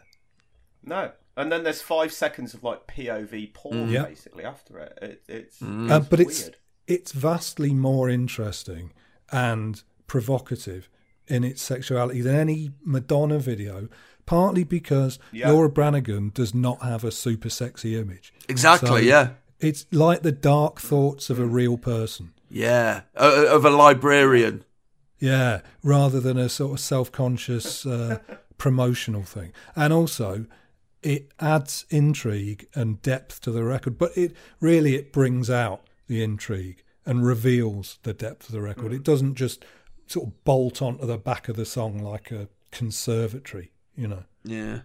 No. And then there's five seconds of like POV porn Mm. Basically after it. it it's, Uh, but it's weird. it's vastly more interesting and provocative in its sexuality than any Madonna video. Partly because Yeah. Laura Branigan does not have a super sexy image. Exactly, yeah. It's like the dark thoughts of a real person. Yeah. Of a librarian. Yeah, rather than a sort of self-conscious uh, [LAUGHS] promotional thing. And also, it adds intrigue and depth to the record, but it really it brings out the intrigue and reveals the depth of the record. It doesn't just sort of bolt onto the back of the song like a conservatory you know. Yeah.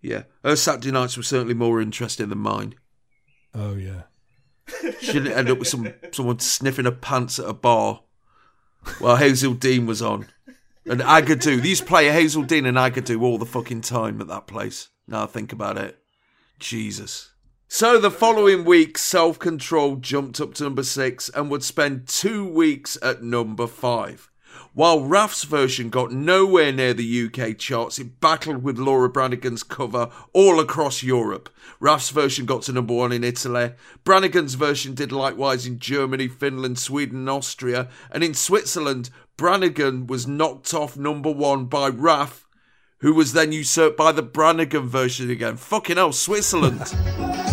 Yeah. Her Saturday nights were certainly more interesting than mine. Oh yeah. She didn't end up with some someone sniffing her pants at a bar while Hazell Dean was on. And Agadoo. They used to play Hazell Dean and Agadoo all the fucking time at that place. Now I think about it. Jesus. So the following week, Self Control jumped up to number six and would spend two weeks at number five. While Raf's version got nowhere near the UK charts, it battled with Laura Branigan's cover all across Europe. Raf's version got to number one in Italy. Branigan's version did likewise in Germany, Finland, Sweden, and Austria. And in Switzerland, Branigan was knocked off number one by Raf, who was then usurped by the Branigan version again. Fucking hell, Switzerland. [LAUGHS]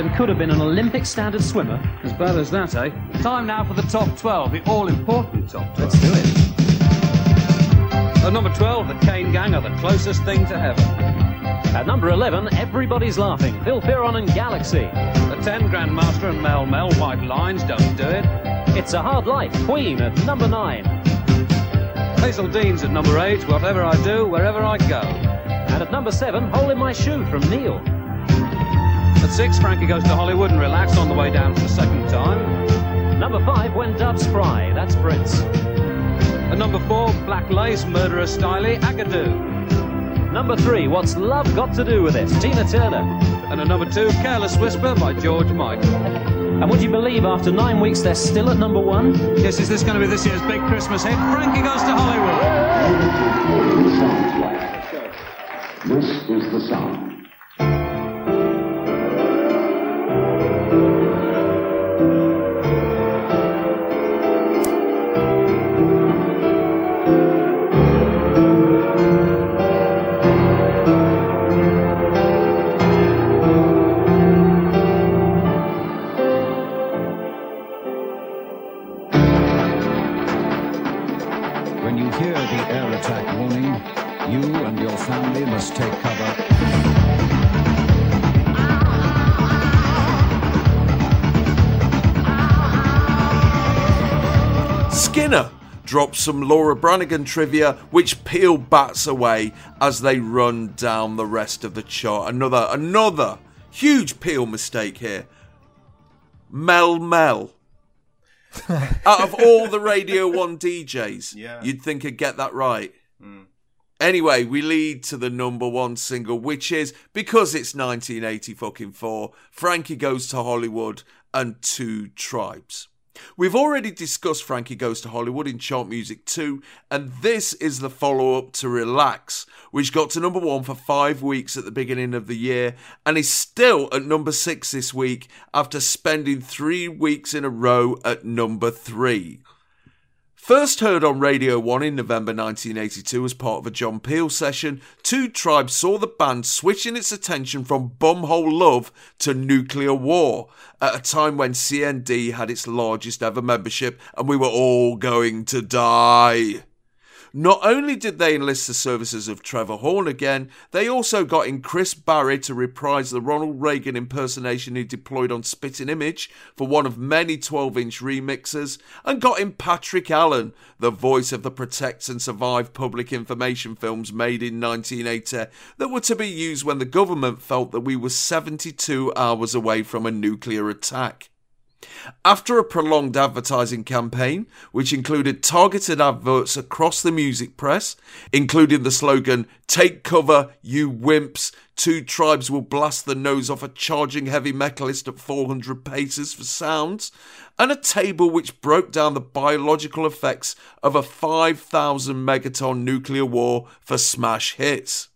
Laura could have been an Olympic standard swimmer? As bad as that, eh? Time now for the top 12, the all important top 12. Let's do it. At number 12, the Kane Gang are the closest thing to heaven. At number 11, everybody's laughing. Phil Fearon and Galaxy. The 10, Grandmaster and Mel Mel, White Lines, don't do it. It's a Hard Life. Queen at number 9. Hazell Dean's at number 8, whatever I do, wherever I go. And at number 7, Hole in My Shoe from Neil. At 6, Frankie goes to Hollywood and relax on the way down for the second time. Number 5, When Doves Cry. That's Prince. At number 4, Black Lace, Murderer Styly, Agadoo. Number 3, What's Love Got to Do with It? Tina Turner. And at number 2, Careless Whisper by George Michael. And would you believe after nine weeks they're still at number 1? Yes, is this going to be this year's big Christmas hit? Frankie goes to Hollywood. This is the sound. Drops some Laura Branigan trivia, which Peel bats away as they run down the rest of the chart. Another, another huge Peel mistake here. Mel Mel. [LAUGHS] Out of all the Radio 1 DJs, [LAUGHS] Yeah. you'd think I'd get that right. Hmm. Anyway, we lead to the number one single, which is because it's 1980 fucking four. Frankie goes to Hollywood and two tribes. We've already discussed Frankie Goes to Hollywood in Chart Music 2, and this is the follow up to Relax, which got to number one for five weeks at the beginning of the year and is still at number six this week after spending three weeks in a row at number three. First heard on Radio 1 in November 1982 as part of a John Peel session, Two Tribes saw the band switching its attention from Bumhole Love to Nuclear War at a time when CND had its largest ever membership and we were all going to die. Not only did they enlist the services of Trevor Horn again, they also got in Chris Barrie to reprise the Ronald Reagan impersonation he deployed on Spitting Image for one of many 12 inch remixes, and got in Patrick Allen, the voice of the Protect and Survive public information films made in 1980 that were to be used when the government felt that we were 72 hours away from a nuclear attack. After a prolonged advertising campaign, which included targeted adverts across the music press, including the slogan, Take cover, you wimps, two tribes will blast the nose off a charging heavy metalist at 400 paces for sounds, and a table which broke down the biological effects of a 5,000 megaton nuclear war for smash hits.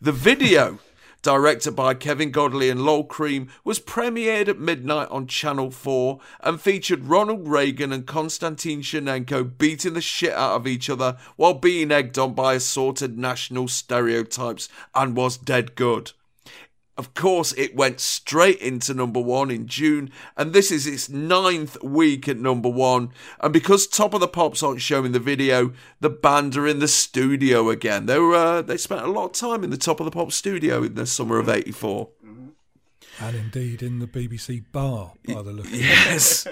The video directed by Kevin Godley and Lol Creme, was premiered at midnight on Channel 4 and featured Ronald Reagan and Konstantin Chernenko beating the shit out of each other while being egged on by assorted national stereotypes and was dead good. Of course, it went straight into number one in June, and this is its ninth week at number one. And because Top of the Pops aren't showing the video, the band are in the studio again. They were uh, they spent a lot of time in the Top of the Pops studio in the summer of '84. And indeed in the BBC bar, by the look of it. Yes,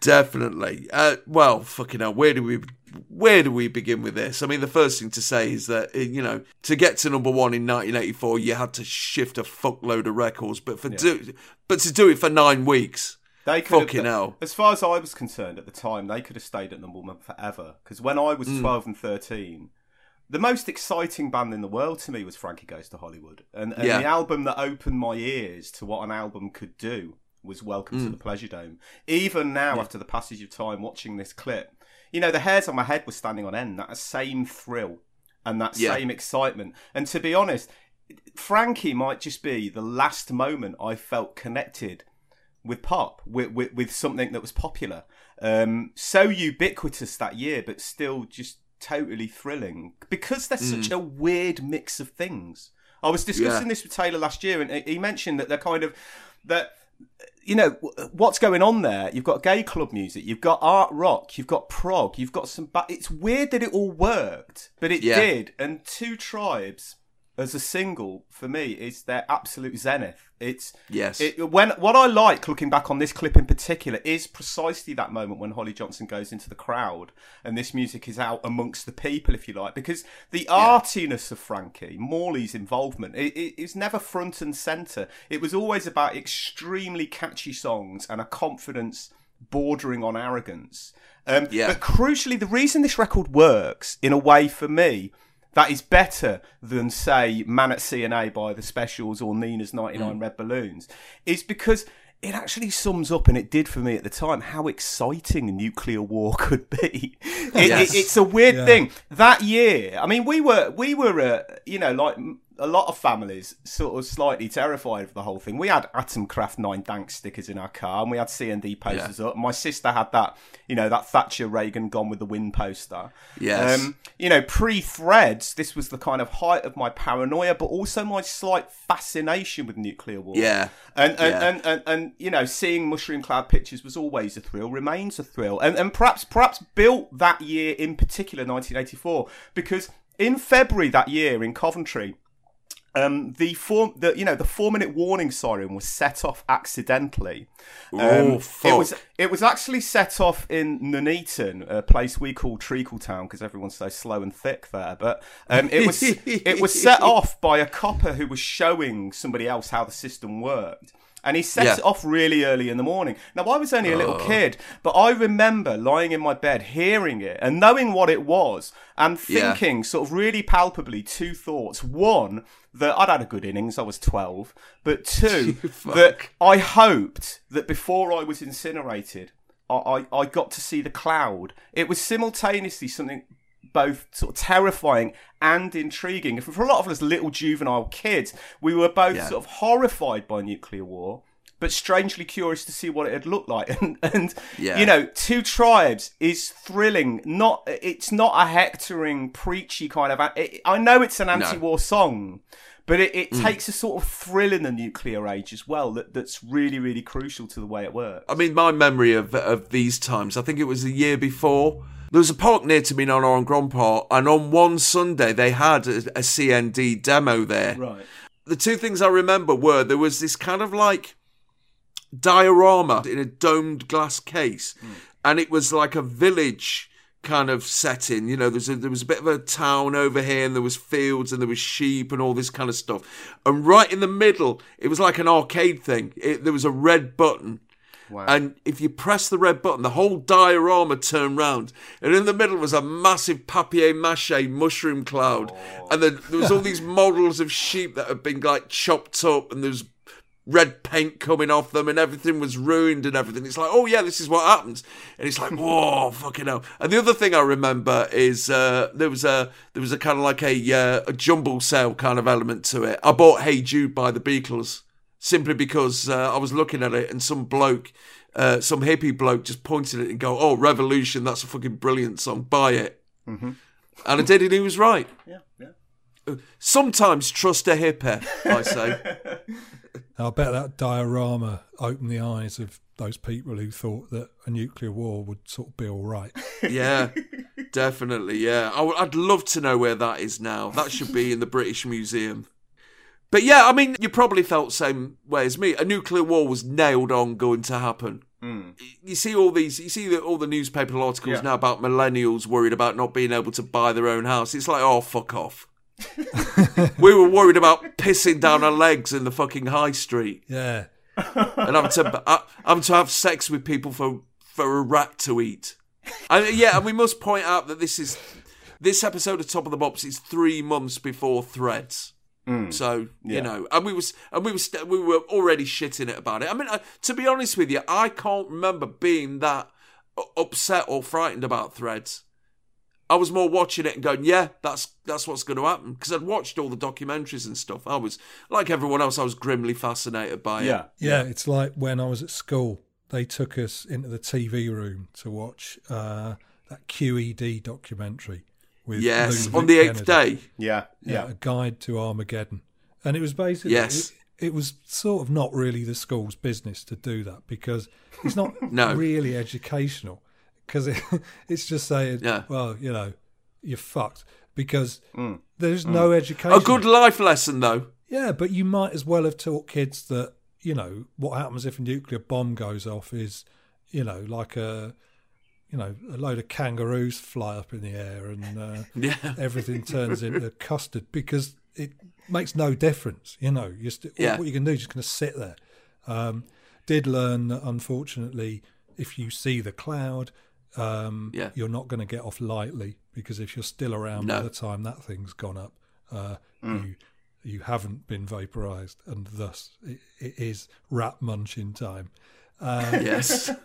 definitely. Uh, well, fucking hell, where do we where do we begin with this? I mean, the first thing to say is that uh, you know to get to number one in 1984, you had to shift a fuckload of records, but for do but to do it for nine weeks, They could fucking have, hell. As far as I was concerned at the time, they could have stayed at number one forever. Because when I was Mm. 12 and 13, the most exciting band in the world to me was Frankie Goes to Hollywood. And, and Yeah. the album that opened my ears to what an album could do was Welcome to Mm. the Pleasure Dome. Even now, after the passage of time watching this clip, you know, the hairs on my head were standing on end. That same thrill and that Yeah. same excitement. And to be honest, Frankie might just be the last moment I felt connected with pop, with, with, with something that was popular. Um, so ubiquitous that year, but still just totally thrilling because there's such Mm. a weird mix of things. I was discussing Yeah. this with Taylor last year, and he mentioned that they're kind of that. You know what's going on there. You've got gay club music, you've got art rock, you've got prog, you've got some. Ba- it's weird that it all worked, but it Yeah. did. And Two Tribes as a single for me is their absolute zenith. It's Yes. It, when what I like looking back on this clip in particular is precisely that moment when Holly Johnson goes into the crowd and this music is out amongst the people, if you like, because the artiness of Frankie Morley's involvement it, it is never front and center. It was always about extremely catchy songs and a confidence bordering on arrogance. Um, Yeah. But crucially, the reason this record works in a way for me that is better than say Man at C&A by the Specials or Nena's 99 Red Balloons is because it actually sums up, and it did for me at the time, how exciting nuclear war [LAUGHS] could be. It, Yes. it- it's a weird Yeah. thing. That year, I mean, we were we were uh, you know like m- a lot of families sort of slightly terrified of the whole thing. We had Atomkraft Nein Danke stickers in our car, and we had C and D posters up. My sister had that you know that Thatcher Reagan Gone with the Wind poster. Yes. Um, you know, pre threads, this was the kind of height of my paranoia, but also my slight fascination with nuclear war. Yeah. And and, Yeah. and, and, and you know, seeing mushroom cloud pictures was always a thrill, remains a thrill. And and perhaps perhaps built that year in particular, nineteen eighty four, because in February that year in Coventry, um, the four, the you know, the four minute warning siren was set off accidentally. Um, Oh, It was it was actually set off in Nuneaton, a place we call Treacle Town because everyone's so slow and thick there. But um, it was it was set [LAUGHS] off by a copper who was showing somebody else how the system worked. And he set Yeah. it off really early in the morning. Now, I was only a little Oh. kid, but I remember lying in my bed, hearing it, and knowing what it was, and Yeah. thinking sort of really palpably two thoughts. One, that I'd had a good innings, I was 12, but [LAUGHS] two, that I hoped that before I was incinerated, I, I, I got to see the cloud. It was simultaneously something both sort of terrifying and intriguing. For a lot of us little juvenile kids, we were both Yeah. sort of horrified by nuclear war, but strangely curious to see what it had looked like. [LAUGHS] And, and Yeah. you know, Two Tribes is thrilling. Not it's not a hectoring, preachy kind of. It, I know it's an anti-war song. But it, it Mm. takes a sort of thrill in the nuclear age as well that, that's really, really crucial to the way it works. I mean, my memory of of these times, I think it was the year before. There was a park near to me on on Grand Park, and on one Sunday they had a, a CND demo there. Right. The two things I remember were there was this kind of like diorama in a domed glass case, hmm. and it was like a village kind of setting. You know, there's a, there was a bit of a town over here, and there was fields, and there was sheep, and all this kind of stuff. And right in the middle, it was like an arcade thing. It, there was a red button. And if you press the red button, the whole diorama turned round, and in the middle was a massive papier-mâché mushroom cloud, and then there was all these [LAUGHS] models of sheep that had been like chopped up, and there was red paint coming off them, and everything was ruined and everything. It's like, oh yeah, this is what happens, and it's like, whoa, fucking hell. And the other thing I remember is uh, there was a there was a kind of like a uh, a jumble sale kind of element to it. I bought Hey Jude by the Beatles simply because uh, I was looking at it and some bloke, uh, some hippie bloke, just pointed at it and go, "Oh, Revolution, that's a fucking brilliant song. Buy it." Mm-hmm. And I did, and he was right. [LAUGHS] Yeah, yeah. sometimes trust a hippie. I say. [LAUGHS] I bet that diorama opened the eyes of those people who thought that a nuclear war would sort of be all right. [LAUGHS] yeah, definitely. Yeah, I, would love to know where that is now. That should be in the British Museum. But yeah, I mean, you probably felt same way as me. A nuclear war was nailed on going to happen. Mm. You see all these, you see the, all the newspaper articles Yeah. now about millennials worried about not being able to buy their own house. It's like, oh fuck off. [LAUGHS] we were worried about pissing down our legs in the fucking high street Yeah. and having to uh, having to have sex with people for for a rat to eat. And yeah, and we must point out that this is this episode of Top of the Pops is three months before Threads. Mm. So Yeah. you know, and we was and we was st- we were already shitting it about it. I mean, uh, to be honest with you, I can't remember being that upset or frightened about Threads. I was more watching it and going, "Yeah, that's that's what's going to happen." Because I'd watched all the documentaries and stuff. I was like everyone else. I was grimly fascinated by it. Yeah, yeah, it's like when I was at school, they took us into the TV room to watch uh, that QED documentary with Yes, Ludovic on the eighth Kennedy. day. Yeah, yeah. a guide to Armageddon, and it was basically Yes. It, it was sort of not really the school's business to do that because it's not [LAUGHS] No. really educational because it, [LAUGHS] it's just saying, Yeah. well, you know, you're fucked because Mm. there's Mm. no education. A good life lesson, though. Yeah, but you might as well have taught kids that, you know, what happens if a nuclear bomb goes off is, you know, like a, you know, a load of kangaroos fly up in the air and uh, [LAUGHS] Yeah. everything [LAUGHS] turns into custard because it makes no difference, you know. You're st- Yeah. What you can do is just going to sit there. Um, did learn that, unfortunately, if you see the cloud, um, Yeah. you're not going to get off lightly because if you're still around by the time that thing's gone up, uh, Mm. you you haven't been vaporized, and thus it, it is rat munching time. Um, Yes. [LAUGHS]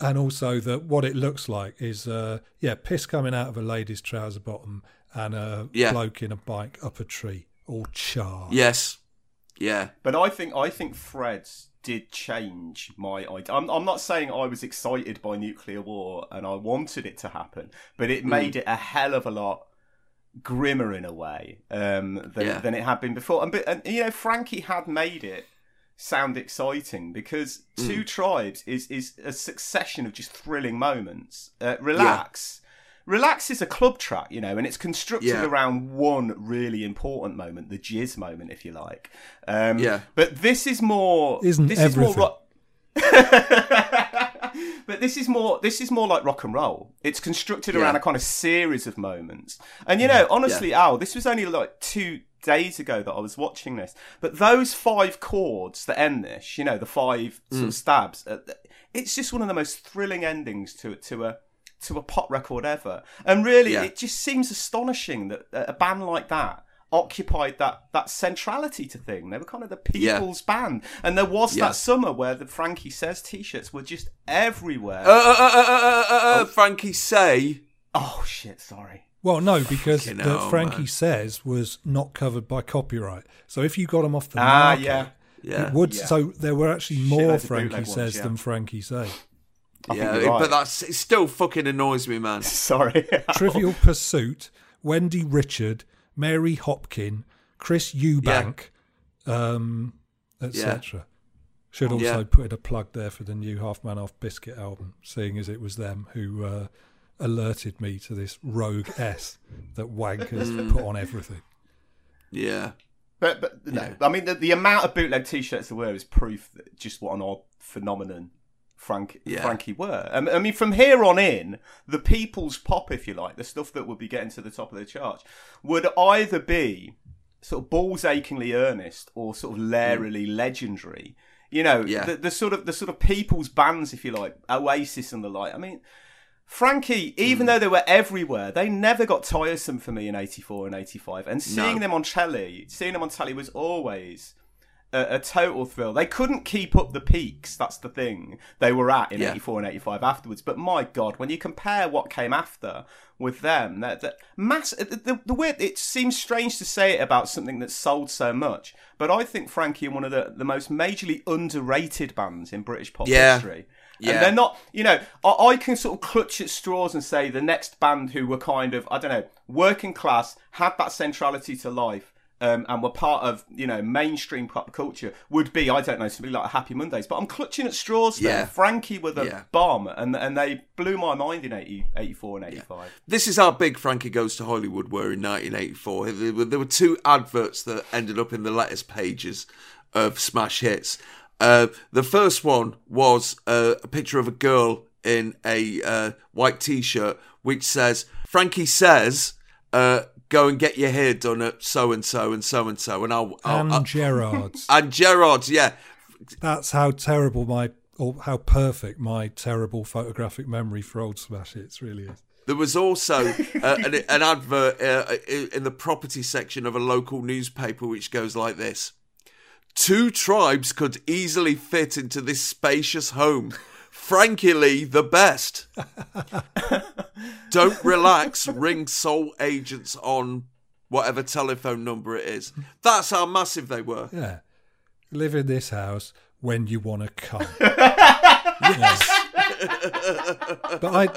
and also that what it looks like is uh, yeah, piss coming out of a lady's trouser bottom and a Yeah. bloke in a bike up a tree, all charred. Yes. Yeah. But I think I think Threads did change my idea. I'm, I'm not saying I was excited by nuclear war and I wanted it to happen, but it Mm. made it a hell of a lot grimmer in a way um, than, Yeah. than it had been before. And, but, and you know, Frankie had made it sound exciting because Two Mm. Tribes is is a succession of just thrilling moments. Uh, relax. Relax is a club track, you know, and it's constructed Yeah. around one really important moment, the jizz moment, if you like. Um, Yeah. But this is more. Isn't this everything? Is more ro- [LAUGHS] but this is more. This is more like rock and roll. It's constructed Yeah. around a kind of series of moments. And you know, honestly, Al, this was only like two days ago that I was watching this. But those five chords that end this, you know, the five sort Mm. of stabs. Uh, it's just one of the most thrilling endings to to a to a pop record ever. And really, Yeah. it just seems astonishing that a band like that occupied that that centrality to thing. They were kind of the Yeah. people's band, and there was Yeah. that summer where the Frankie Says t-shirts were just everywhere. Uh, uh, uh, uh, uh, uh, uh, Frankie say. oh shit! Sorry. Well, no, because Fucking the hell, Frankie man. says was not covered by copyright. So if you got them off the Ah, market, yeah. Yeah. it would. Yeah. So there were actually more Shitloads of Frankie bootleg ones, says yeah. than Frankie say. I think Yeah, you're right. but that's it. Still fucking annoys me, man. [LAUGHS] Sorry. [LAUGHS] Trivial Pursuit, Wendy Richard, Mary Hopkin, Chris Eubank, um, etc. Should also Yeah. put in a plug there for the new Half Man Half Biscuit album, seeing as it was them who uh, alerted me to this rogue S that wankers Mm. put on everything. Yeah. But but no, Yeah. I mean the, the amount of bootleg T-shirts there were is proof that just what an odd phenomenon Frank Yeah. Frankie were. Um, I mean, from here on in, the people's pop, if you like, the stuff that would be getting to the top of the charts, would either be sort of balls achingly earnest or sort of larily legendary. You know, Yeah. the, the sort of the sort of people's bands, if you like, Oasis and the like. I mean. Frankie, even mm. though they were everywhere, they never got tiresome for me in '84 and '85. And seeing No. them on telly, seeing them on telly was always a, a total thrill. They couldn't keep up the peaks. That's the thing they were at in Yeah. '84 and '85 afterwards. But my God, when you compare what came after with them, that, that mass. The, the, the weird. It seems strange to say it about something that sold so much, but I think Frankie are one of the, the most majorly underrated bands in British pop Yeah. history. And they're not, you know, I, I can sort of clutch at straws and say the next band who were kind of, I don't know, working class, had that centrality to life. Um, and were part of, you know, mainstream pop culture would be, I don't know, something like Happy Mondays. But I'm clutching at straws there. Yeah. Frankie were the Yeah. bomb, and and they blew my mind in 80, 84 and 85. This is how big Frankie Goes to Hollywood were in 1984. There were, there were two adverts that ended up in the letters pages of Smash Hits. Uh, the first one was uh, a picture of a girl in a uh, white t-shirt which says, Frankie says, uh, go and get your hair done at so-and-so and so-and-so. And I'll... I'll, and I'll- Gerard's. [LAUGHS] and Gerard's, yeah. That's how terrible my, or how perfect my terrible photographic memory for old smash hits really is. There was also uh, an, an advert uh, in the property section of a local newspaper which goes like this Two tribes could easily fit into this spacious home. Frankie Lee, the best. Don't relax, ring sole agents on whatever telephone number it is. That's how massive they were. Yeah. Live in this house when you want to come. [LAUGHS] Yes. but I,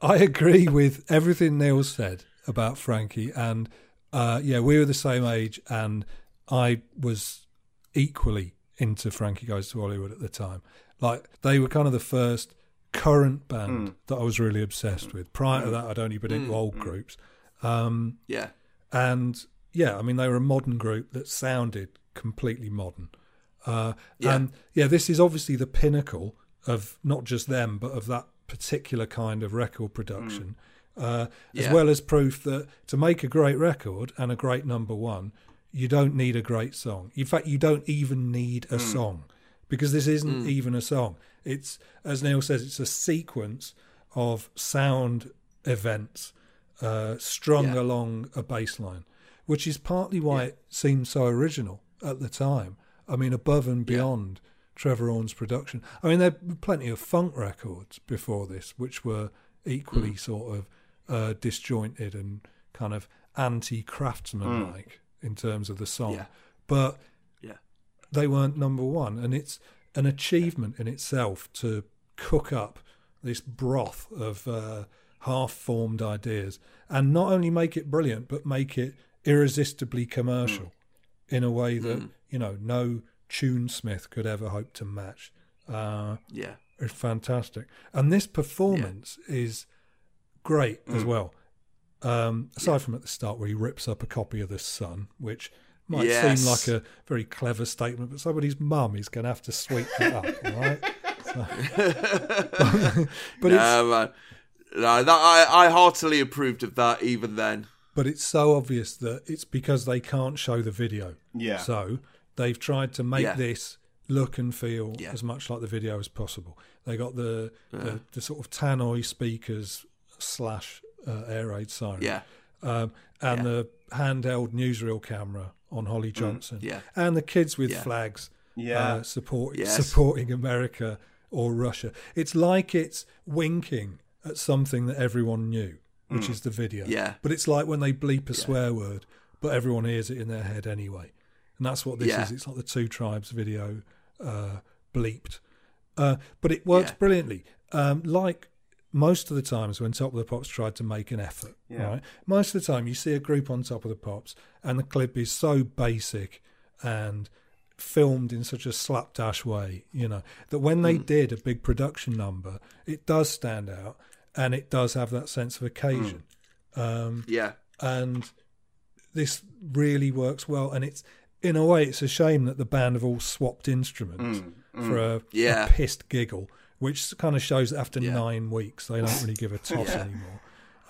I agree with everything Neil said about Frankie, and uh, yeah, we were the same age, and I was equally into Frankie Goes to Hollywood at the time. Like they were kind of the first current band Mm. that I was really obsessed with. Prior to Mm. that, I'd only been into Mm, old mm. groups. Um, Yeah. and yeah, I mean they were a modern group that sounded completely modern. Uh, Yeah. And yeah, this is obviously the pinnacle of not just them, but of that particular kind of record production, uh, as Yeah. well as proof that to make a great record and a great number one, you don't need a great song. In fact, you don't even need a Mm. song because this isn't Mm. even a song. It's, as Neil says, it's a sequence of sound events uh, strung Yeah. along a bass line, which is partly why it seemed so original at the time. I mean, above and beyond Trevor Horn's production. I mean, there were plenty of funk records before this, which were equally Mm. sort of uh, disjointed and kind of anti-craftsman like in terms of the song. Yeah. But Yeah. they weren't number one, and it's an achievement in itself to cook up this broth of uh, half-formed ideas and not only make it brilliant, but make it irresistibly commercial in a way that Mm. you know no tunesmith could ever hope to match. Uh, Yeah. it's fantastic, and this performance is great as Mm. well. Um, aside from at the start where he rips up a copy of the Sun, which might Yes. seem like a very clever statement, but somebody's mum is going to have to sweep that up, all right? So- [LAUGHS] but it's no, man. No, that, I, I heartily approved of that even then. but it's so obvious that it's because they can't show the video. Yeah. So they've tried to make Yeah. this look and feel Yeah. as much like the video as possible. They got the Yeah. the, the sort of tannoy speakers slash uh, air raid siren. Yeah. Um, and Yeah. the handheld newsreel camera on Holly Johnson. yeah. And the kids with Yeah. flags Yeah. uh, support, Yes. supporting America or Russia. It's like it's winking at something that everyone knew, which Mm. is the video. Yeah. But it's like when they bleep a swear word, but everyone hears it in their head anyway. And that's what this Yeah. is. It's like the Two Tribes video uh, bleeped. Uh, but it works Yeah. brilliantly. Um, like most of the times when Top of the Pops tried to make an effort, Yeah. right? Most of the time you see a group on Top of the Pops and the clip is so basic and filmed in such a slapdash way, you know, that when they did a big production number, it does stand out and it does have that sense of occasion. Um, Yeah. and this really works well. And it's in a way, it's a shame that the band have all swapped instruments Mm, for a, Yeah. a pissed giggle, which kind of shows that after Yeah. nine weeks they don't really give a [LAUGHS] toss Yeah. anymore.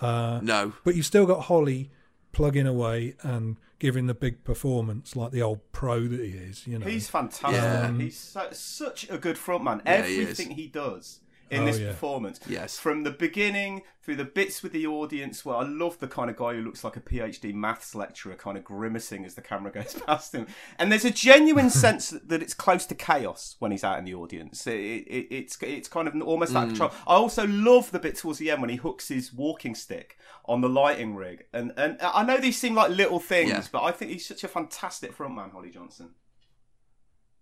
Uh, No. but you've still got Holly plugging away and giving the big performance like the old pro that he is. You know, He's fantastic. Yeah. He's so, such a good frontman. Yeah, he. Everything he, does in Oh, this yeah. performance, Yes. from the beginning through the bits with the audience, where I love the kind of guy who looks like a PhD maths lecturer, kind of grimacing as the camera [LAUGHS] goes past him. And there's a genuine [LAUGHS] sense that it's close to chaos when he's out in the audience. It, it, it's it's kind of almost Mm. control. I also love the bit towards the end when he hooks his walking stick on the lighting rig, and and I know these seem like little things, Yeah. but I think he's such a fantastic frontman, Holly Johnson.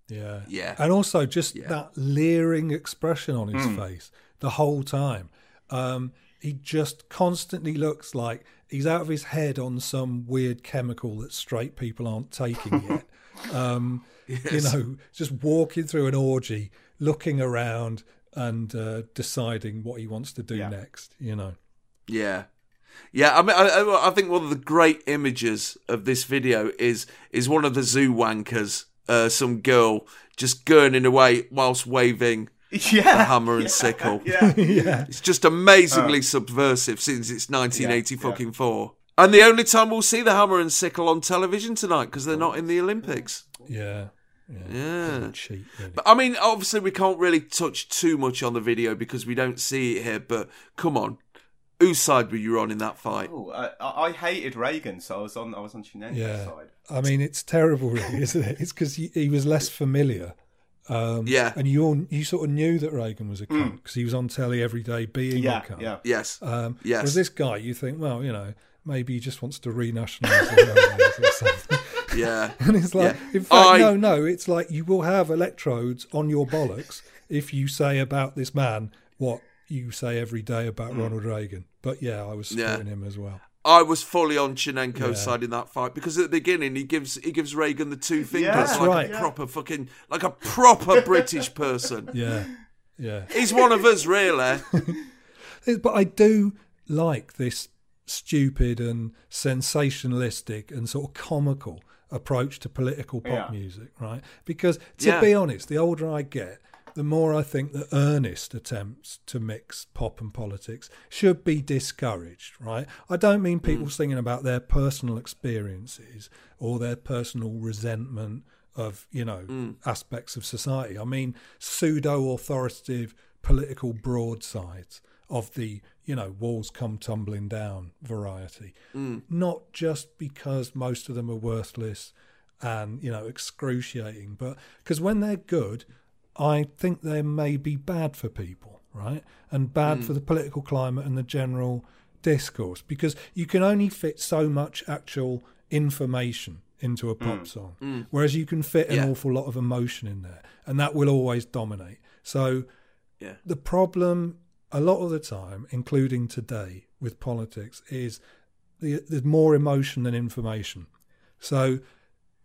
Yeah. Yeah. And also just that leering expression on his Mm. face the whole time. Um, he just constantly looks like he's out of his head on some weird chemical that straight people aren't taking yet. [LAUGHS] um, You know, just walking through an orgy, looking around and uh, deciding what he wants to do next, you know. Yeah. Yeah, I mean, I- I, I think one of the great images of this video is is one of the zoo wankers, uh, some girl just gurning away whilst waving [LAUGHS] Yeah, the hammer and yeah, sickle. [LAUGHS] yeah. [LAUGHS] yeah. It's just amazingly Uh. subversive since it's 1980 Yeah, yeah. fucking four. And the only time we'll see the hammer and sickle on television tonight because they're not in the Olympics. Yeah. Yeah. Cheap, really. But I mean, obviously, we can't really touch too much on the video because we don't see it here. But come on, whose side were you on in that fight? Oh, I, I I hated Reagan, so I was on I was on Chernenko's Yeah. side. I mean, it's terrible, really, isn't it? It's because he, he was less familiar. Um, Yeah. And you all, you sort of knew that Reagan was a cunt Mm. because he was on telly every day being Yeah, a cunt. yeah. Yes. Um, Yes. Whereas this guy, you think, well, you know, maybe he just wants to renationalise the or something. [LAUGHS] Yeah. [LAUGHS] And it's like, Yeah. in fact, I- no, no, it's like you will have electrodes on your bollocks if you say about this man what you say every day about Mm. Ronald Reagan. But yeah, I was Yeah. supporting him as well. I was fully on Chernenko's Yeah. side in that fight because at the beginning he gives he gives Reagan the two fingers That's like right. a proper fucking like a proper [LAUGHS] British person. Yeah, yeah. He's one of us, really. [LAUGHS] But I do like this stupid and sensationalistic and sort of comical approach to political pop Yeah. music, right? Because to Yeah. be honest, the older I get, the more I think that earnest attempts to mix pop and politics should be discouraged, right? I don't mean hmm. people singing about their personal experiences or their personal resentment of, you know, hmm. aspects of society. I mean pseudo authoritative political broadsides of the, you know, walls come tumbling down variety. Hmm. Not just because most of them are worthless and, you know, excruciating, but because when they're good, I think they may be bad for people, right? And bad for the political climate and the general discourse because you can only fit so much actual information into a pop Mm. song, Mm. whereas you can fit an Yeah. awful lot of emotion in there, and that will always dominate. So Yeah. the problem a lot of the time, including today with politics, is the, there's more emotion than information. So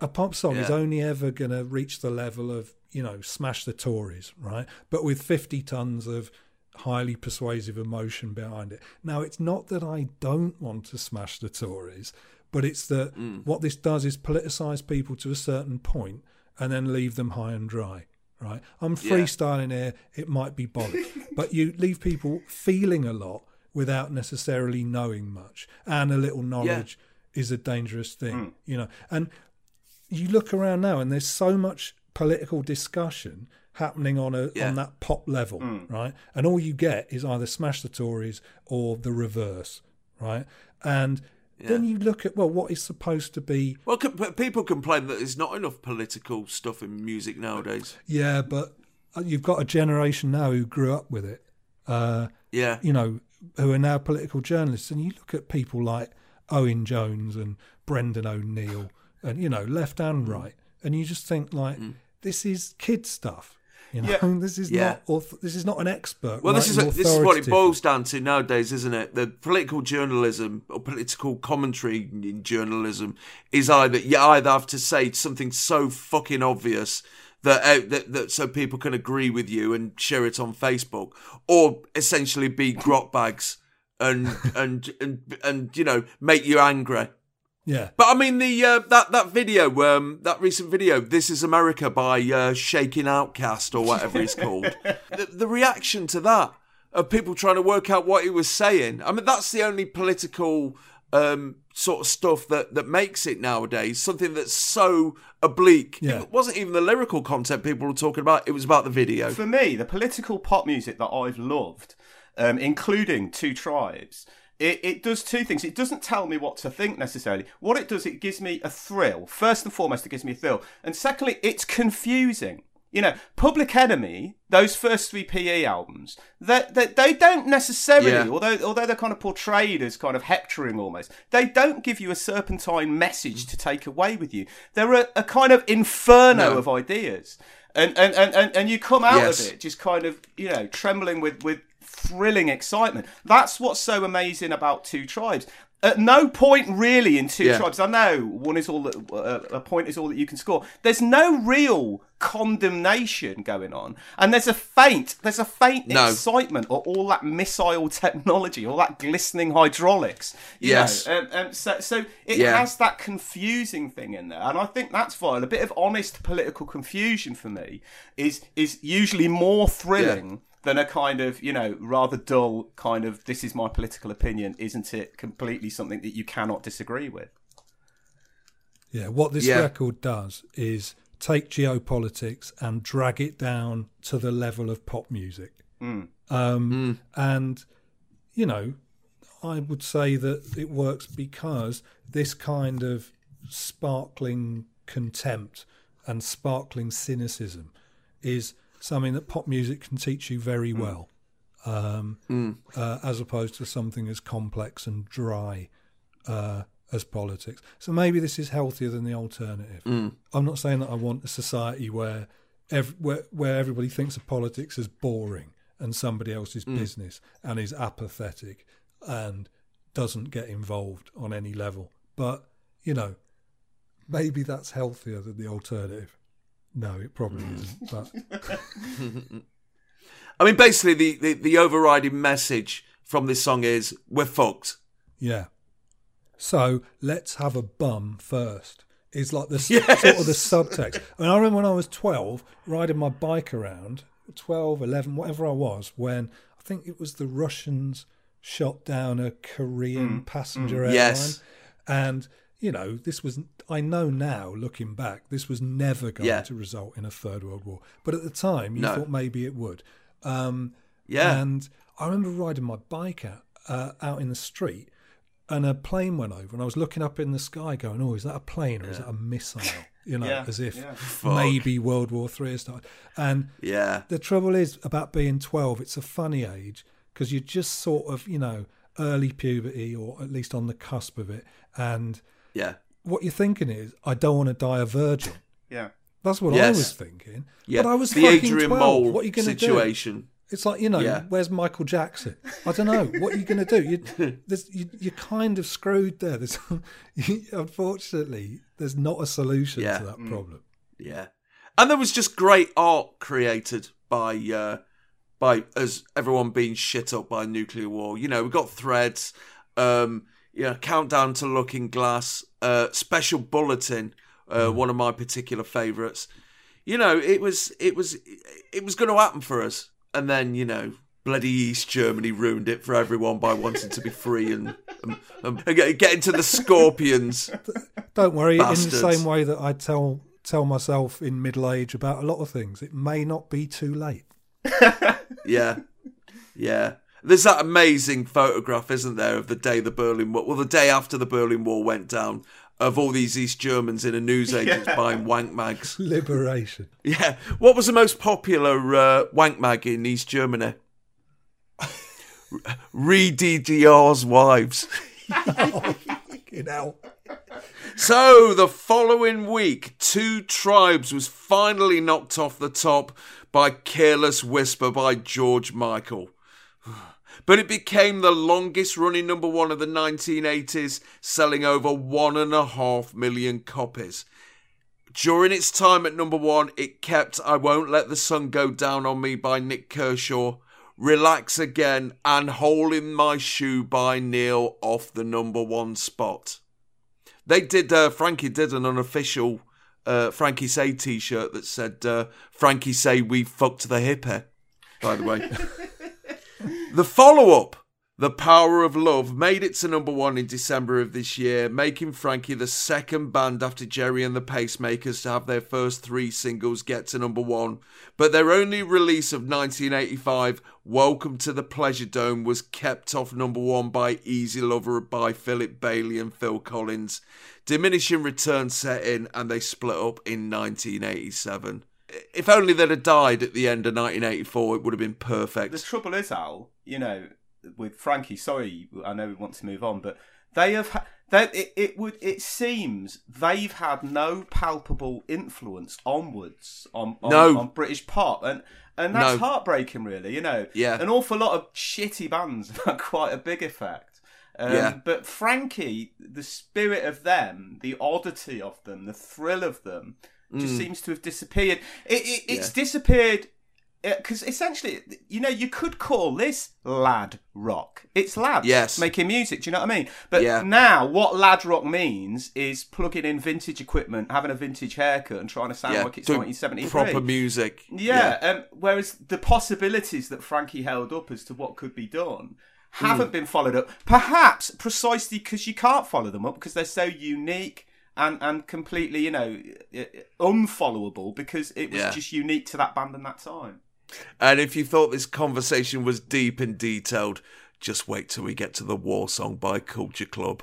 a pop song is only ever going to reach the level of, you know, smash the Tories, right? But with 50 tons of highly persuasive emotion behind it. Now, it's not that I don't want to smash the Tories, but it's that what this does is politicize people to a certain point and then leave them high and dry. Right, I'm Yeah. freestyling here. It might be bollocks, [LAUGHS] but you leave people feeling a lot without necessarily knowing much, and a little knowledge is a dangerous thing, Mm. you know. And you look around now, and there's so much political discussion happening on a Yeah. on that pop level, right? And all you get is either smash the Tories or the reverse, right? And then you look at well, what is supposed to be Well, people complain that there's not enough political stuff in music nowadays. Yeah, but uh, you've got a generation now who grew up with it. Uh, Yeah. You know, who are now political journalists. And you look at people like Owen Jones and Brendan O'Neill and, you know, left and Mm. right. And you just think, like, this is kid stuff. You know, Yeah. [LAUGHS] this is Yeah. not auth- this is not an expert. Well, this is writing this is what it boils down to nowadays, isn't it? The political journalism or political commentary in journalism is either you either have to say something so fucking obvious that, uh, that that so people can agree with you and share it on Facebook, or essentially be grot bags and and and and you know make you angry. Yeah. But I mean the uh, that that video, um, that recent video, "This Is America" by uh, Shaking Outcast or whatever it's [LAUGHS] called. the, the reaction to that of people trying to work out what he was saying. I mean, that's the only political um, sort of stuff that that makes it nowadays. Something that's so oblique. Yeah. It wasn't even the lyrical content people were talking about. It was about the video. For me, the political pop music that I've loved, um, including Two Tribes, it, it does two things. It doesn't tell me what to think necessarily. What it does, it gives me a thrill. First and foremost, it gives me a thrill. And secondly, it's confusing. You know, Public Enemy, those first three PE albums, they, they, they don't necessarily, Yeah. although although they're kind of portrayed as kind of hectoring almost, they don't give you a serpentine message to take away with you. They're a, a kind of inferno No. of ideas. And, and, and, and, and you come out Yes. of it just kind of, you know, trembling with, with thrilling excitement. That's what's so amazing about Two Tribes. At no point really in Two Yeah. Tribes, I know one is all that uh, a point is all that you can score. There's no real condemnation going on, and there's a faint, there's a faint No. excitement or all that missile technology, all that glistening hydraulics. Yes. um, um, so so it Yeah. has that confusing thing in there, and I think that's fine. A bit of honest political confusion for me is is usually more thrilling than a kind of you know rather dull kind of this is my political opinion, isn't it? Completely something that you cannot disagree with. Yeah, what this Yeah. record does is take geopolitics and drag it down to the level of pop music. Mm. Um, And, you know, I would say that it works because this kind of sparkling contempt and sparkling cynicism is something that pop music can teach you very well, um, uh, as opposed to something as complex and dry uh, as politics. So maybe this is healthier than the alternative. I'm not saying that I want a society where, ev- where where everybody thinks of politics as boring and somebody else's business and is apathetic and doesn't get involved on any level. But you know, maybe that's healthier than the alternative. No, it probably isn't. But [LAUGHS] I mean, basically, the, the, the overriding message from this song is we're fucked. Yeah. So let's have a bum first. Is like the Yes. sort of the subtext. I mean, I remember when I was 12, riding my bike around, 12, 11, whatever I was, when I think it was the Russians shot down a Korean mm, passenger mm. airline. Yes. And, you know, this was, I know now, looking back, this was never going Yeah. to result in a Third World War. But at the time, you No. thought maybe it would. Um, Yeah. and I remember riding my bike out, uh, out in the street, and a plane went over, and I was looking up in the sky, going, "Oh, is that a plane or is that a missile?" You know, Yeah, as if yeah. Maybe World War Three has started. And Yeah. the trouble is about being twelve; it's a funny age because you're just sort of, you know, early puberty or at least on the cusp of it, and Yeah. what you're thinking is, "I don't want to die a virgin." [LAUGHS] Yeah. That's what I was thinking. Yeah. But I was the fucking Adrian 12. Mole What are you going to do? situation. It's like you know, Yeah. where's Michael Jackson? I don't know. What are you going to do? You, [LAUGHS] there's, you, you're kind of screwed there. There's, [LAUGHS] unfortunately, there's not a solution Yeah. to that problem. Yeah. And there was just great art created by uh by as everyone being shit up by nuclear war. You know, we got threads, um, you know, countdown to looking glass, uh special bulletin, uh one of my particular favourites. You know, it was it was it was gonna happen for us. And then, you know, bloody East Germany ruined it for everyone by wanting to be free and, and, and get get into the scorpions. Don't worry. In the same way that I tell tell myself in middle age about a lot of things, it may not be too late. [LAUGHS] Yeah, yeah. There's that amazing photograph, isn't there, of the day the Berlin Wall, well, the day after the Berlin Wall went down, of all these East Germans in a newsagent [LAUGHS] Yeah. buying wank mags. Liberation. Yeah. What was the most popular uh, wank mag in East Germany? [LAUGHS] Re DDR's wives. You know. So the following week, Two Tribes was finally knocked off the top by Careless Whisper by George Michael. But it became the longest running number one of the 1980s, selling over one and a half million copies. During its time at number one, it kept I Won't Let the Sun Go Down on Me by Nik Kershaw, Relax Again, and Hole in My Shoe by Neil off the number one spot. They did. Uh, Frankie did an unofficial uh, Frankie Say T-shirt that said uh, "Frankie Say We fucked the hippie." By the way, [LAUGHS] the follow-up, "The Power of Love," made it to number one in December of this year, making Frankie the second band after Gerry and the Pacemakers to have their first three singles get to number one. But their only release of 1985, "Welcome to the Pleasure Dome," was kept off number one by "Easy Lover" by Philip Bailey and Phil Collins. Diminishing returns set in, and they split up in 1987. If only they'd have died at the end of 1984, it would have been perfect. The trouble is, Al, you know, with Frankie. Sorry, I know we want to move on, but they have. Ha- they, it, it would. It seems they've had no palpable influence onwards on on, No. on British pop, and and that's No. heartbreaking, really. You know, Yeah. an awful lot of shitty bands [LAUGHS] have had quite a big effect. Um, Yeah. But Frankie, the spirit of them, the oddity of them, the thrill of them, just Mm. seems to have disappeared. It, it, it's Yeah. disappeared because essentially, you know, you could call this lad rock. It's lads Yes. making music. Do you know what I mean? But Yeah. now, what lad rock means is plugging in vintage equipment, having a vintage haircut, and trying to sound yeah, like it's doing 1973. proper music. Yeah, Um, whereas the possibilities that Frankie held up as to what could be done haven't Mm. been followed up. Perhaps precisely because you can't follow them up because they're so unique and, and completely, you know, unfollowable because it was Yeah. just unique to that band and that time. And if you thought this conversation was deep and detailed, just wait till we get to the war song by Culture Club.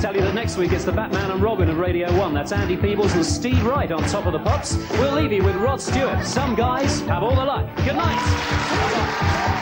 Tell you that next week it's the Batman and Robin of Radio 1. That's Andy Peebles and Steve Wright on top of the pops. We'll leave you with Rod Stewart. Some guys have all the luck. Good night.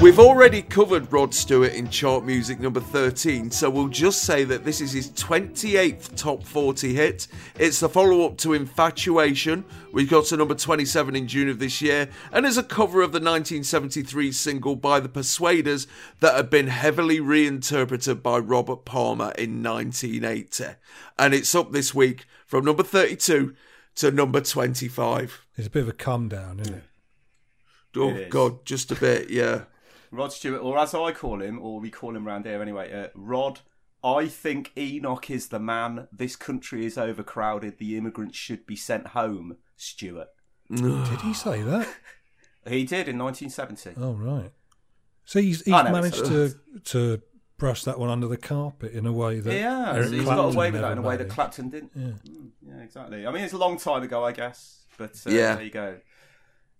We've already covered Rod Stewart in chart music number 13, so we'll just say that this is his 28th top 40 hit. It's the follow up to Infatuation, which got to number 27 in June of this year, and is a cover of the 1973 single by The Persuaders that had been heavily reinterpreted by Robert Palmer in 1980. And it's up this week from number 32 to number 25. It's a bit of a come down, isn't it? Oh, It is. God, just a bit, yeah. Rod Stewart, or as I call him, or we call him around here anyway, uh, Rod. I think Enoch is the man. This country is overcrowded. The immigrants should be sent home. Stewart. [SIGHS] Did he say that? [LAUGHS] He did in 1970. Oh right. So he's, he's know, managed to to brush that one under the carpet in a way that yeah, Eric so he's Clapton got away with that in a way that. Clapton didn't. Yeah. Mm, yeah, exactly. I mean, it's a long time ago, I guess, but uh, Yeah. there you go.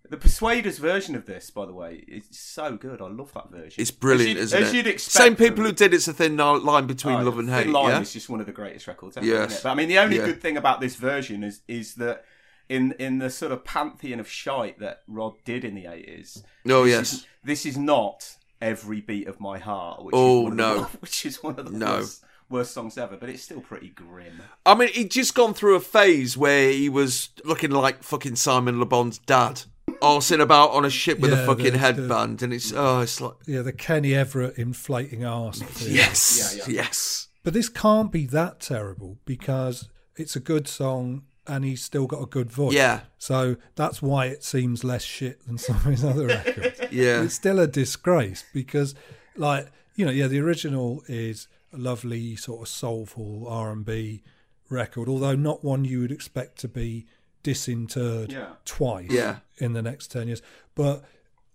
The Persuaders version of this, by the way, is so good. I love that version. It's brilliant, as isn't as it? you'd expect. Same people from- who did It's a Thin Line Between Oh, Love and Thin Hate. Line yeah? is just one of the greatest records ever. Yes. But I mean, the only Yeah. good thing about this version is is that in in the sort of pantheon of shite that Rod did in the eighties. Oh, this yes. is, this is not every beat of my heart. Which Oh, is one of no. the, [LAUGHS] which is one of the No. worst, worst songs ever. But it's still pretty grim. I mean, he'd just gone through a phase where he was looking like fucking Simon Le Bon's dad. Arsing about on a ship with Yeah, a fucking the- the- headband, and it's oh, it's like Yeah, the Kenny Everett inflating arse. thing. yes, yes, But this can't be that terrible because it's a good song and he's still got a good voice. Yeah. So that's why it seems less shit than [LAUGHS] some of his other records. Yeah. But it's still a disgrace because, like, you know, yeah, the original is a lovely sort of soulful R and B record, although not one you would expect to be disinterred Yeah. twice Yeah. in the next ten years. But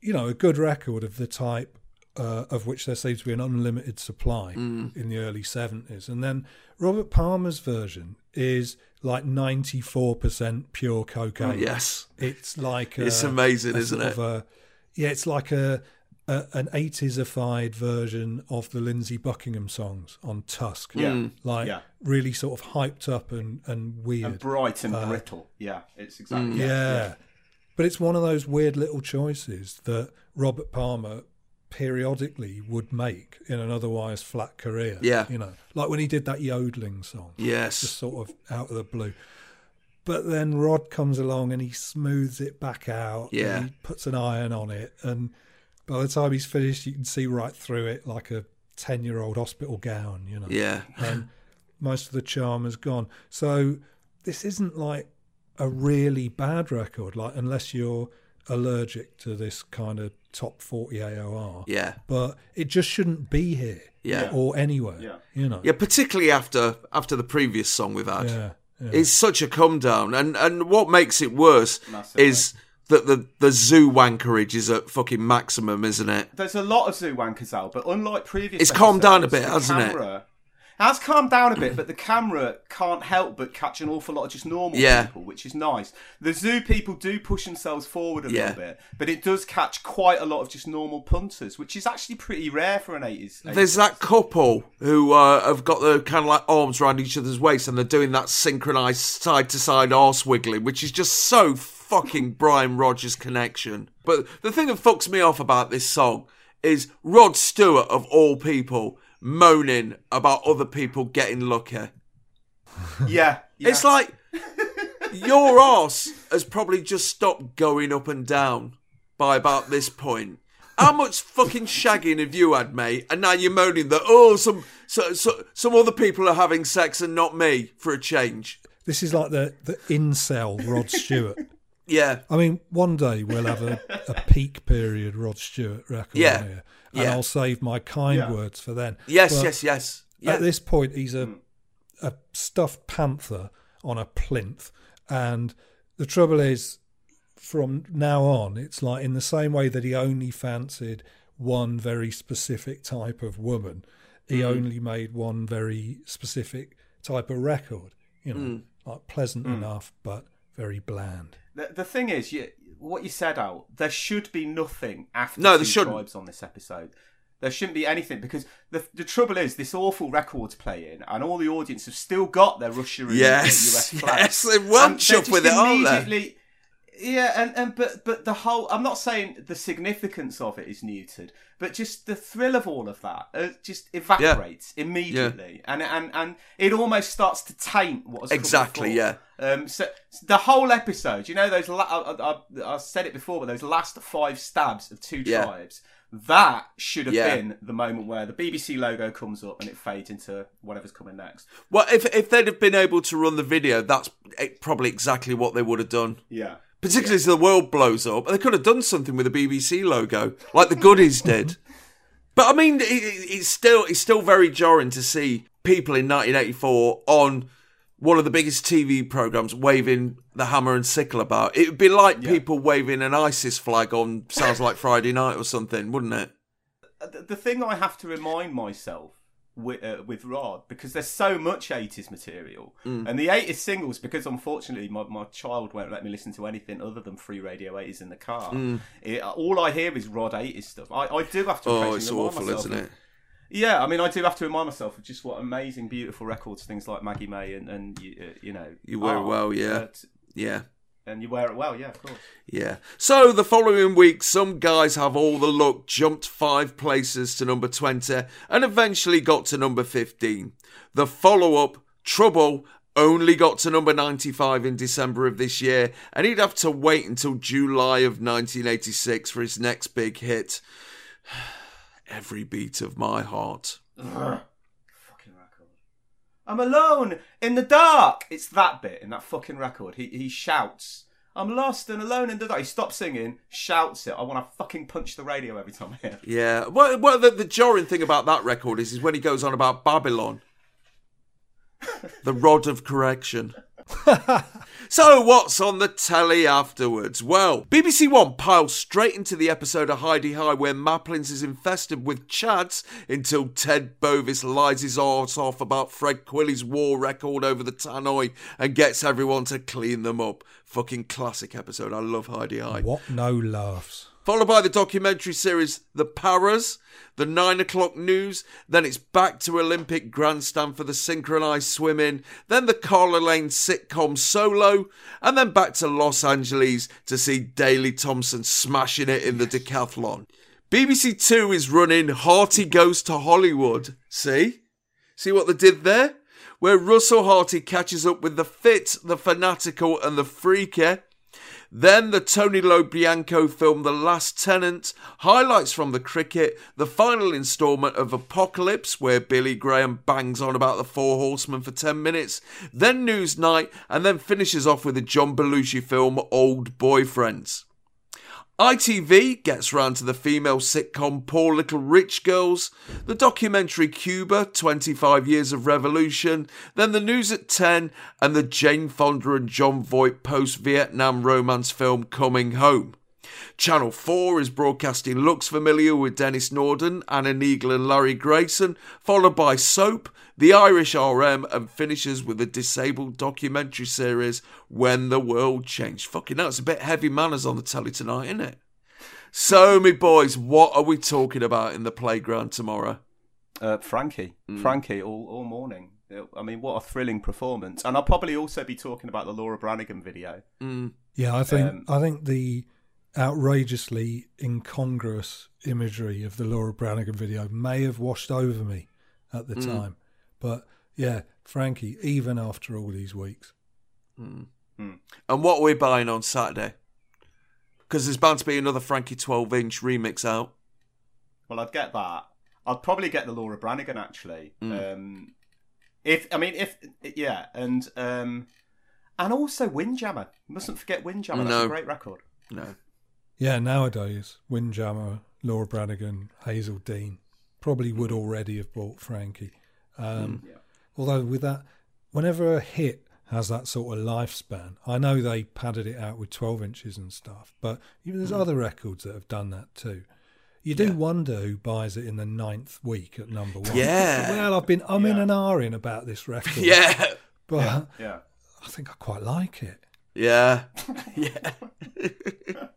you know, a good record of the type uh, of which there seems to be an unlimited supply Mm. in the early 70s. And then Robert Palmer's version is like 94% pure cocaine. Oh, yes. It's like It's amazing, a isn't it? a- yeah, it's like a, a an 80sified version of the Lindsey Buckingham songs on Tusk. Yeah. Mm. Like Yeah. really sort of hyped up and, and weird. And bright and Uh, brittle. Yeah, it's exactly. yeah. yeah. But it's one of those weird little choices that Robert Palmer periodically would make in an otherwise flat career. Yeah. You know, like when he did that yodeling song. Yes. Just sort of out of the blue. But then Rod comes along and he smooths it back out. and Yeah. he puts an iron on it. And by the time he's finished, you can see right through it like a 10 year old hospital gown, you know. Yeah. And most of the charm is gone. So this isn't like a really bad record, like unless you're allergic to this kind of top 40 AOR. Yeah. But it just shouldn't be here. Yeah. Or anywhere. Yeah. You know. Yeah, particularly after after the previous song we've had. Yeah, yeah. It's such a come down, and and what makes it worse Massively. is that the the zoo wankerage is at fucking maximum, isn't it? There's a lot of zoo wankers out, but unlike previous, It's calmed down a bit, hasn't it? camera Has calmed down a bit, but the camera can't help but catch an awful lot of just normal Yeah. people, which is nice. The zoo people do push themselves forward a Yeah. little bit, but it does catch quite a lot of just normal punters, which is actually pretty rare for an 80s. There's that couple who uh, have got the kind of like arms around each other's waist and they're doing that synchronized side to side arse wiggling, which is just so fucking Brian Rogers connection. But the thing that fucks me off about this song is Rod Stewart, of all people, moaning about other people getting lucky. Yeah, yeah. It's like your ass has probably just stopped going up and down by about this point. How much fucking shagging have you had, mate? And now you're moaning that oh, some so, so, some other people are having sex and not me for a change. This is like the, the incel Rod Stewart. Yeah, I mean, one day we'll have a, a [LAUGHS] peak period Rod Stewart record Yeah. here, and Yeah. I'll save my kind Yeah. words for then. Yes, But yes, yes. Yeah. At this point, he's a a stuffed panther on a plinth, and the trouble is, from now on, it's like in the same way that he only fancied one very specific type of woman, he Mm. only made one very specific type of record. You know, Mm. like pleasant Mm. enough, but very bland. The, the thing is, you, what you said out, there should be nothing after No, there shouldn't. tribes on this episode. There shouldn't be anything because the the trouble is this awful record's playing, and all the audience have still got their Russia and Yes, US flags. yes, they won't And with it, aren't they? Yeah, and, and but but the whole I'm not saying the significance of it is neutered, but just the thrill of all of that uh, just evaporates immediately, and and and it almost starts to taint what Exactly, before. Um, so the whole episode, you know, those la- I, I, I said it before, but those last five stabs of two Yeah. tribes, that should have Yeah. been the moment where the BBC logo comes up and it fades into whatever's coming next. Well, if if they'd have been able to run the video, that's probably exactly what they would have done. Yeah. Particularly as the world blows up, they could have done something with the BBC logo, like the goodies did. [LAUGHS] But I mean, it, it- it's still it's still very jarring to see people in 1984 on one of the biggest TV programs waving the hammer and sickle about. It would be like people waving an ISIS flag on Sounds Like Friday Night or something, wouldn't it? Uh, the thing I have to remind myself with, uh, with Rod, because there's so much 80s material, Mm. and the 80s singles, because unfortunately my, my child won't let me listen to anything other than free radio 80s in the car, Mm. it, all I hear is Rod 80s stuff. I, I do have to Oh, it's awful, myself isn't it? Yeah, I mean, I do have to remind myself of just what amazing, beautiful records things like Maggie May and, and you, uh, you know. You wear it well, yeah. But- Yeah. And you wear it well, yeah, of course. Yeah. So the following week, some guys have all the luck, jumped five places to number 20, and eventually got to number 15. The follow up, Trouble, only got to number 95 in December of this year, and he'd have to wait until July of 1986 for his next big hit. [SIGHS] Every beat of my heart. I'm alone in the dark. It's that bit in that fucking record. He he shouts, "I'm lost and alone in the dark." He stops singing, shouts it. I want to fucking punch the radio every time I hear. it. Yeah. Well, well the, the jarring thing about that record is, is when he goes on about Babylon, [LAUGHS] the rod of correction. [LAUGHS] so, what's on the telly afterwards? Well, BBC One piles straight into the episode of Hi-de-Hi where Maplins is infested with chads until Ted Bovis lies his arse off about Fred Quilly's war record over the tannoy and gets everyone to clean them up. Fucking classic episode. I love Hi-de-Hi. What no laughs. Followed by the documentary series The Paras, the 9 o'clock news, then it's back to Olympic grandstand for the synchronized swimming, then the Carla Lane sitcom Solo, and then back to Los Angeles to see Daley Thompson smashing it in the decathlon. BBC Two is running Harty Goes to Hollywood. See? See what they did there? Where Russell Harty catches up with the fit, the fanatical, and the freaky. Then the Tony Lo Bianco film The Last Tenant, highlights from the cricket, the final instalment of Apocalypse, where Billy Graham bangs on about the Four Horsemen for 10 minutes, then News Night, and then finishes off with the John Belushi film Old Boyfriends. ITV gets round to the female sitcom Poor Little Rich Girls, the documentary Cuba 25 Years of Revolution, then the news at 10, and the Jane Fonda and Jon Voight post Vietnam romance film Coming Home. Channel 4 is broadcasting Looks Familiar with Denis Norden, Anna Neagle, and Larry Grayson, followed by Soap, The Irish RM, and finishes with a disabled documentary series When the World Changed. Fucking hell, it's a bit heavy manners on the telly tonight, isn't it? So, me boys, what are we talking about in the playground tomorrow? Uh, Frankie, Mm. Frankie, all all morning. I mean, what a thrilling performance! And I'll probably also be talking about the Laura Branigan video. Mm. Yeah, I think Um, I think the outrageously incongruous imagery of the Laura Branigan video may have washed over me at the Mm. time, but yeah, Frankie, even after all these weeks, Mm. Hmm. And what are we buying on Saturday? Because there's bound to be another Frankie 12 inch remix out. Well, I'd get that. I'd probably get the Laura Branigan actually. Mm. Um, if I mean, if yeah, and um, and also Windjammer. Mustn't forget Windjammer. That's No. a great record. No. Yeah, nowadays Windjammer, Laura Branigan, Hazell Dean probably would already have bought Frankie. Um, Although with that, whenever a hit has that sort of lifespan, I know they padded it out with 12 inches and stuff, but even there's Mm. other records that have done that too. You do wonder who buys it in the ninth week at number one. Yeah. Well, I've been umming and ahhing about this record. [LAUGHS] Yeah. But Yeah. I think I quite like it. Yeah. [LAUGHS] yeah. and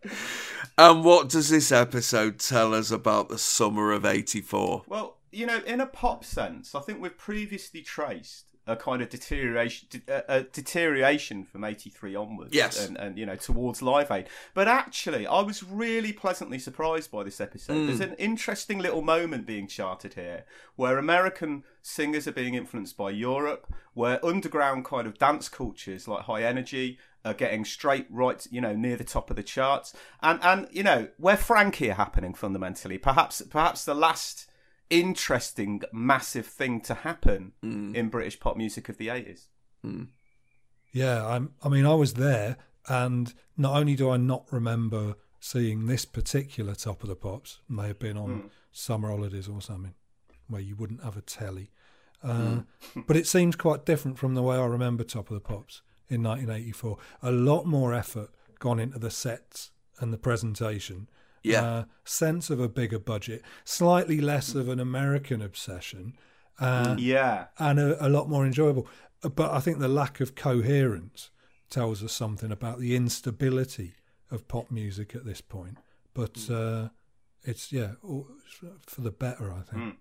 [LAUGHS] um, what does this episode tell us about the summer of 84? Well, you know, in a pop sense, I think we've previously traced a kind of deterioration, a, a uh, uh, deterioration from '83 onwards. Yes. and, and you know towards Live Aid. But actually, I was really pleasantly surprised by this episode. Mm. There's hmm. an interesting little moment being charted here, where American singers are being influenced by Europe, where underground kind of dance cultures like High Energy are getting straight right, you know, near the top of the charts, and and you know where Frankie are happening fundamentally. Perhaps perhaps the last interesting, massive thing to happen in British pop music of the 80s. Yeah, I'm, I mean, I was there, and not only do I not remember seeing this particular Top of the Pops, may have been on Mm. summer holidays or something, where you wouldn't have a telly. Uh, but it seems quite different from the way I remember Top of the Pops in 1984. A lot more effort gone into the sets and the presentation. Yeah. Uh, sense of a bigger budget, slightly less of an American obsession. Uh, Yeah. and a, a lot more enjoyable. But I think the lack of coherence tells us something about the instability of pop music at this point. But uh, it's yeah, for the better, I think.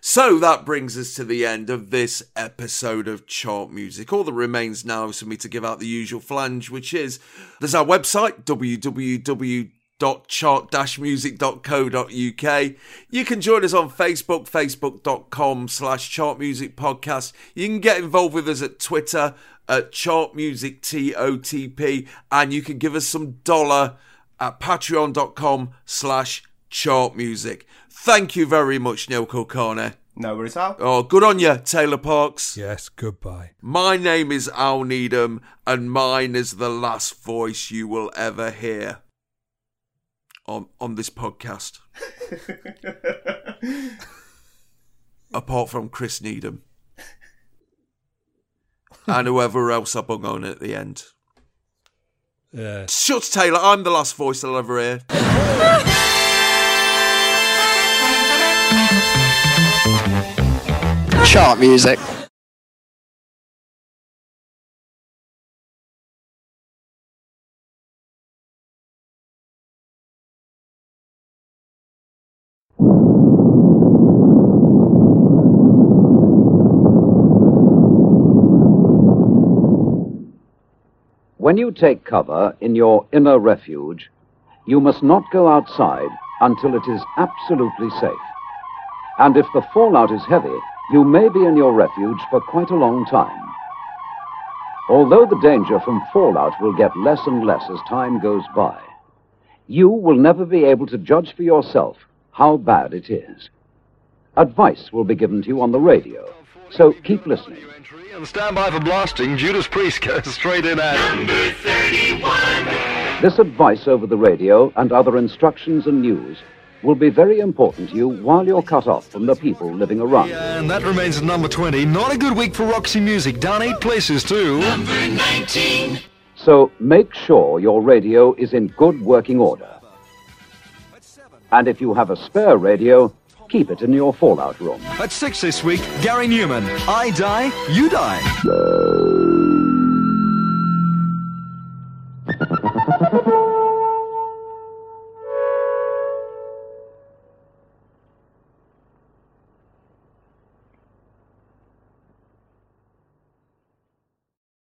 So that brings us to the end of this episode of Chart Music. All that remains now is for me to give out the usual flange, which is there's our website, www.chart-music.co.uk. You can join us on Facebook, facebook.com slash chartmusicpodcast. You can get involved with us at Twitter at chartmusictotp, and you can give us some dollar at patreon.com slash chartmusic. Thank you very much, Neil Kulkarni. No worries, Al. Oh, good on you, Taylor Parkes. Yes, goodbye. My name is Al Needham, and mine is the last voice you will ever hear on on this podcast. [LAUGHS] Apart from Chris Needham. and whoever else I bung on at the end. Yeah. Shuts Taylor, I'm the last voice I'll ever hear. Chart music. When you take cover in your inner refuge, you must not go outside until it is absolutely safe. And if the fallout is heavy, you may be in your refuge for quite a long time. Although the danger from fallout will get less and less as time goes by, you will never be able to judge for yourself how bad it is. Advice will be given to you on the radio, so keep listening. And stand by for blasting. Judas Priest [LAUGHS] goes straight in at. Number 31. This advice over the radio and other instructions and news will be very important to you while you're cut off from the people living around. you. And that remains at number 20. Not a good week for Roxy Music. Down eight places, too. Number 19. So make sure your radio is in good working order. And if you have a spare radio, keep it in your fallout room. At six this week, Gary Numan. I die, you die.